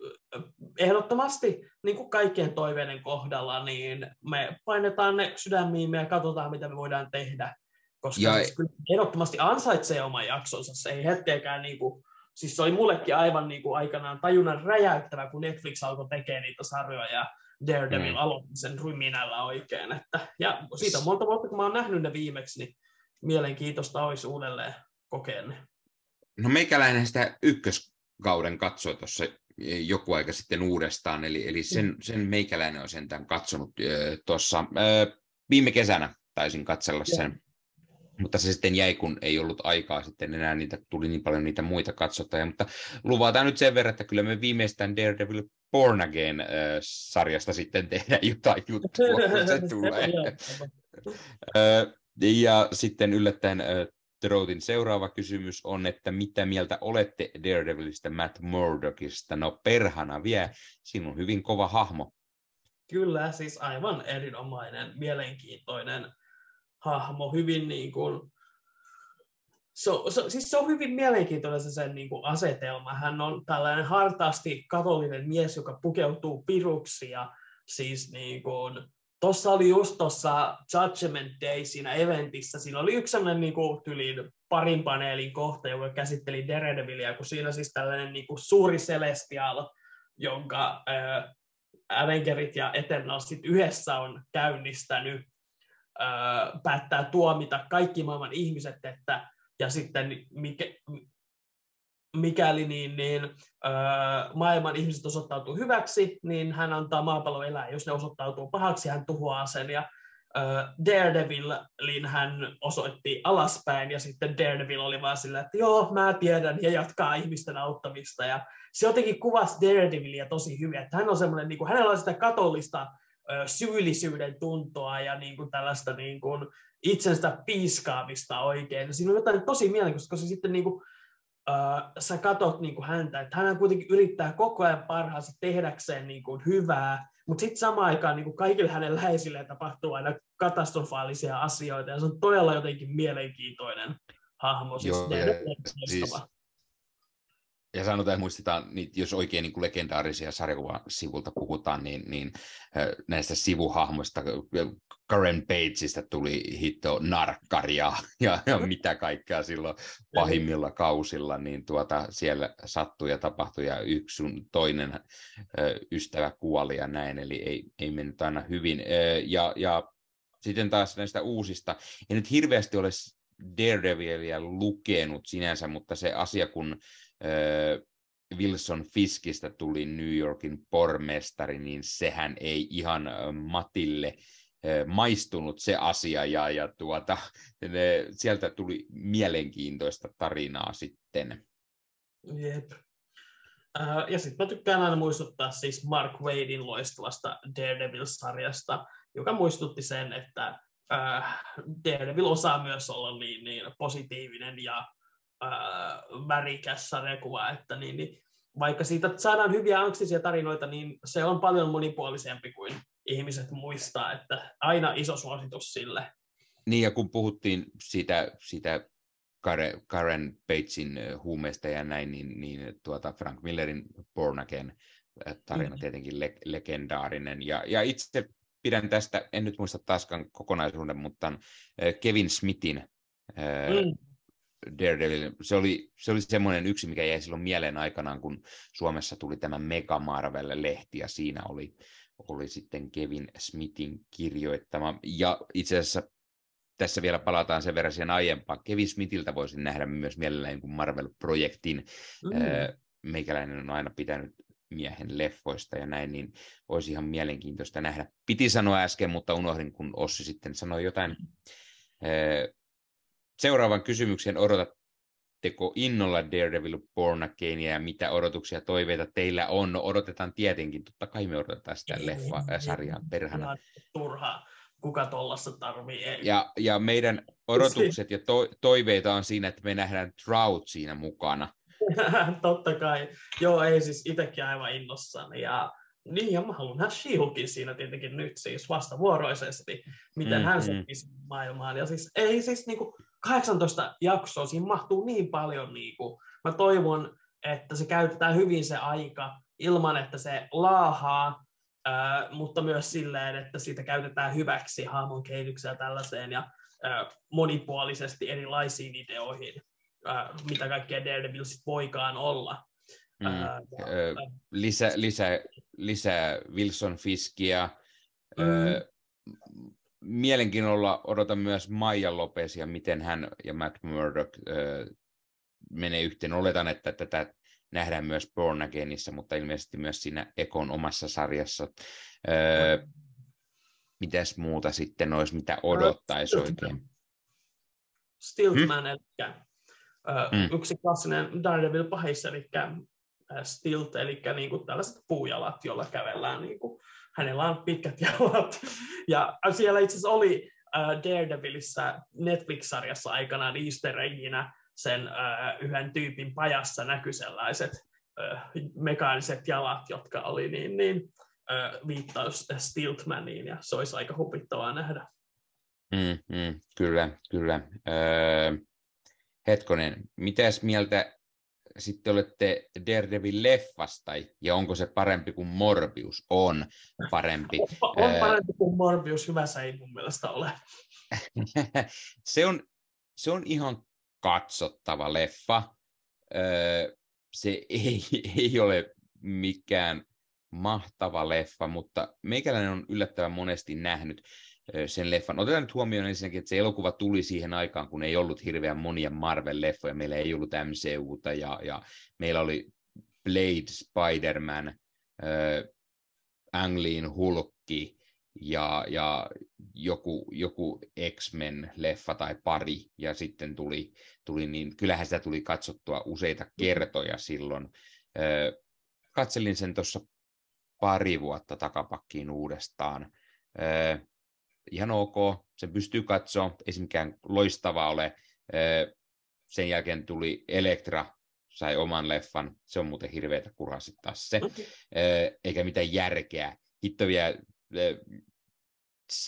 ehdottomasti niin kuin kaikkien toiveiden kohdalla, niin me painetaan ne sydämiin ja katsotaan, mitä me voidaan tehdä, koska ja... siis kyllä ehdottomasti ansaitsee oman jaksonsa, se ei hetkeäkään niin kuin, siis se oli mullekin aivan niin kuin aikanaan tajunnan räjäyttävä, kun Netflix alkoi tekemään niitä sarjoja, ja Daredevil mm. aloitti sen ryminällä oikein. Että, ja siitä on monta vuotta, kun mä oon nähnyt ne viimeksi, niin mielenkiintoista olisi uudelleen kokea ne. No meikäläinen sitä ykköskauden katsoi tuossa joku aika sitten uudestaan, eli, eli sen, mm. sen meikäläinen on sentään katsonut tuossa viime kesänä taisin katsella sen. Mutta se sitten jäi, kun ei ollut aikaa sitten enää, niitä, tuli niin paljon niitä muita katsottajia, mutta luvataan nyt sen verran, että kyllä me viimeistään Daredevil Born Again-sarjasta sitten tehdään jotain juttua, kun se tulee. ja sitten yllättäen Throatin seuraava kysymys on, että mitä mieltä olette Daredevilistä Matt Murdockista? No perhana vie, siinä on hyvin kova hahmo. Kyllä, siis aivan erinomainen, mielenkiintoinen hahmo, hyvin niin kuin, se, se, siis se on hyvin mielenkiintoinen se sen niin kuin asetelma. Hän on tällainen hartaasti katolinen mies, joka pukeutuu piruksi ja siis niin kuin, Tuossa oli just tuossa Judgment Day siinä eventissä, siinä oli yksi sellainen niin kuin, parin paneelin kohta, joka käsitteli Daredevilia, kun siinä siis tällainen niin kuin, suuri Celestial, jonka äh, Avengerit ja Eternalsit yhdessä on käynnistänyt, äh, päättää tuomita kaikki maailman ihmiset, että ja sitten mikä, mikäli niin, niin öö, maailman ihmiset osoittautuu hyväksi, niin hän antaa maapallon elää. Jos ne osoittautuu pahaksi, hän tuhoaa sen. Ja Daredevilin hän osoitti alaspäin ja sitten Daredevil oli vaan sillä, että joo, mä tiedän ja jatkaa ihmisten auttamista ja se jotenkin kuvasi Daredevilia tosi hyvin, että hän on semmoinen, niin kuin, hänellä on sitä katollista syyllisyyden tuntoa ja niin kuin tällaista niin kuin itsestä piiskaamista oikein. Siinä on jotain tosi mielenkiintoista, koska sitten niin kuin, äh, sä katot niin kuin häntä, että hän kuitenkin yrittää koko ajan parhaansa tehdäkseen niin kuin hyvää, mutta sitten samaan aikaan niin kuin kaikille hänen läheisilleen tapahtuu aina katastrofaalisia asioita, ja se on todella jotenkin mielenkiintoinen hahmo. Siis Joo, ja, siis, ja sanotaan, että muistetaan, niin jos oikein niin kuin legendaarisia sarjakuvan sivulta puhutaan, niin, niin näistä sivuhahmoista Karen Pageista tuli hitto narkkari ja, ja, ja mitä kaikkea silloin pahimmilla kausilla, niin tuota, siellä sattui ja tapahtui ja yksi sun toinen ystävä kuoli ja näin, eli ei, ei mennyt aina hyvin. Ja, ja sitten taas näistä uusista, en nyt hirveästi ole Daredevilia lukenut sinänsä, mutta se asia, kun Wilson Fiskistä tuli New Yorkin pormestari, niin sehän ei ihan Matille maistunut se asia, ja, ja tuota, ne, sieltä tuli mielenkiintoista tarinaa sitten. Jep. ja sitten mä tykkään aina muistuttaa siis Mark Wadein loistavasta Daredevil-sarjasta, joka muistutti sen, että Daredevil osaa myös olla niin, niin positiivinen ja äh, värikäs sarjakuva, että niin, niin, vaikka siitä saadaan hyviä angstisia tarinoita, niin se on paljon monipuolisempi kuin ihmiset muistaa, että aina iso suositus sille. Niin, ja kun puhuttiin siitä, siitä Karen, Karen Batesin huumeista ja näin, niin, niin tuota Frank Millerin Born Again tarina mm. tietenkin le- legendaarinen. Ja, ja itse pidän tästä, en nyt muista taaskaan kokonaisuuden, mutta Kevin Smithin mm. Daredevil, se oli, se oli semmoinen yksi, mikä jäi silloin mieleen aikanaan, kun Suomessa tuli tämä Mega Marvel-lehti, ja siinä oli, oli sitten Kevin Smithin kirjoittama. Ja itse asiassa tässä vielä palataan sen verran siihen aiempaan. Kevin Smithiltä voisin nähdä myös mielellään kuin Marvel-projektin. Mm. Meikäläinen on aina pitänyt miehen leffoista ja näin, niin olisi ihan mielenkiintoista nähdä. Piti sanoa äsken, mutta unohdin, kun Ossi sitten sanoi jotain seuraavan kysymyksen odotatteko innolla Daredevil Born Againia ja mitä odotuksia ja toiveita teillä on? No, odotetaan tietenkin, totta kai me odotetaan sitä leffa-sarjaa perhana. Turhaa, kuka tuollaista tarvii. Ei. Ja, ja meidän odotukset ja to, toiveita on siinä, että me nähdään Trout siinä mukana. totta kai. Joo, ei siis itsekin aivan innossani. Ja niin, ja mä haluan nähdä she siinä tietenkin nyt siis vastavuoroisesti, miten mm, hän mm. maailmaan. Ja siis ei siis niinku, 18 jaksoa, siinä mahtuu niin paljon. Niin kuin, mä toivon, että se käytetään hyvin se aika ilman, että se laahaa, ää, mutta myös silleen, että sitä käytetään hyväksi hahmon kehitykseen ja tällaiseen ja ää, monipuolisesti erilaisiin ideoihin, ää, mitä kaikkea Daredevil voikaan olla. Mm. Ää, ja, lisä, lisä, lisää Wilson Fiskia, mm mielenkiinnolla odotan myös Maija Lopesia, miten hän ja Matt Murdock äh, menee yhteen. Oletan, että tätä nähdään myös Born Againissa, mutta ilmeisesti myös siinä Ekon omassa sarjassa. Äh, mitäs muuta sitten olisi, mitä odottaisi oikein? Stiltman, hmm? eli äh, hmm. yksi klassinen Daredevil pahissa, eli stilt, eli niin kuin tällaiset puujalat, joilla kävellään niin kuin hänellä on pitkät jalat. Ja siellä itse asiassa oli äh, Daredevilissä Netflix-sarjassa aikanaan easter egginä sen äh, yhden tyypin pajassa näkyi sellaiset äh, mekaaniset jalat, jotka oli niin, niin äh, viittaus Stiltmaniin, ja se olisi aika hupittavaa nähdä. Mm, mm, kyllä, kyllä. Öö, hetkonen, mitäs mieltä sitten olette Daredevil-leffasta, ja onko se parempi kuin Morbius? On parempi. On parempi kuin Morbius, hyvä se ei mun mielestä ole. se, on, se on ihan katsottava leffa. Se ei, ei ole mikään mahtava leffa, mutta meikäläinen on yllättävän monesti nähnyt sen leffan. Otetaan nyt huomioon ensinnäkin, että se elokuva tuli siihen aikaan, kun ei ollut hirveän monia Marvel-leffoja, meillä ei ollut MCUta ja, ja meillä oli Blade, Spider-Man, äh, Ang Leein Hulkki ja, ja joku, joku X-Men-leffa tai pari, ja sitten tuli, tuli niin, kyllähän sitä tuli katsottua useita kertoja silloin. Katselin sen tuossa pari vuotta takapakkiin uudestaan. Ihan ok, sen pystyy katsoa, ei se mikään loistava ole. Sen jälkeen tuli Elektra, sai oman leffan, se on muuten hirveätä kurasittaa se, okay. eikä mitään järkeä. Hitto vielä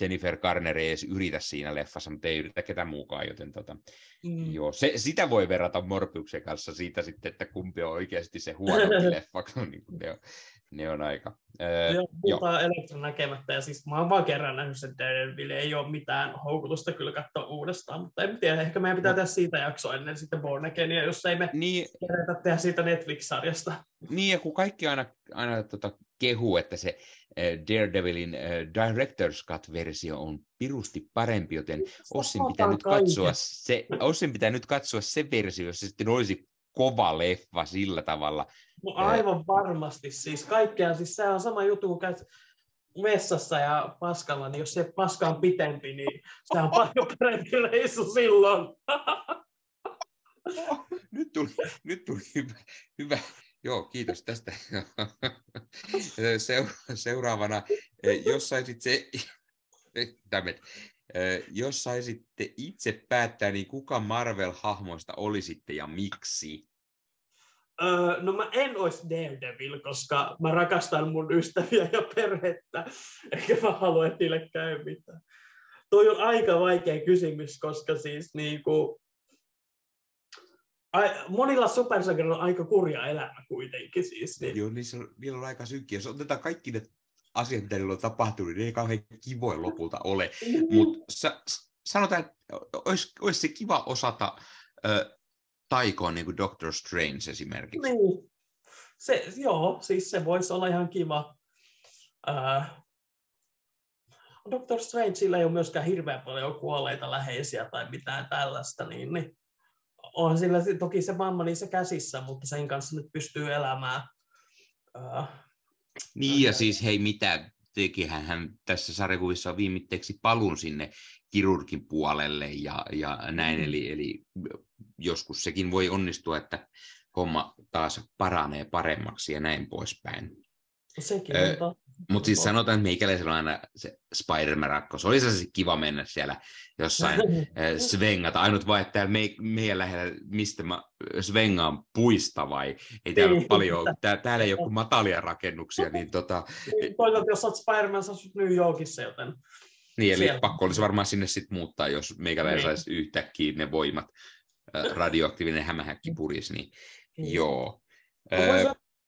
Jennifer Garner ei edes yritä siinä leffassa, mutta ei yritä ketään muukaan, joten tota, mm. joo, se, sitä voi verrata Morbiuksen kanssa siitä sitten, että kumpi on oikeasti se huono leffa, kun niin ne, on, ne on aika... Öö, joo, elektron näkemättä, ja siis mä oon vaan kerran nähnyt sen Daredevil, ei ole mitään houkutusta kyllä katsoa uudestaan, mutta en tiedä, ehkä meidän pitää tehdä siitä jaksoa ennen sitten Born Again, jos ei me niin, tehdä siitä Netflix-sarjasta. Niin, ja kun kaikki aina, aina tota, kehuu, että se Eh, Daredevilin eh, Director's Cut-versio on pirusti parempi, joten Ossin pitää, nyt katsoa se, Ossin pitää nyt katsoa se versio, jos se sitten olisi kova leffa sillä tavalla. No aivan varmasti, siis kaikkea, siis se on sama juttu, kun käyt vessassa ja paskalla, niin jos se paska on pitempi, niin se on paljon parempi reissu silloin. nyt tuli, nyt tuli hyvä, hyvä, Joo, kiitos tästä. Seuraavana, eh, jos saisit se, Dammit. Jos saisitte itse päättää, niin kuka Marvel-hahmoista olisitte ja miksi? Öö, no mä en olisi Daredevil, koska mä rakastan mun ystäviä ja perhettä, eikä mä halua, että niille käy mitään. Toi on aika vaikea kysymys, koska siis niinku, Ai, monilla supersankareilla on aika kurja elämä kuitenkin. Siis, niin. Joo, niissä on, niillä on aika synkkiä. Jos otetaan kaikki ne asiat, mitä niillä on tapahtunut, niin ei kauhean kivoja lopulta ole. Mm-hmm. Mutta sa, sanotaan, että olisi, olisi se kiva osata äh, taikoa niin kuin Doctor Strange esimerkiksi. Niin. Se, joo, siis se voisi olla ihan kiva. Äh, Doctor Strangeilla ei ole myöskään hirveän paljon kuolleita läheisiä tai mitään tällaista, niin, niin on sillä toki se vamma niissä käsissä, mutta sen kanssa nyt pystyy elämään. Uh, niin ja siis hei mitä, tekihän hän tässä sarjakuvissa on viimitteeksi palun sinne kirurgin puolelle ja, ja näin, mm. eli, eli joskus sekin voi onnistua, että homma taas paranee paremmaksi ja näin poispäin. Sekin on öö, mutta siis sanotaan, että meikäläisellä on aina se Spider-Man rakko. Se olisi se kiva mennä siellä jossain eh, svengata. Ainut vaan, että täällä me, meidän lähellä, mistä mä svengaan puista vai ei täällä ole niin. paljon, tää, täällä ei ole kuin matalia rakennuksia. Niin tota... Niin, toisaalta jos olet Spider-Man, sä New Yorkissa, joten... Niin, eli siellä. pakko olisi varmaan sinne sitten muuttaa, jos meikäläinen niin. saisi yhtäkkiä ne voimat, radioaktiivinen hämähäkki puris, niin, niin. joo.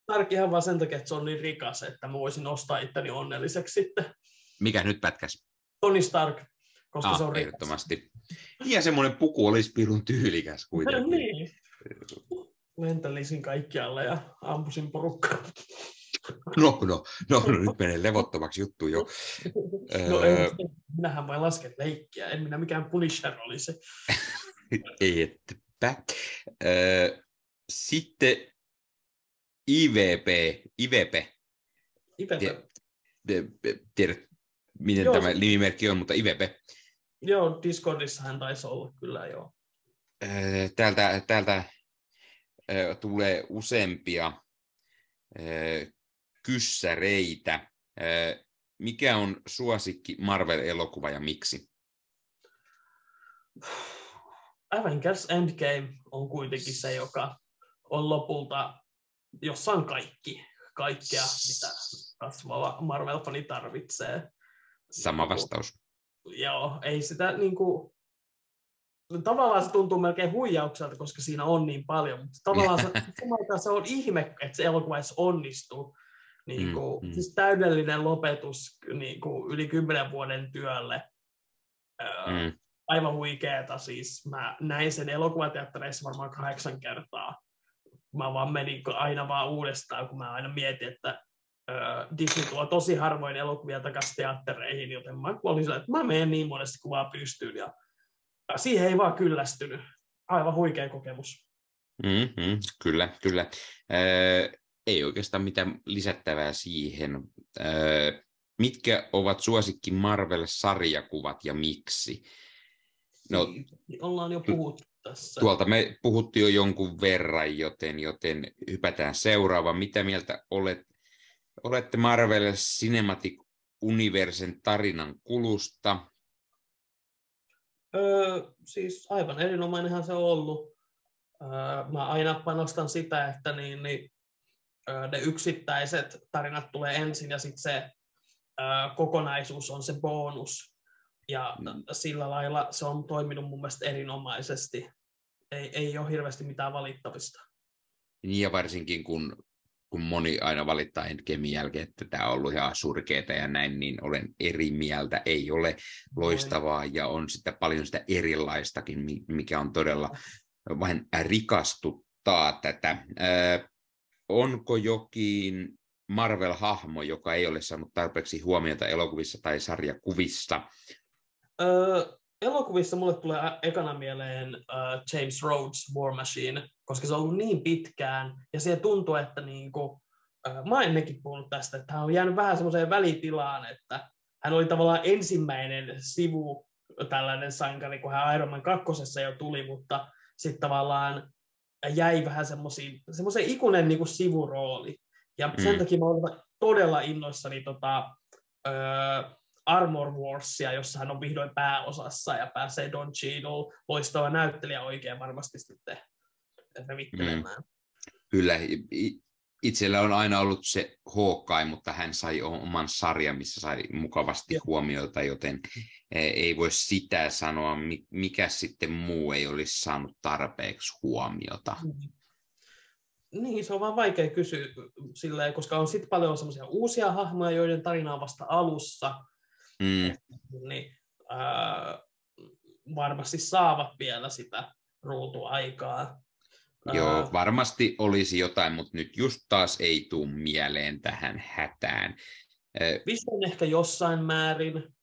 Stark ihan vaan sen takia, että se on niin rikas, että mä voisin ostaa itteni onnelliseksi sitten. Mikä nyt pätkäs? Tony Stark, koska ah, se on ehdottomasti. Ja semmoinen puku olisi pirun tyylikäs kuitenkin. niin. Lentelisin kaikkialle ja ampusin porukkaa. No, no, no, no, nyt menee levottomaksi juttu jo. no, öö... minähän vain lasken leikkiä, en minä mikään Punisher olisi. Ei, ettepä. Öö, sitten IVP, IVP. IVP. Tiedät, miten joo. tämä nimimerkki on, mutta IVP. Joo, Discordissa hän taisi olla kyllä, joo. Täältä, täältä tulee useampia kyssäreitä. Mikä on suosikki Marvel-elokuva ja miksi? Avengers Endgame on kuitenkin se, joka on lopulta jossa on kaikki, kaikkea, mitä kasvava Marvel-fani tarvitsee. Sama niinku, vastaus. Joo, ei sitä niin kuin, tavallaan se tuntuu melkein huijaukselta, koska siinä on niin paljon, mutta tavallaan se, se on ihme, että se elokuva edes onnistuu. Niin kuin, mm, mm. Siis täydellinen lopetus niin kuin yli kymmenen vuoden työlle. Mm. Aivan huikeeta. Siis mä näin sen elokuvateattereissa varmaan kahdeksan kertaa mä vaan menin aina vaan uudestaan, kun mä aina mietin, että Disney tuo tosi harvoin elokuvia takaisin teattereihin, joten mä olin sillä, että mä menen niin monesti kuin vaan pystyn, ja siihen ei vaan kyllästynyt. Aivan huikea kokemus. Mm-hmm, kyllä, kyllä. Äh, ei oikeastaan mitään lisättävää siihen. Äh, mitkä ovat suosikki Marvel-sarjakuvat ja miksi? No, ollaan jo puhuttu tässä. Tuolta me puhuttiin jo jonkun verran, joten, joten hypätään seuraava. Mitä mieltä olet, olette Marvel Cinematic Universen tarinan kulusta? Öö, siis aivan erinomainenhan se on ollut. Öö, mä aina panostan sitä, että niin, niin, öö, ne yksittäiset tarinat tulee ensin ja sitten se öö, kokonaisuus on se bonus. Ja mm. sillä lailla se on toiminut mun mielestä erinomaisesti. Ei, ei ole hirveästi mitään valittavista. Niin ja varsinkin kun, kun moni aina valittaa Endgamein jälkeen, että tämä on ollut ihan surkeeta ja näin, niin olen eri mieltä. Ei ole loistavaa ja on sitä paljon sitä erilaistakin, mikä on todella vain rikastuttaa tätä. Ö, onko jokin Marvel-hahmo, joka ei ole saanut tarpeeksi huomiota elokuvissa tai sarjakuvissa, Öö, elokuvissa mulle tulee ekana mieleen uh, James Rhodes War Machine, koska se on ollut niin pitkään, ja se tuntuu, että niinku, uh, mä ennenkin puhunut tästä, että hän on jäänyt vähän semmoiseen välitilaan, että hän oli tavallaan ensimmäinen sivu tällainen sankari, kun hän Iron Man kakkosessa jo tuli, mutta sitten tavallaan jäi vähän semmoisen ikuinen niinku sivurooli. Ja mm. sen takia mä olen todella innoissani tota, öö, Armor Warsia, jossa hän on vihdoin pääosassa ja pääsee Don Cheadle, loistava näyttelijä oikein varmasti sitten revittelemään. Mm. Kyllä, itsellä on aina ollut se Hawkeye, mutta hän sai oman sarjan, missä sai mukavasti huomiota, joten e, ei voi sitä sanoa, mikä sitten muu ei olisi saanut tarpeeksi huomiota. Mm. Niin, se on vaan vaikea kysyä, silleen, koska on sitten paljon semmoisia uusia hahmoja, joiden tarina on vasta alussa, mm. niin ää, varmasti saavat vielä sitä ruutuaikaa. Joo, varmasti olisi jotain, mutta nyt just taas ei tule mieleen tähän hätään. Vision ehkä jossain määrin,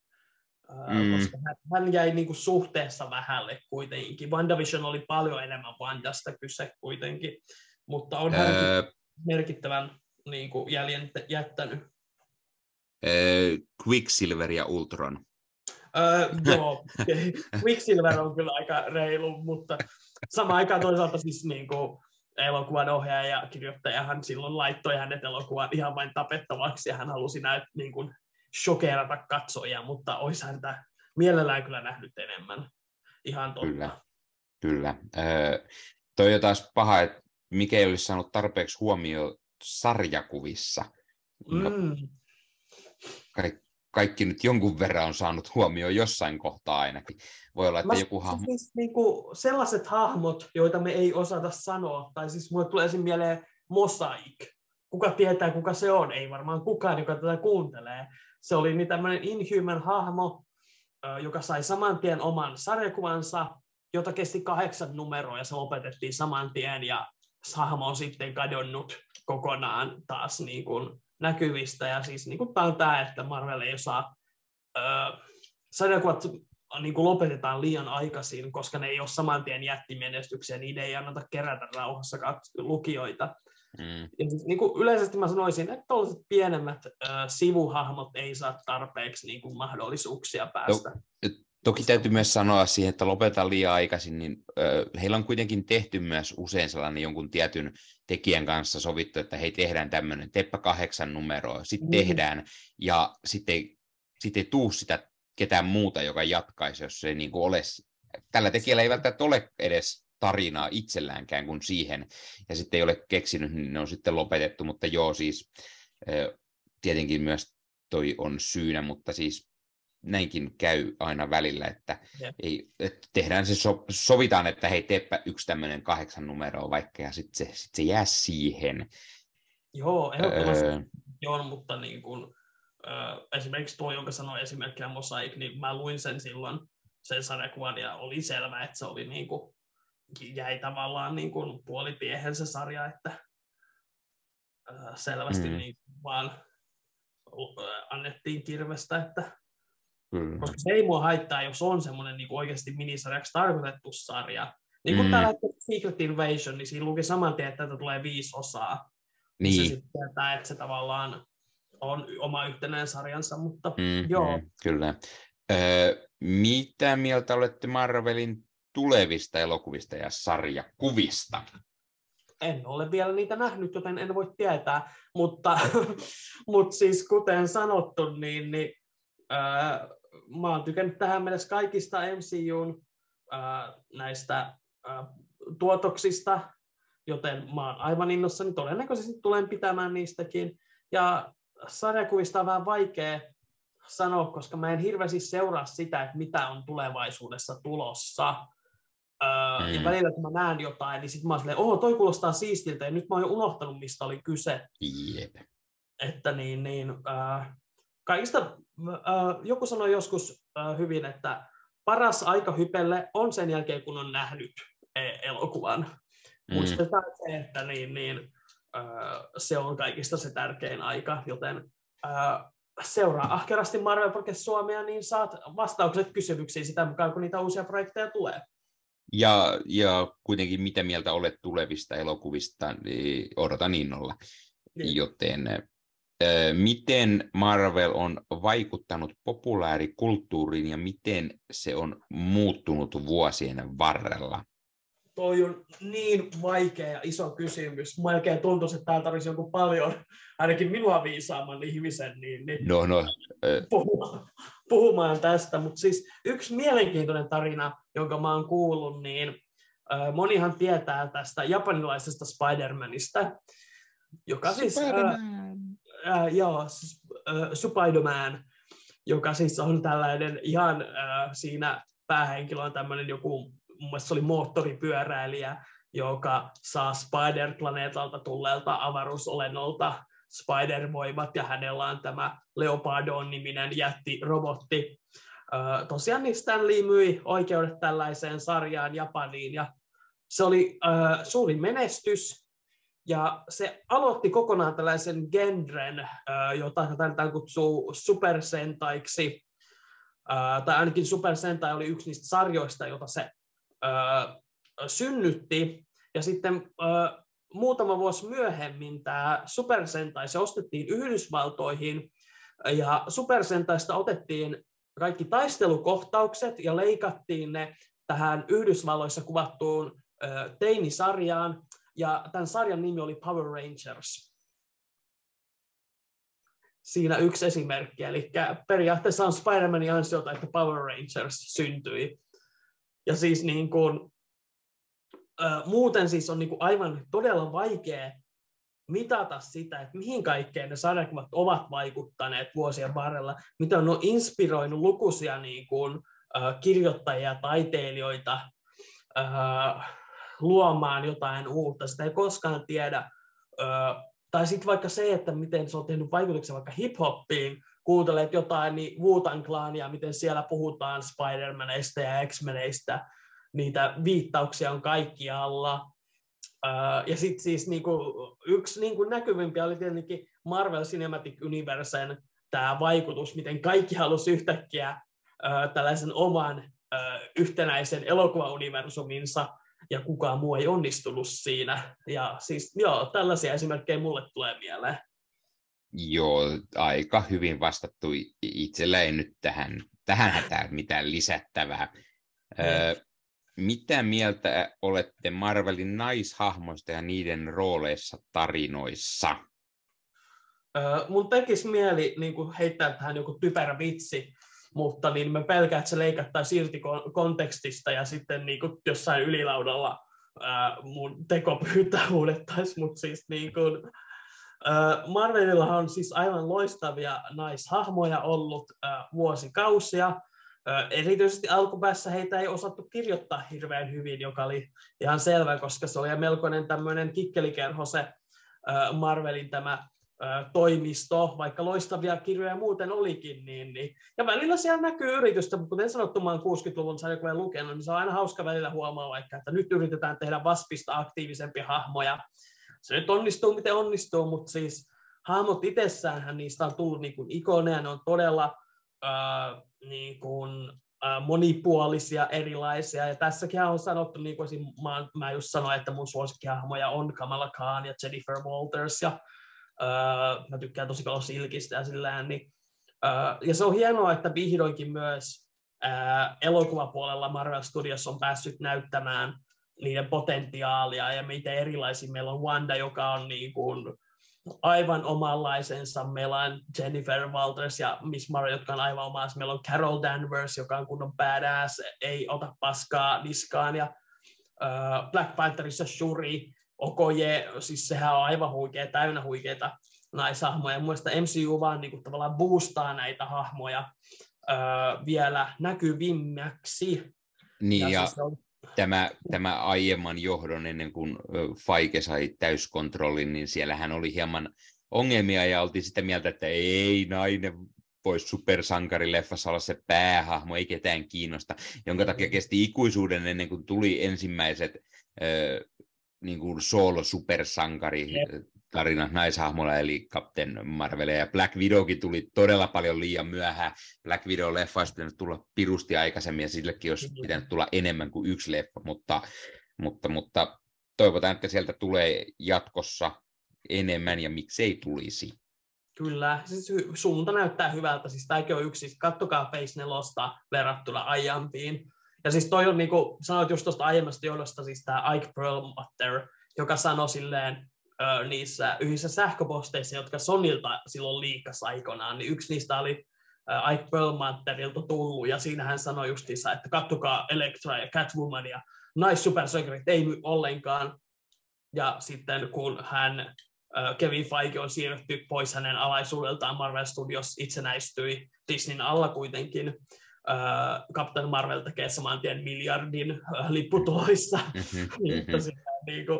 mm. koska hän jäi niinku suhteessa vähälle kuitenkin. WandaVision oli paljon enemmän Wandasta kyse kuitenkin, mutta on hän öö... merkittävän niinku jäljen jättänyt. Quicksilver ja Ultron. Öö, joo, Quicksilver on kyllä aika reilu, mutta samaan aikaan toisaalta siis niin kuin elokuvan ohjaaja ja kirjoittajahan silloin laittoi hänet elokuvan ihan vain tapettavaksi ja hän halusi näyt, niin kuin shokeerata katsojia, mutta olisi häntä mielellään kyllä nähnyt enemmän. Ihan totta. Kyllä, kyllä. Öö, toi on taas paha, että mikä ei olisi saanut tarpeeksi huomioon sarjakuvissa. No, mm kaikki, kaikki nyt jonkun verran on saanut huomioon jossain kohtaa ainakin. Voi olla, että Mä, joku hahmo... Siis, niin kuin sellaiset hahmot, joita me ei osata sanoa, tai siis mulle tulee esim. mieleen Mosaic. Kuka tietää, kuka se on? Ei varmaan kukaan, joka tätä kuuntelee. Se oli niin tämmöinen Inhuman hahmo, joka sai saman tien oman sarjakuvansa, jota kesti kahdeksan numeroa ja se lopetettiin saman tien ja hahmo on sitten kadonnut kokonaan taas niin kuin näkyvistä. Ja siis niin kuin tämä on tämä, että Marvel ei osaa... Öö, sarjakuvat niin kuin lopetetaan liian aikaisin, koska ne ei ole saman tien jättimenestyksiä, niiden ei anneta kerätä rauhassa lukijoita. Mm. Ja siis, niin kuin yleisesti mä sanoisin, että tuollaiset pienemmät äh, sivuhahmot ei saa tarpeeksi niin kuin mahdollisuuksia päästä. No, toki täytyy myös sanoa siihen, että lopetetaan liian aikaisin, niin heillä on kuitenkin tehty myös usein sellainen jonkun tietyn tekijän kanssa sovittu, että hei, tehdään tämmöinen, teppä kahdeksan numeroa, sitten mm. tehdään, ja sitten sit ei tuu sitä ketään muuta, joka jatkaisi, jos se ei niin kuin ole, tällä tekijällä ei välttämättä ole edes tarinaa itselläänkään kuin siihen, ja sitten ei ole keksinyt, niin ne on sitten lopetettu, mutta joo, siis tietenkin myös toi on syynä, mutta siis näinkin käy aina välillä, että, ei, että tehdään se, so, sovitaan, että hei, teepä yksi tämmöinen kahdeksan numeroa vaikka, ja sitten se, sit se jää siihen. Joo, ehdottomasti öö, joo, mutta niin kun, öö, esimerkiksi tuo, jonka sanoin esimerkkinä Mosaic, niin mä luin sen silloin, sen sarjakuvan, ja oli selvä, että se oli niin kuin, jäi tavallaan niin kuin puolitiehen se sarja, että öö, selvästi mm. niin vaan annettiin kirvestä, että Mm. Koska se ei mua haittaa, jos on semmoinen niin oikeasti minisarjaksi tarkoitettu sarja. Niin kuin mm. täällä Secret Invasion, niin siinä luki saman tien, että tätä tulee viisi osaa. Niin. Se sitten tietää, että se tavallaan on oma yhtenäinen sarjansa, mutta mm, joo. Mm, kyllä. Öö, mitä mieltä olette Marvelin tulevista elokuvista ja sarjakuvista? En ole vielä niitä nähnyt, joten en voi tietää, mutta, mutta siis kuten sanottu, niin, niin ää, mä oon tykännyt tähän mennessä kaikista MCUn ää, näistä ää, tuotoksista, joten mä oon aivan innossani, todennäköisesti tulen pitämään niistäkin. Ja sarjakuvista on vähän vaikea sanoa, koska mä en hirveästi seuraa sitä, että mitä on tulevaisuudessa tulossa. Öö, mm. Ja välillä kun mä näen jotain, niin sitten mä oon silleen, oho, toi kuulostaa siistiltä, ja nyt mä oon jo unohtanut, mistä oli kyse. Jep. Että niin, niin äh, kaikista, joku sanoi joskus hyvin, että paras aika hypelle on sen jälkeen, kun on nähnyt elokuvan. Mm. Muistetaan se, että niin, niin, se on kaikista se tärkein aika, joten seuraa ahkerasti Marvel Podcast Suomea, niin saat vastaukset kysymyksiin sitä mukaan, kun niitä uusia projekteja tulee. Ja, ja kuitenkin mitä mieltä olet tulevista elokuvista, niin odotan innolla. Niin. Joten miten Marvel on vaikuttanut populaarikulttuuriin ja miten se on muuttunut vuosien varrella? toi on niin vaikea ja iso kysymys. Melkein tuntuisi, että täällä tarvitsisi joku paljon, ainakin minua viisaamman ihmisen, niin, niin no, no, puhumaan, puhumaan tästä. Mutta siis yksi mielenkiintoinen tarina, jonka mä oon kuullut, niin äh, monihan tietää tästä japanilaisesta Spider-Manista, joka siis... Spider-Man. Äh, äh, joo, äh, Spider-Man, joka siis on tällainen ihan äh, siinä päähenkilö on tämmöinen joku mun mielestä se oli moottoripyöräilijä, joka saa Spider-planeetalta tulleelta avaruusolennolta Spider-voimat, ja hänellä on tämä Leopardon-niminen jättirobotti. tosiaan niin Stan Lee myi oikeudet tällaiseen sarjaan Japaniin, ja se oli suuri menestys, ja se aloitti kokonaan tällaisen genren, jota tätä kutsuu supersentaiksi, tai ainakin Super Sentai oli yksi niistä sarjoista, jota se synnytti. Ja sitten muutama vuosi myöhemmin tämä Super Sentai, se ostettiin Yhdysvaltoihin, ja Super Sentaista otettiin kaikki taistelukohtaukset ja leikattiin ne tähän Yhdysvalloissa kuvattuun teinisarjaan, ja tämän sarjan nimi oli Power Rangers. Siinä yksi esimerkki, eli periaatteessa on Spider-Manin ansiota, että Power Rangers syntyi. Ja siis niin kuin, muuten siis on niin kuin aivan todella vaikea mitata sitä, että mihin kaikkeen ne sarjakuvat ovat vaikuttaneet vuosien varrella, mitä on inspiroinut lukuisia niin kuin, kirjoittajia, taiteilijoita äh, luomaan jotain uutta. Sitä ei koskaan tiedä. Äh, tai sitten vaikka se, että miten se on tehnyt vaikutuksen vaikka hip-hoppiin, kuuntelet jotain niin Wutan Clania, miten siellä puhutaan Spider-Maneista ja X-Meneistä, niitä viittauksia on kaikkialla. ja sitten siis niinku, yksi niinku näkyvimpiä oli tietenkin Marvel Cinematic Universen tämä vaikutus, miten kaikki halusi yhtäkkiä tällaisen oman yhtenäisen elokuvauniversuminsa, ja kukaan muu ei onnistunut siinä. Ja siis joo, tällaisia esimerkkejä mulle tulee mieleen. Joo, aika hyvin vastattu. Itsellä ei nyt tähän, tähän hätään mitään lisättävää. Öö, mitä mieltä olette Marvelin naishahmoista ja niiden rooleissa tarinoissa? Öö, mun tekisi mieli niin heittää tähän joku typerä vitsi, mutta niin mä pelkään, että se leikattaisiin irti kontekstista ja sitten niin kuin jossain ylilaudalla ää, mun teko pyytää huudettaisiin, mutta siis niin kuin, Marvelilla on siis aivan loistavia naishahmoja ollut vuosikausia. Erityisesti alkupäässä heitä ei osattu kirjoittaa hirveän hyvin, joka oli ihan selvä, koska se oli melkoinen tämmöinen kikkelikerho se Marvelin tämä toimisto, vaikka loistavia kirjoja muuten olikin, niin, niin. ja välillä siellä näkyy yritystä, mutta kuten sanottu, mä olen 60-luvun sarjakuvan lukenut, niin se on aina hauska välillä huomaa vaikka, että nyt yritetään tehdä Vaspista aktiivisempia hahmoja, se nyt onnistuu miten onnistuu, mutta siis hahmot itsessäänhän niistä on tullut niin kuin ikoneja, ne on todella äh, niin kuin, äh, monipuolisia, erilaisia, ja tässäkin on sanottu, niin kuin mä, mä just sanoin, että mun suosikkihahmoja on Kamala Khan ja Jennifer Walters, ja Mä tykkään tosi paljon Silkistä ja sillään, niin, ja se on hienoa, että vihdoinkin myös uh, elokuvapuolella Marvel Studios on päässyt näyttämään niiden potentiaalia ja miten erilaisia meillä on Wanda, joka on niin kuin aivan omanlaisensa. Meillä on Jennifer Walters ja Miss Marvel, jotka on aivan omansa. Meillä on Carol Danvers, joka on kunnon badass, ei ota paskaa niskaan. Ja Black Pantherissa Shuri, Okoye, siis sehän on aivan huikea, täynnä huikeita naishahmoja. Mielestäni MCU vaan niin kuin, tavallaan boostaa näitä hahmoja uh, vielä näkyvimmäksi. Niin, ja, ja siis on tämä, tämä aiemman johdon ennen kuin Faike sai täyskontrollin, niin siellähän oli hieman ongelmia ja oltiin sitä mieltä, että ei nainen voisi supersankarileffassa olla se päähahmo, ei ketään kiinnosta, jonka takia kesti ikuisuuden ennen kuin tuli ensimmäiset äh, niin kuin soolo-supersankari tarinat naishahmolla, eli Captain Marvel ja Black Widowkin tuli todella paljon liian myöhään. Black Widow-leffa olisi pitänyt tulla pirusti aikaisemmin, ja sillekin olisi pitänyt tulla enemmän kuin yksi leffa, mutta, mutta, mutta toivotaan, että sieltä tulee jatkossa enemmän, ja miksei tulisi. Kyllä, siis suunta näyttää hyvältä. Siis tämäkin on yksi, siis kattokaa Face 4 verrattuna aiempiin. Ja siis toi on, niin kuin sanoit just tuosta aiemmasta johdosta, siis tämä Ike Perlmutter, joka sanoi silleen, niissä yhdessä sähköposteissa, jotka Sonilta silloin liikas aikanaan, niin yksi niistä oli Ike Perlmutterilta tullut, ja siinä hän sanoi justiinsa, että kattokaa Elektra ja Catwoman ja naissupersankarit ei myy ollenkaan. Ja sitten kun hän Kevin Feige on siirretty pois hänen alaisuudeltaan, Marvel Studios itsenäistyi Disneyn alla kuitenkin, Captain Marvel tekee saman tien miljardin lipputuloissa. Mm-hmm, mm-hmm. niin kuin,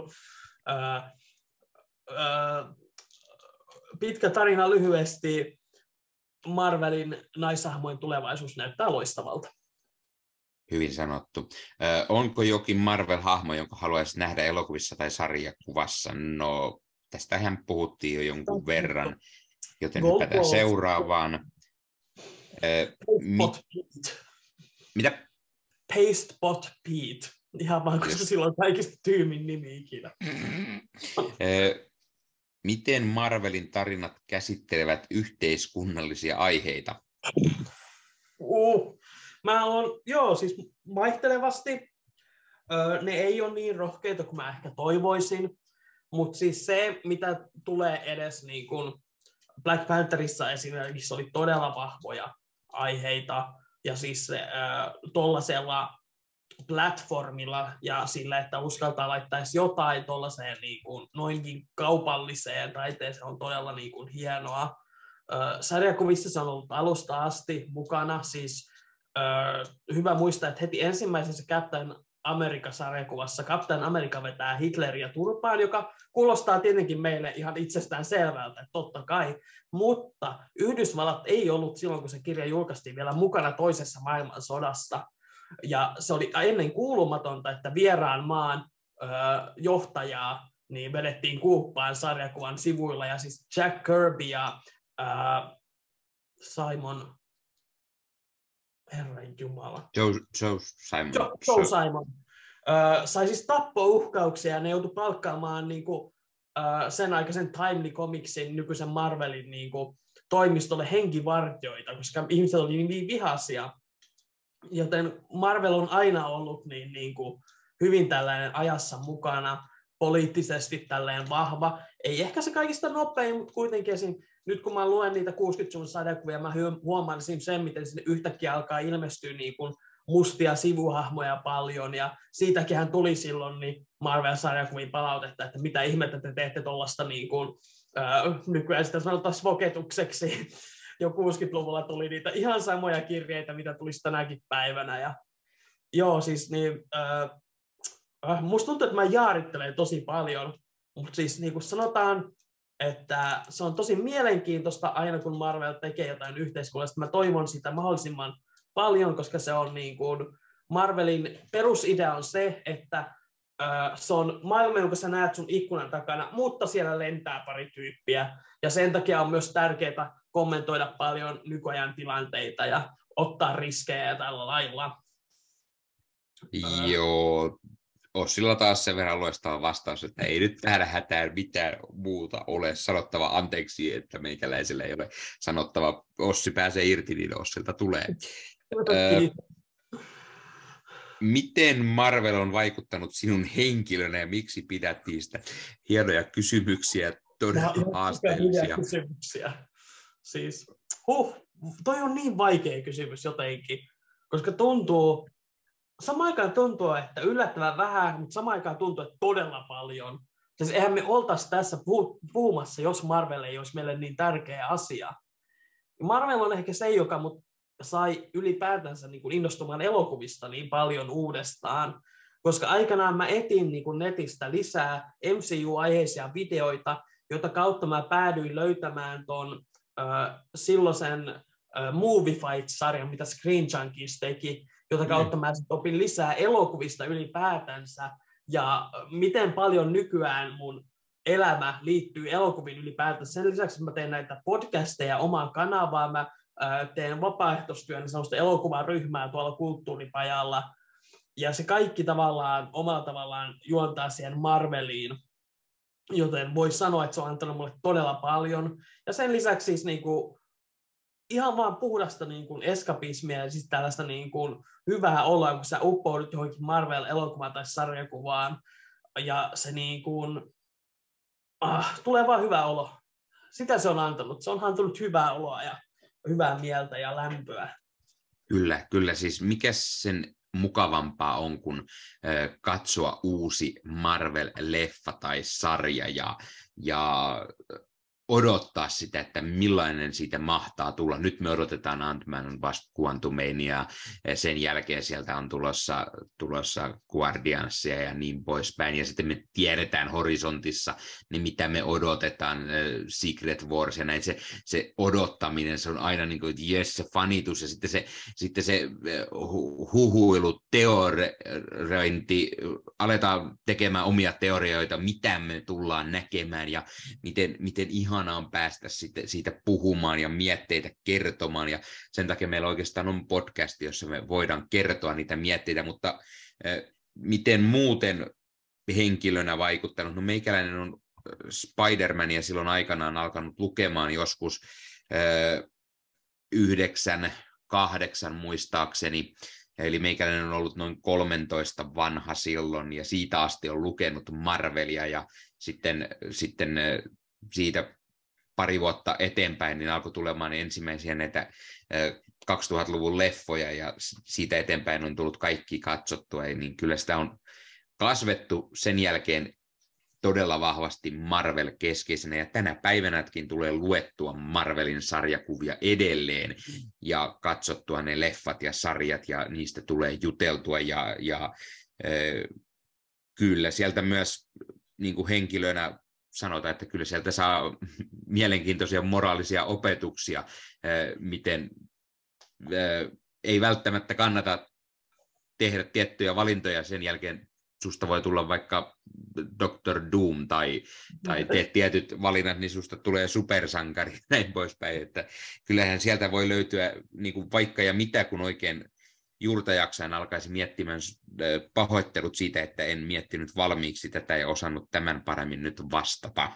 pitkä tarina lyhyesti. Marvelin naisahmojen tulevaisuus näyttää loistavalta. Hyvin sanottu. Ö, onko jokin Marvel-hahmo, jonka haluaisi nähdä elokuvissa tai sarjakuvassa? No, tästähän puhuttiin jo jonkun verran, joten Gold hypätään Gold. seuraavaan. Ö, mi- mitä? Pastebot Pete. Ihan vaan, koska sillä on kaikista tyymin nimi ikinä. Miten Marvelin tarinat käsittelevät yhteiskunnallisia aiheita? Uh, mä oon, joo, siis vaihtelevasti. Öö, ne ei ole niin rohkeita kuin mä ehkä toivoisin, mutta siis se, mitä tulee edes niin kun Black Pantherissa esimerkiksi oli todella vahvoja aiheita, ja siis se, tuollaisella platformilla ja sillä, että uskaltaa laittaisi jotain tuollaiseen niin kuin, noinkin kaupalliseen taiteeseen on todella niin kuin, hienoa. sarjakuvissa se on ollut alusta asti mukana, siis hyvä muistaa, että heti ensimmäisessä Captain America-sarjakuvassa Captain America vetää Hitleriä turpaan, joka kuulostaa tietenkin meille ihan itsestään selvältä, totta kai, mutta Yhdysvallat ei ollut silloin, kun se kirja julkaistiin vielä mukana toisessa maailmansodassa, ja se oli ennen kuulumatonta, että vieraan maan ö, johtajaa niin vedettiin kuuppaan sarjakuvan sivuilla, ja siis Jack Kirby ja ö, Simon, herran jumala. Joe, Joe Simon. Joe, Joe Simon. Ö, sai siis tappouhkauksia, ja ne joutui palkkaamaan niin kuin, ö, sen aikaisen Timely Comicsin, nykyisen Marvelin niin kuin, toimistolle henkivartioita, koska ihmiset oli niin vihaisia joten Marvel on aina ollut niin, niin kuin hyvin tällainen ajassa mukana, poliittisesti tällainen vahva. Ei ehkä se kaikista nopein, mutta kuitenkin esim. Nyt kun mä luen niitä 60-luvun sadekuvia, mä huomaan sen, miten sinne yhtäkkiä alkaa ilmestyä niin kuin mustia sivuhahmoja paljon, ja siitäkin hän tuli silloin niin Marvel-sarjakuviin palautetta, että mitä ihmettä te teette tuollaista niin kuin, äh, nykyään sitä sanotaan svoketukseksi, jo 60-luvulla tuli niitä ihan samoja kirjeitä, mitä tulisi tänäkin päivänä. Ja, joo, siis niin, äh, musta tuntuu, että mä jaarittelen tosi paljon, mutta siis niin kuin sanotaan, että se on tosi mielenkiintoista aina, kun Marvel tekee jotain yhteiskunnallista. Mä toivon sitä mahdollisimman paljon, koska se on niin kuin, Marvelin perusidea on se, että se on maailma, jonka sä näet sun ikkunan takana, mutta siellä lentää pari tyyppiä. Ja sen takia on myös tärkeää kommentoida paljon nykyajan tilanteita ja ottaa riskejä tällä lailla. Joo, Ossilla taas sen verran loistava vastaus, että ei nyt tähän hätään mitään muuta ole sanottava anteeksi, että meikäläisellä ei ole sanottava. Ossi pääsee irti, niin Ossilta tulee. miten Marvel on vaikuttanut sinun henkilönä ja miksi pidät niistä hienoja kysymyksiä, todella haasteellisia? kysymyksiä. Siis, huh, toi on niin vaikea kysymys jotenkin, koska tuntuu, samaan aikaan tuntuu, että yllättävän vähän, mutta samaan aikaan tuntuu, että todella paljon. Siis eihän me oltaisi tässä puhumassa, jos Marvel ei olisi meille niin tärkeä asia. Marvel on ehkä se, joka mut sai ylipäätänsä niin kuin innostumaan elokuvista niin paljon uudestaan, koska aikanaan mä etin niin kuin netistä lisää MCU-aiheisia videoita, joita kautta mä päädyin löytämään ton äh, silloisen äh, Movie Fight-sarjan, mitä Screen Junkies teki, jota kautta mä opin lisää elokuvista ylipäätänsä, ja miten paljon nykyään mun elämä liittyy elokuviin ylipäätänsä. Sen lisäksi mä teen näitä podcasteja omaan kanavaan, mä teen vapaaehtoistyön sellaista elokuvaryhmää tuolla kulttuuripajalla, ja se kaikki tavallaan omalla tavallaan juontaa siihen Marveliin, joten voisi sanoa, että se on antanut mulle todella paljon. Ja sen lisäksi siis niin kuin, ihan vaan puhdasta niin kuin eskapismia ja siis tällaista niin kuin hyvää oloa, kun sä uppoudut johonkin Marvel-elokuvaan tai sarjakuvaan, ja se niin kuin, ah, tulee vaan hyvä olo. Sitä se on antanut. Se on antanut hyvää oloa ja hyvää mieltä ja lämpöä. Kyllä, kyllä. Siis mikä sen mukavampaa on kuin katsoa uusi Marvel-leffa tai sarja ja, ja odottaa sitä, että millainen siitä mahtaa tulla. Nyt me odotetaan Ant-Man vasta Quantumania, ja sen jälkeen sieltä on tulossa, tulossa Guardiansia ja niin poispäin, ja sitten me tiedetään horisontissa, niin mitä me odotetaan, Secret Wars ja näin, se, se odottaminen, se on aina niin kuin, jes, se fanitus, ja sitten se, sitten se huhuilu, teorointi, aletaan tekemään omia teorioita, mitä me tullaan näkemään, ja miten, miten ihan ihanaa on päästä sitten siitä puhumaan ja mietteitä kertomaan, ja sen takia meillä oikeastaan on podcast, jossa me voidaan kertoa niitä mietteitä, mutta miten muuten henkilönä vaikuttanut? No meikäläinen on Spider-Mania silloin aikanaan alkanut lukemaan joskus yhdeksän, kahdeksan muistaakseni, Eli meikäläinen on ollut noin 13 vanha silloin ja siitä asti on lukenut Marvelia ja sitten, sitten siitä pari vuotta eteenpäin, niin alkoi tulemaan ensimmäisiä näitä 2000-luvun leffoja ja siitä eteenpäin on tullut kaikki katsottua, niin kyllä sitä on kasvettu sen jälkeen todella vahvasti Marvel-keskeisenä, ja tänä päivänäkin tulee luettua Marvelin sarjakuvia edelleen, ja katsottua ne leffat ja sarjat, ja niistä tulee juteltua, ja, ja äh, kyllä sieltä myös niin kuin henkilönä sanotaan, että kyllä sieltä saa mielenkiintoisia moraalisia opetuksia, eh, miten eh, ei välttämättä kannata tehdä tiettyjä valintoja sen jälkeen susta voi tulla vaikka Dr. Doom tai, tai teet tietyt valinnat, niin susta tulee supersankari näin poispäin. Että kyllähän sieltä voi löytyä niin kuin vaikka ja mitä, kun oikein juurta jaksain alkaisi miettimään pahoittelut siitä, että en miettinyt valmiiksi tätä ja osannut tämän paremmin nyt vastata.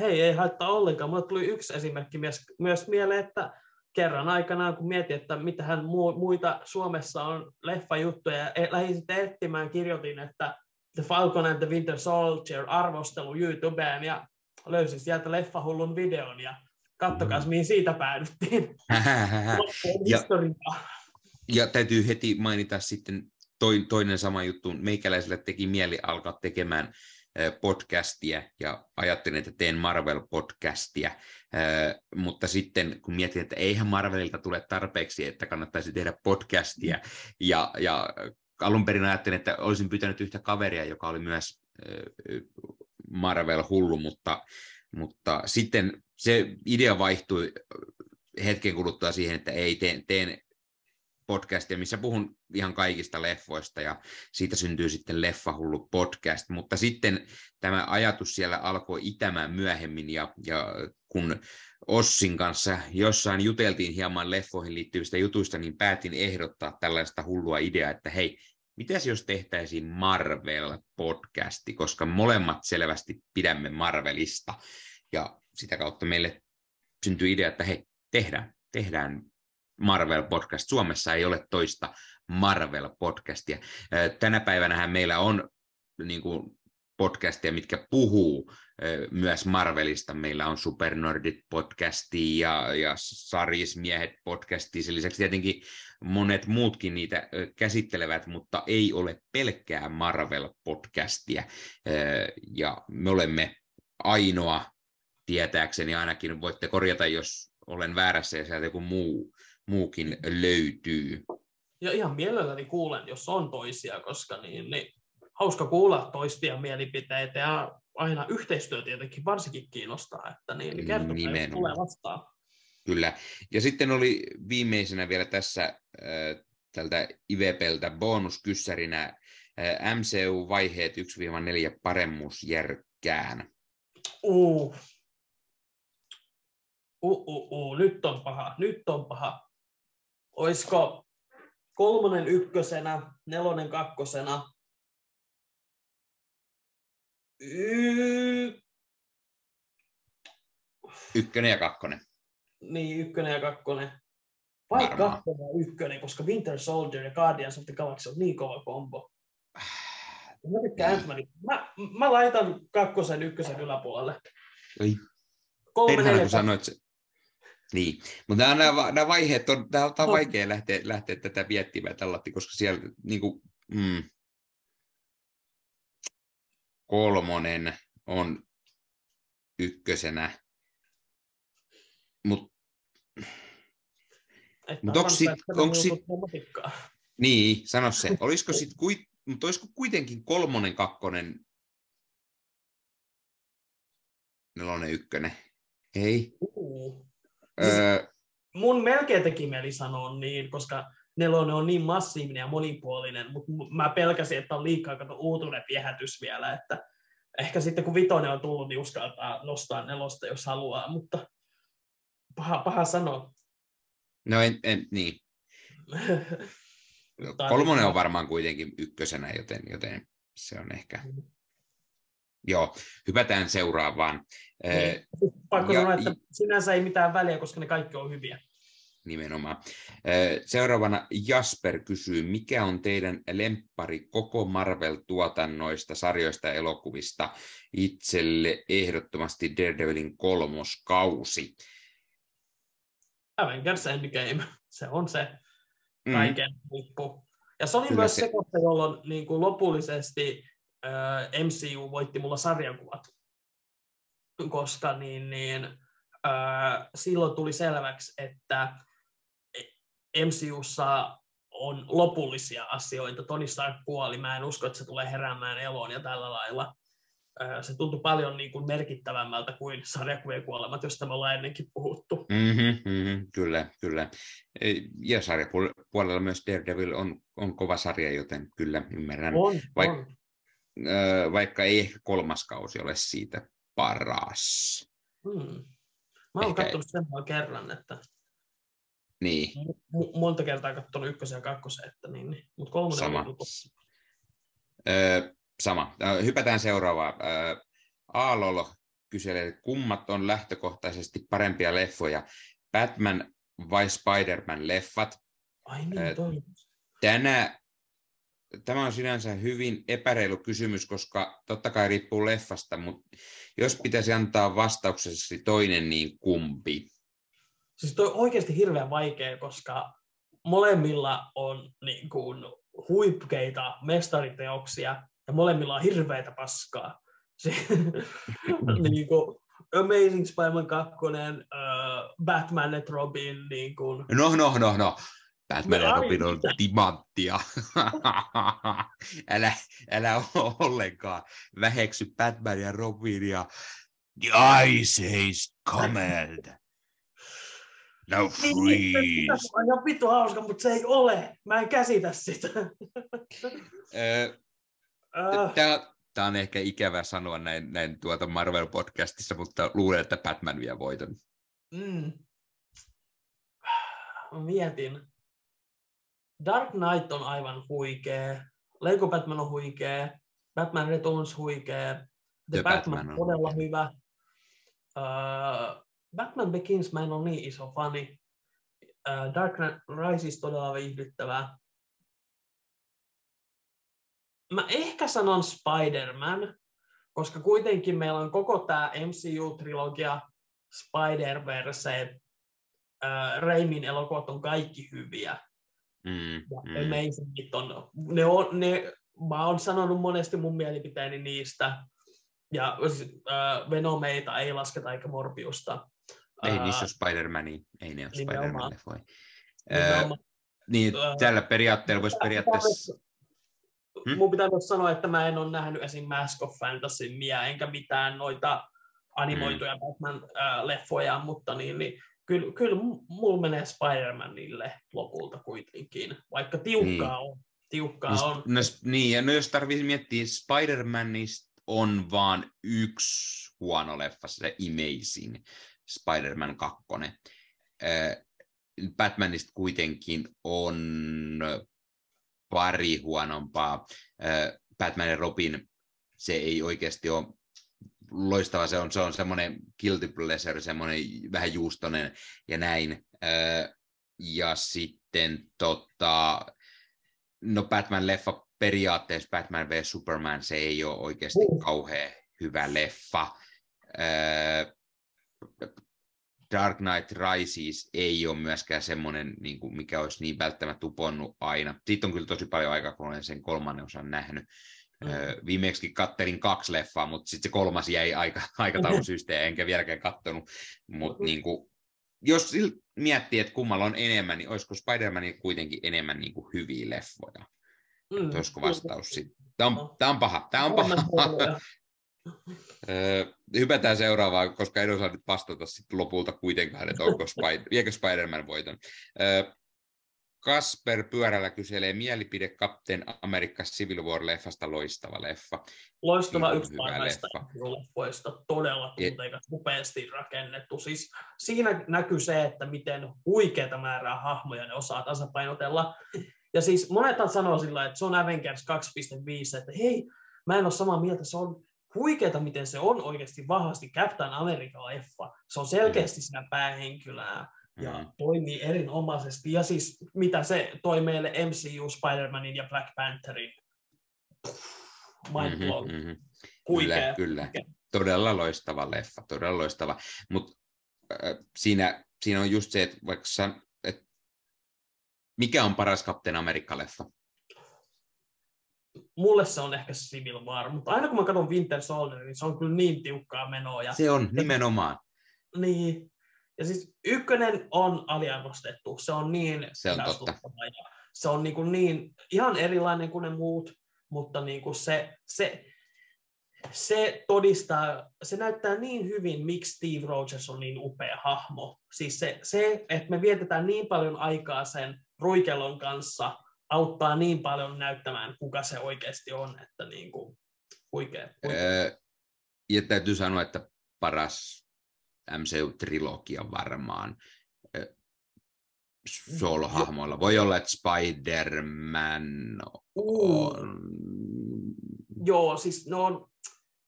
Hei, ei haittaa ollenkaan. Mulle tuli yksi esimerkki myös, myös mieleen, että kerran aikanaan, kun mietin, että mitähän muita Suomessa on leffajuttuja, ja e, lähdin sitten etsimään, kirjoitin, että The Falcon and the Winter Soldier arvostelu YouTubeen, ja löysin sieltä leffahullun videon, ja kattokaa, mm. mihin siitä päädyttiin. ja, ja täytyy heti mainita sitten toinen sama juttu. Meikäläiselle teki mieli alkaa tekemään podcastia ja ajattelin, että teen Marvel-podcastia, mutta sitten kun mietin, että eihän Marvelilta tule tarpeeksi, että kannattaisi tehdä podcastia, ja, ja alun perin ajattelin, että olisin pyytänyt yhtä kaveria, joka oli myös Marvel-hullu, mutta, mutta sitten se idea vaihtui hetken kuluttua siihen, että ei, teen, teen podcastia, missä puhun ihan kaikista leffoista ja siitä syntyy sitten Leffahullu podcast, mutta sitten tämä ajatus siellä alkoi itämään myöhemmin ja, ja kun Ossin kanssa jossain juteltiin hieman leffoihin liittyvistä jutuista, niin päätin ehdottaa tällaista hullua ideaa, että hei, mitäs jos tehtäisiin Marvel-podcasti, koska molemmat selvästi pidämme Marvelista, ja sitä kautta meille syntyi idea, että hei, tehdään, tehdään Marvel-podcast. Suomessa ei ole toista Marvel-podcastia. Tänä päivänä meillä on niin kuin, podcastia, mitkä puhuu myös Marvelista. Meillä on Supernordit podcasti ja, ja Sarismiehet podcasti. Sen lisäksi tietenkin monet muutkin niitä käsittelevät, mutta ei ole pelkkää Marvel-podcastia. Ja me olemme ainoa, tietääkseni ainakin, voitte korjata, jos olen väärässä ja sieltä joku muu, muukin löytyy. Ja ihan mielelläni kuulen, jos on toisia, koska niin, niin hauska kuulla toistia mielipiteitä ja aina yhteistyö tietenkin varsinkin kiinnostaa, että niin, niin kertokaa, jos tulee vastaan. Kyllä. Ja sitten oli viimeisenä vielä tässä äh, tältä IVPltä bonuskyssärinä äh, MCU-vaiheet 1-4 paremmuusjärkkään. Uh. Uh, uh, uh. Nyt on paha, nyt on paha. Oisko kolmonen ykkösenä, nelonen kakkosena, y... Ykkönen ja kakkonen. Niin, ykkönen ja kakkonen. Vai Varmaan. kakkonen ja ykkönen, koska Winter Soldier ja Guardians of the Galaxy on niin kova kombo. Mä tykkään niin. Mä, mä laitan kakkosen ykkösen yläpuolelle. Ei. Kolme, neljä, kun sanoit. Niin, mutta nämä, nämä, nämä vaiheet on, tämä on, vaikea lähteä, lähteä tätä miettimään tällä, koska siellä niin kuin, mm, kolmonen on ykkösenä, mutta mut onko sit, onko sit, niin, sano se, olisiko sit, mutta olisiko kuitenkin kolmonen, kakkonen, nelonen, ykkönen? Ei. Uh. Öö, mun melkein teki mieli sanoa niin, koska nelonen on niin massiivinen ja monipuolinen, mutta mä pelkäsin, että on liikaa kato uutuuden viehätys vielä, että ehkä sitten kun vitonen on tullut, niin uskaltaa nostaa nelosta, jos haluaa, mutta paha, paha sanoa. No en, en niin. Kolmonen on varmaan kuitenkin ykkösenä, joten, joten se on ehkä... Mm. Joo, hypätään seuraavaan. Niin. Pakko ja, sanoa, että sinänsä ei mitään väliä, koska ne kaikki on hyviä. Nimenomaan. Seuraavana Jasper kysyy, mikä on teidän lemppari koko Marvel-tuotannoista, sarjoista ja elokuvista itselle ehdottomasti Daredevilin kolmoskausi? Avengers Endgame, se on se mm. kaiken mm. lippu. Ja se oli Kyllä myös se, se kohta, jolloin niin kuin lopullisesti äh, MCU voitti mulla sarjakuvat, koska niin, niin, äh, silloin tuli selväksi, että MCUssa on lopullisia asioita. Tony Stark kuoli, mä en usko, että se tulee heräämään eloon ja tällä lailla. Se tuntui paljon niin kuin merkittävämmältä kuin sarjakuvien kuolemat, josta me ollaan ennenkin puhuttu. Mm-hmm, mm-hmm, kyllä, kyllä. Ja sarjapuolella myös Daredevil on, on kova sarja, joten kyllä ymmärrän. On, Vaik- on. Vaikka ei ehkä kolmas kausi ole siitä paras. Hmm. Mä oon katsonut sen vain kerran, että niin. M- monta kertaa katsonut ykkösen ja kakkosen, että niin, niin. mutta kolmonen sama. on öö, sama. Hypätään seuraavaan. Öö, Aalol kyselee, kummat on lähtökohtaisesti parempia leffoja, Batman vai Spider-Man-leffat? Ai niin, öö, Tänä, tämä on sinänsä hyvin epäreilu kysymys, koska totta kai riippuu leffasta, mutta jos pitäisi antaa vastauksesi toinen, niin kumpi? Siis toi on oikeasti hirveän vaikea, koska molemmilla on niin kuin, huipkeita mestariteoksia ja molemmilla on hirveitä paskaa. niin kuin, Amazing Spider-Man 2, uh, Batman et Robin. Niin kuin... No, no, no, no. Batman ja Robin on timanttia. älä, älä ollenkaan väheksy Batman ja Robin ja The Ice Haze Command. No niin, freeze. Se on ihan hauska, mutta se ei ole. Mä en käsitä sitä. Tämä on ehkä ikävä sanoa näin, näin tuota Marvel-podcastissa, mutta luulen, että Batman vie voiton. Mm. Mietin. Dark Knight on aivan huikea, Lego Batman on huikea, Batman Returns huikea, The, The Batman, Batman on todella huikea. hyvä. Uh, Batman Begins mä en ole niin iso fani. Uh, Dark Knight Rises todella viihdyttävää. Mä ehkä sanon Spider-Man, koska kuitenkin meillä on koko tämä MCU-trilogia, Spider-Verse, uh, Raimin elokuvat on kaikki hyviä. Mm, Ja mm. Amazingit on, ne on, ne, mä oon sanonut monesti mun mielipiteeni niistä, ja äh, Venomeita ei lasketa eikä Morbiusta. Ei Ää, niissä ole Spider-Mania, ei ne ole nimenomaan. Spider-Man-leffoja. nimenomaan. Niin, Ää, tällä periaatteella voisi periaatteessa... Hmm? Mun pitää myös sanoa, että mä en ole nähnyt esim. Mask of Fantasymia, enkä mitään noita animoituja Hmm. Batman-leffoja, mutta niin, niin kyllä, kyllä mulla menee Spider-Manille lopulta kuitenkin, vaikka tiukkaa on. Tiukkaa Niin, on. no, niin, ja no jos tarvitsisi miettiä, Spider-Manista on vaan yksi huono leffa, se Amazing, Spider-Man 2. Äh, Batmanista kuitenkin on pari huonompaa. Äh, Batman ja Robin, se ei oikeasti ole loistava, se on, se on semmoinen guilty pleasure, semmoinen vähän juustonen ja näin. Ja sitten tota, no Batman-leffa periaatteessa Batman vs Superman, se ei ole oikeasti Uh. kauhean hyvä leffa. Öö, Dark Knight Rises ei ole myöskään semmoinen, niin kuin mikä olisi niin välttämättä uponnut aina. Siitä on kyllä tosi paljon aikaa, kun olen sen kolmannen osan nähnyt. Mm. Viimeksi kattelin kaksi leffaa, mutta sitten se kolmas jäi aika, aikataulusyistä, enkä vieläkään kattonut. Mutta niin kuin, jos miettii, että kummalla on enemmän, niin olisiko Spider-Manilla kuitenkin enemmän niin kuin hyviä leffoja? Mm, Olisiko vastaus sitten? Tämä on, tää on paha. Tämä on paha. Hypätään seuraavaan, koska en osaa nyt vastata sit lopulta kuitenkaan, että onko Spider- viekö Spider-Man voiton. Öö, Kasper Pyörällä kyselee mielipide Captain America Civil War-leffasta loistava leffa. Loistava Ihan yksi leffa. leffoista, todella tunteikas, upeasti rakennettu. Siis siinä näkyy se, että miten huikeata määrää hahmoja ne osaa tasapainotella. Ja siis monethan sanoo sillä, että se on Avengers 2.5, että hei, mä en ole samaa mieltä, se on huikeata, miten se on oikeasti vahvasti Captain America-leffa. Se on selkeästi siinä päähenkilöä ja Mm. toimii erinomaisesti. Ja siis mitä se toi meille MCU, Spider-Manin ja Black Pantherin. Mind blown. Mhm, mhm. Huikea. Kyllä, kyllä. Todella loistava leffa, todella loistava. Mutta äh, siinä, siinä on just se, että vaikka sä, et, mikä on paras Captain America-leffa? Mulle se on ehkä Civil War, mutta aina kun mä katson Winter Soldier, niin se on kyllä niin tiukkaa menoa. Ja, Se on nimenomaan. niin, ja siis ykkönen on aliarvostettu. Se on niin Se on totta. se on niin, kuin niin ihan erilainen kuin ne muut, mutta niin kuin se, se, se todistaa, se näyttää niin hyvin, miksi Steve Rogers on niin upea hahmo. Siis se, se että me vietetään niin paljon aikaa sen ruikelon kanssa, auttaa niin paljon näyttämään, kuka se oikeasti on, että niin kuin, huikea. huikea. Öö, ja täytyy sanoa, että paras MCU-trilogia varmaan soolohahmoilla. Voi olla, että Spider-Man Uh, on... joo, siis ne on...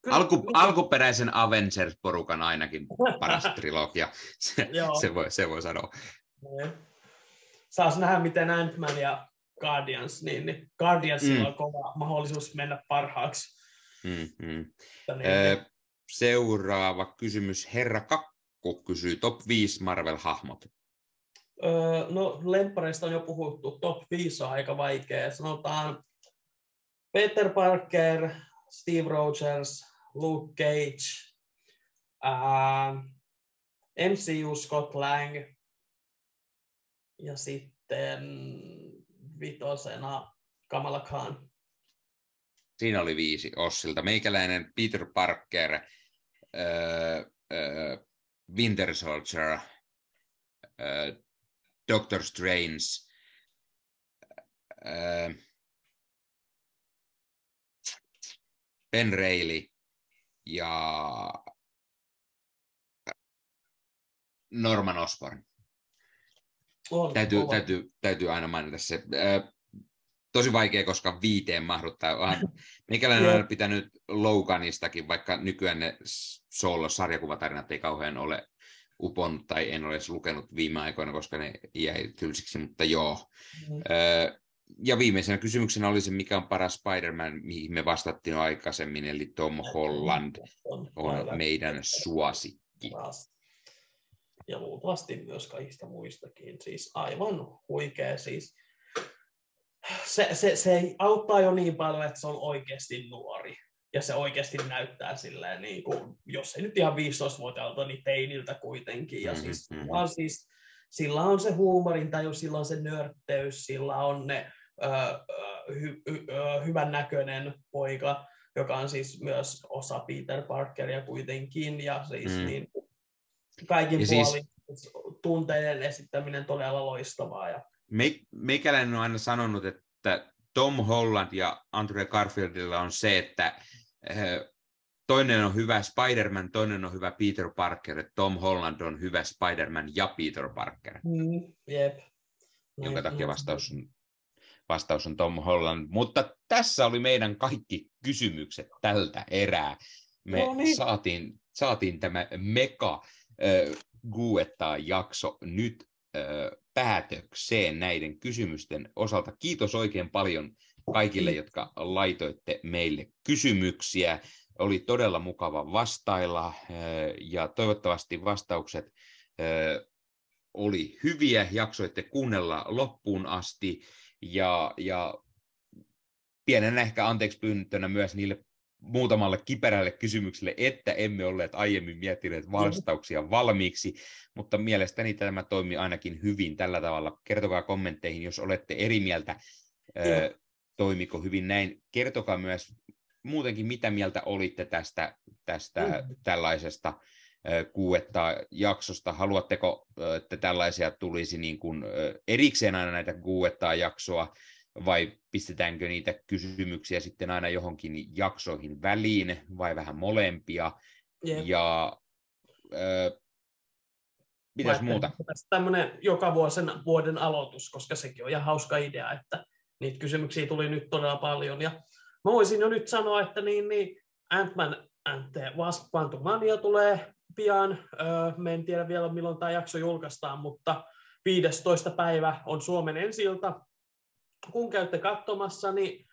kyllä- Alku, alkuperäisen Avengers-porukan ainakin paras trilogia. Se, se, voi, se voi sanoa. Saas nähdä, miten Ant-Man ja Guardians, niin, niin Guardiansilla Mm. on kova mahdollisuus mennä parhaaksi. Mm, mm. Että Niin, Öö, seuraava kysymys. Herra Kakku kysyy top 5 Marvel-hahmot. Öö, no, lemppareista on jo puhuttu. Top 5 on aika vaikea. Sanotaan Peter Parker, Steve Rogers, Luke Cage, ää, MCU Scott Lang ja sitten vitosena Kamala Khan. Siinä oli viisi Ossilta. Meikäläinen Peter Parker, öö, öö, Winter Soldier, öö, Doctor Strange, öö, Ben Reilly ja Norman Osborn. On Täytyy, kova. täytyy, täytyy aina mainita se. Öö, tosi vaikea, koska viiteen mahduttaa. Meikäläinen on pitänyt Loganistakin, vaikka nykyään ne solo-sarjakuvatarinat ei kauhean ole upon tai en ole edes lukenut viime aikoina, koska ne jäi tylsiksi, mutta joo. Mm. Öö, ja viimeisenä kysymyksenä oli se, mikä on paras Spider-Man, mihin me vastattiin jo aikaisemmin, eli Tom Holland on meidän suosikki. Ja luultavasti myös kaikista muistakin. Siis aivan huikea. Siis se, se, se auttaa jo niin paljon, että se on oikeasti nuori. Ja se oikeasti näyttää silleen, niin kuin, jos ei nyt ihan 15-vuotiaalta, niin teiniltä kuitenkin. Ja mm-hmm. siis, vaan siis sillä on se huumorintaju, sillä on se nörtteys, sillä on ne ö, hy, hy, ö, hyvän näköinen poika, joka on siis myös osa Peter Parkeria kuitenkin, ja siis mm. niin, kaikin ja puolin siis, tunteiden esittäminen todella loistavaa. Ja... meikäläinen on aina sanonut, että Tom Holland ja Andrew Garfieldilla on se, että toinen on hyvä Spider-Man, toinen on hyvä Peter Parker, Tom Holland on hyvä Spider-Man ja Peter Parker. Mm, jep. Jonka takia vastaus on, vastaus on Tom Holland. Mutta tässä oli meidän kaikki kysymykset tältä erää. Me no niin. saatiin, saatiin tämä meka äh, guettaa jakso nyt äh, päätökseen näiden kysymysten osalta. Kiitos oikein paljon kaikille, jotka laitoitte meille kysymyksiä. Oli todella mukava vastailla ja toivottavasti vastaukset oli hyviä, jaksoitte kuunnella loppuun asti ja, ja pienenä ehkä anteeksi pyyntönä myös niille muutamalle kiperälle kysymykselle, että emme olleet aiemmin miettineet vastauksia valmiiksi, mutta mielestäni tämä toimii ainakin hyvin tällä tavalla. Kertokaa kommentteihin, jos olette eri mieltä, toimiko hyvin näin. Kertokaa myös muutenkin, mitä mieltä olitte tästä, tästä mm. tällaisesta kuuetta jaksosta. Haluatteko, että tällaisia tulisi niin kuin erikseen aina näitä kuuetta jaksoa, vai pistetäänkö niitä kysymyksiä sitten aina johonkin jaksoihin väliin, vai vähän molempia? Yep. Ja äh, mitäs muuta? Tämmöinen joka vuosen vuoden aloitus, koska sekin on ihan hauska idea, että niitä kysymyksiä tuli nyt todella paljon. Ja mä voisin jo nyt sanoa, että niin, niin Ant-Man and the Wasp Quantumania tulee pian. Öö, me en tiedä vielä milloin tämä jakso julkaistaan, mutta 15. päivä on Suomen ensi Kun käytte katsomassa, niin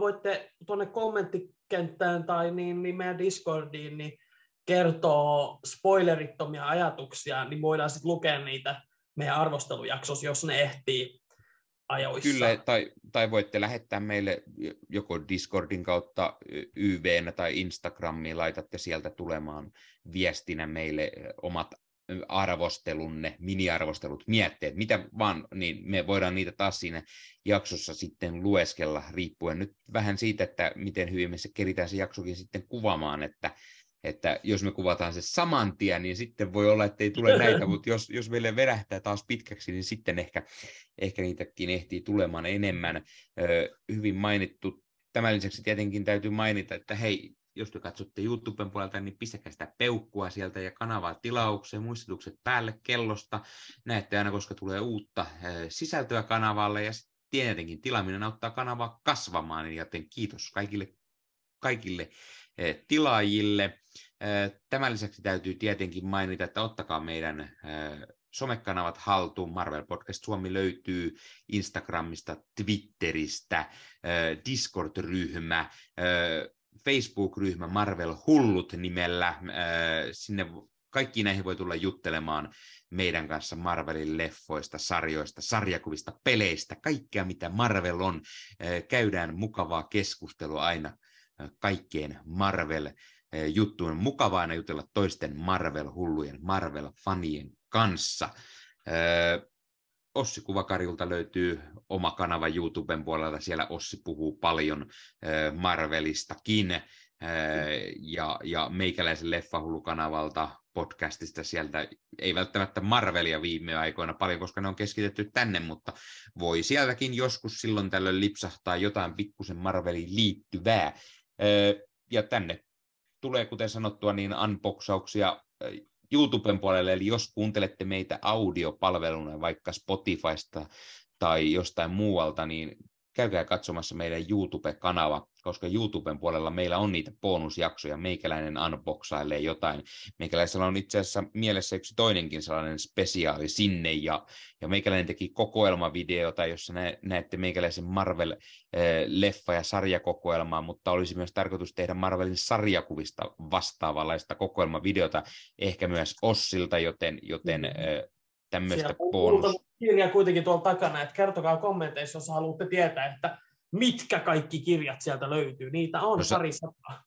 voitte tuonne kommenttikenttään tai niin, niin meidän Discordiin niin kertoo spoilerittomia ajatuksia, niin voidaan sitten lukea niitä meidän arvostelujaksossa, jos ne ehtii ajoissa. Kyllä, tai, tai voitte lähettää meille joko Discordin kautta YVn tai Instagramiin, laitatte sieltä tulemaan viestinä meille omat arvostelunne, miniarvostelut, mietteet, mitä vaan, niin me voidaan niitä taas siinä jaksossa sitten lueskella, riippuen nyt vähän siitä, että miten hyvin me se keritään se jaksokin sitten kuvaamaan, että että jos me kuvataan se saman tien, niin sitten voi olla, että ei tule näitä, mutta jos, jos meille verähtää taas pitkäksi, niin sitten ehkä, ehkä niitäkin ehtii tulemaan enemmän. Ö, hyvin mainittu. Tämän lisäksi tietenkin täytyy mainita, että hei, jos te katsotte YouTuben puolelta, niin pistäkää sitä peukkua sieltä ja kanavaa tilaukseen, muistutukset päälle kellosta. Näette aina, koska tulee uutta sisältöä kanavalle ja tietenkin tilaaminen auttaa kanavaa kasvamaan, joten kiitos kaikille, kaikille tilaajille. Tämän lisäksi täytyy tietenkin mainita, että ottakaa meidän somekanavat haltuun. Marvel Podcast Suomi löytyy Instagramista, Twitteristä, Discord-ryhmä, Facebook-ryhmä Marvel Hullut nimellä. Sinne kaikki näihin voi tulla juttelemaan meidän kanssa Marvelin leffoista, sarjoista, sarjakuvista, peleistä, kaikkea mitä Marvel on. Käydään mukavaa keskustelua aina kaikkeen Marvel juttuun. Mukavaa aina jutella toisten Marvel-hullujen, Marvel-fanien kanssa. Ossi Kuvakarjulta löytyy oma kanava YouTuben puolella. Siellä Ossi puhuu paljon Marvelistakin. Ja, ja meikäläisen leffahullu-kanavalta podcastista sieltä, ei välttämättä Marvelia viime aikoina paljon, koska ne on keskitetty tänne, mutta voi sieltäkin joskus silloin tällöin lipsahtaa jotain pikkusen Marveliin liittyvää. Ja tänne tulee, kuten sanottua, niin unboxauksia YouTuben puolelle, eli jos kuuntelette meitä audiopalveluna vaikka Spotifysta tai jostain muualta, niin käykää katsomassa meidän YouTube-kanava, koska YouTuben puolella meillä on niitä bonusjaksoja, meikäläinen unboxailee jotain. Meikäläisellä on itse asiassa mielessä yksi toinenkin sellainen spesiaali sinne, ja, ja meikäläinen teki kokoelmavideota, jossa nä, näette meikäläisen Marvel-leffa- ja sarjakokoelmaa, mutta olisi myös tarkoitus tehdä Marvelin sarjakuvista vastaavanlaista kokoelmavideota, ehkä myös Ossilta, joten, joten mm-hmm tämmöistä bonus. kirja kuitenkin tuolla takana, että kertokaa kommenteissa, jos haluatte tietää, että mitkä kaikki kirjat sieltä löytyy. Niitä on no, pari sataa.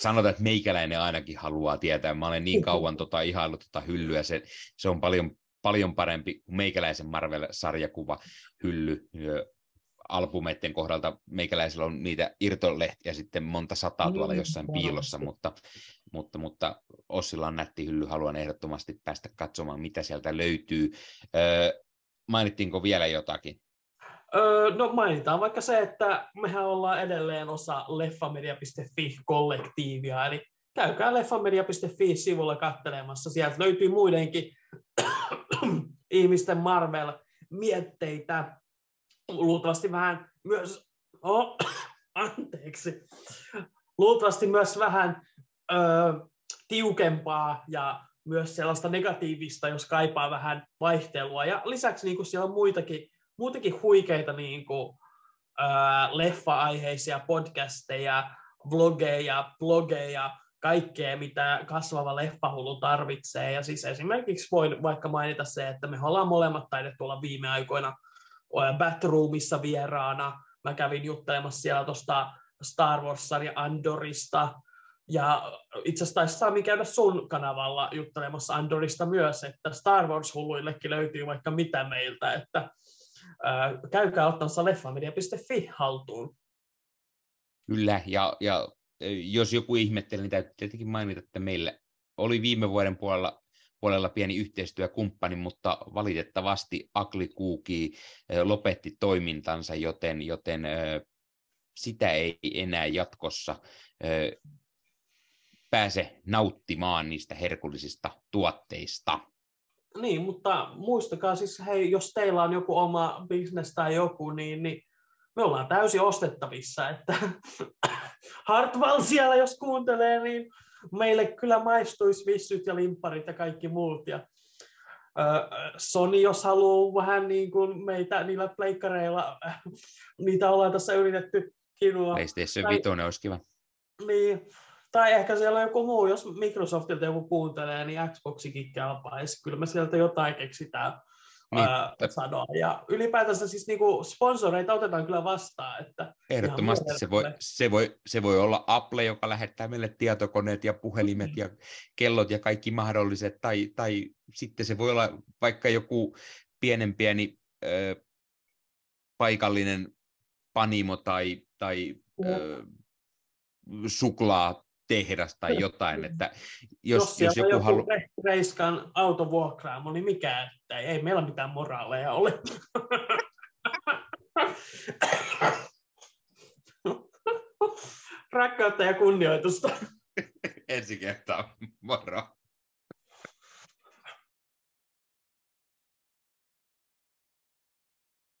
Sanotaan, että meikäläinen ainakin haluaa tietää. Mä olen niin kauan tota, ihaillut tota hyllyä. Se, se on paljon, paljon parempi kuin meikäläisen Marvel-sarjakuva hylly albumeiden kohdalta meikäläisellä on niitä irtolehtiä sitten monta sataa tuolla mm, jossain piilossa, mutta, mutta, mutta Ossilla on nätti hylly, haluan ehdottomasti päästä katsomaan, mitä sieltä löytyy. Öö, mainittiinko vielä jotakin? Öö, no mainitaan vaikka se, että mehän ollaan edelleen osa leffamedia.fi-kollektiivia, eli käykää leffamedia.fi-sivulla kattelemassa. Sieltä löytyy muidenkin ihmisten Marvel-mietteitä, luultavasti vähän myös, oh, anteeksi, luultavasti myös vähän ö, tiukempaa ja myös sellaista negatiivista, jos kaipaa vähän vaihtelua. Ja lisäksi niin kuin siellä on muitakin, muitakin huikeita niin kuin, ö, leffa-aiheisia podcasteja, vlogeja, blogeja, kaikkea, mitä kasvava leffahullu tarvitsee. Ja siis esimerkiksi voin vaikka mainita se, että me ollaan molemmat taidettu olla viime aikoina Batroomissa vieraana. Mä kävin juttelemassa siellä tuosta Star Wars-sarja Andorista, ja itse asiassa taisi Sami käydä sun kanavalla juttelemassa Andorista myös, että Star Wars-hulluillekin löytyy vaikka mitä meiltä, että ää, käykää ottamassa leffamedia.fi haltuun. Kyllä, ja, ja jos joku ihmettelee, niin täytyy tietenkin mainita, että meillä oli viime vuoden puolella puolella pieni yhteistyökumppani, mutta valitettavasti Akli Kuuki lopetti toimintansa, joten, joten sitä ei enää jatkossa pääse nauttimaan niistä herkullisista tuotteista. Niin, mutta muistakaa siis, hei, jos teillä on joku oma bisnes tai joku, niin, niin me ollaan täysin ostettavissa, että Hartwell siellä, jos kuuntelee, niin meille kyllä maistuisi vissyt ja limpparit ja kaikki muut. Ja, Sony, jos haluaa vähän niin kuin meitä niillä pleikkareilla, niitä ollaan tässä yritetty kinua. PlayStation tai, 5 olisi kiva. Niin, tai ehkä siellä on joku muu, jos Microsoftilta joku kuuntelee, niin Xboxikin kelpaisi. Kyllä me sieltä jotain keksitään niin. ää, sanoa. Ja ylipäätänsä siis niinku sponsoreita otetaan kyllä vastaan. Että Ehdottomasti se voi, se, voi, se voi olla Apple, joka lähettää meille tietokoneet ja puhelimet mm. ja kellot ja kaikki mahdolliset, tai, tai sitten se voi olla vaikka joku pienen pieni ö, paikallinen panimo tai, tai ö, suklaa tehdas tai jotain. Että jos, jos, jos joku, joku halu... Reiskan autovuokraamo, niin mikä, että ei meillä mitään moraaleja ole. Rakkautta ja kunnioitusta. Ensi kertaa, moro.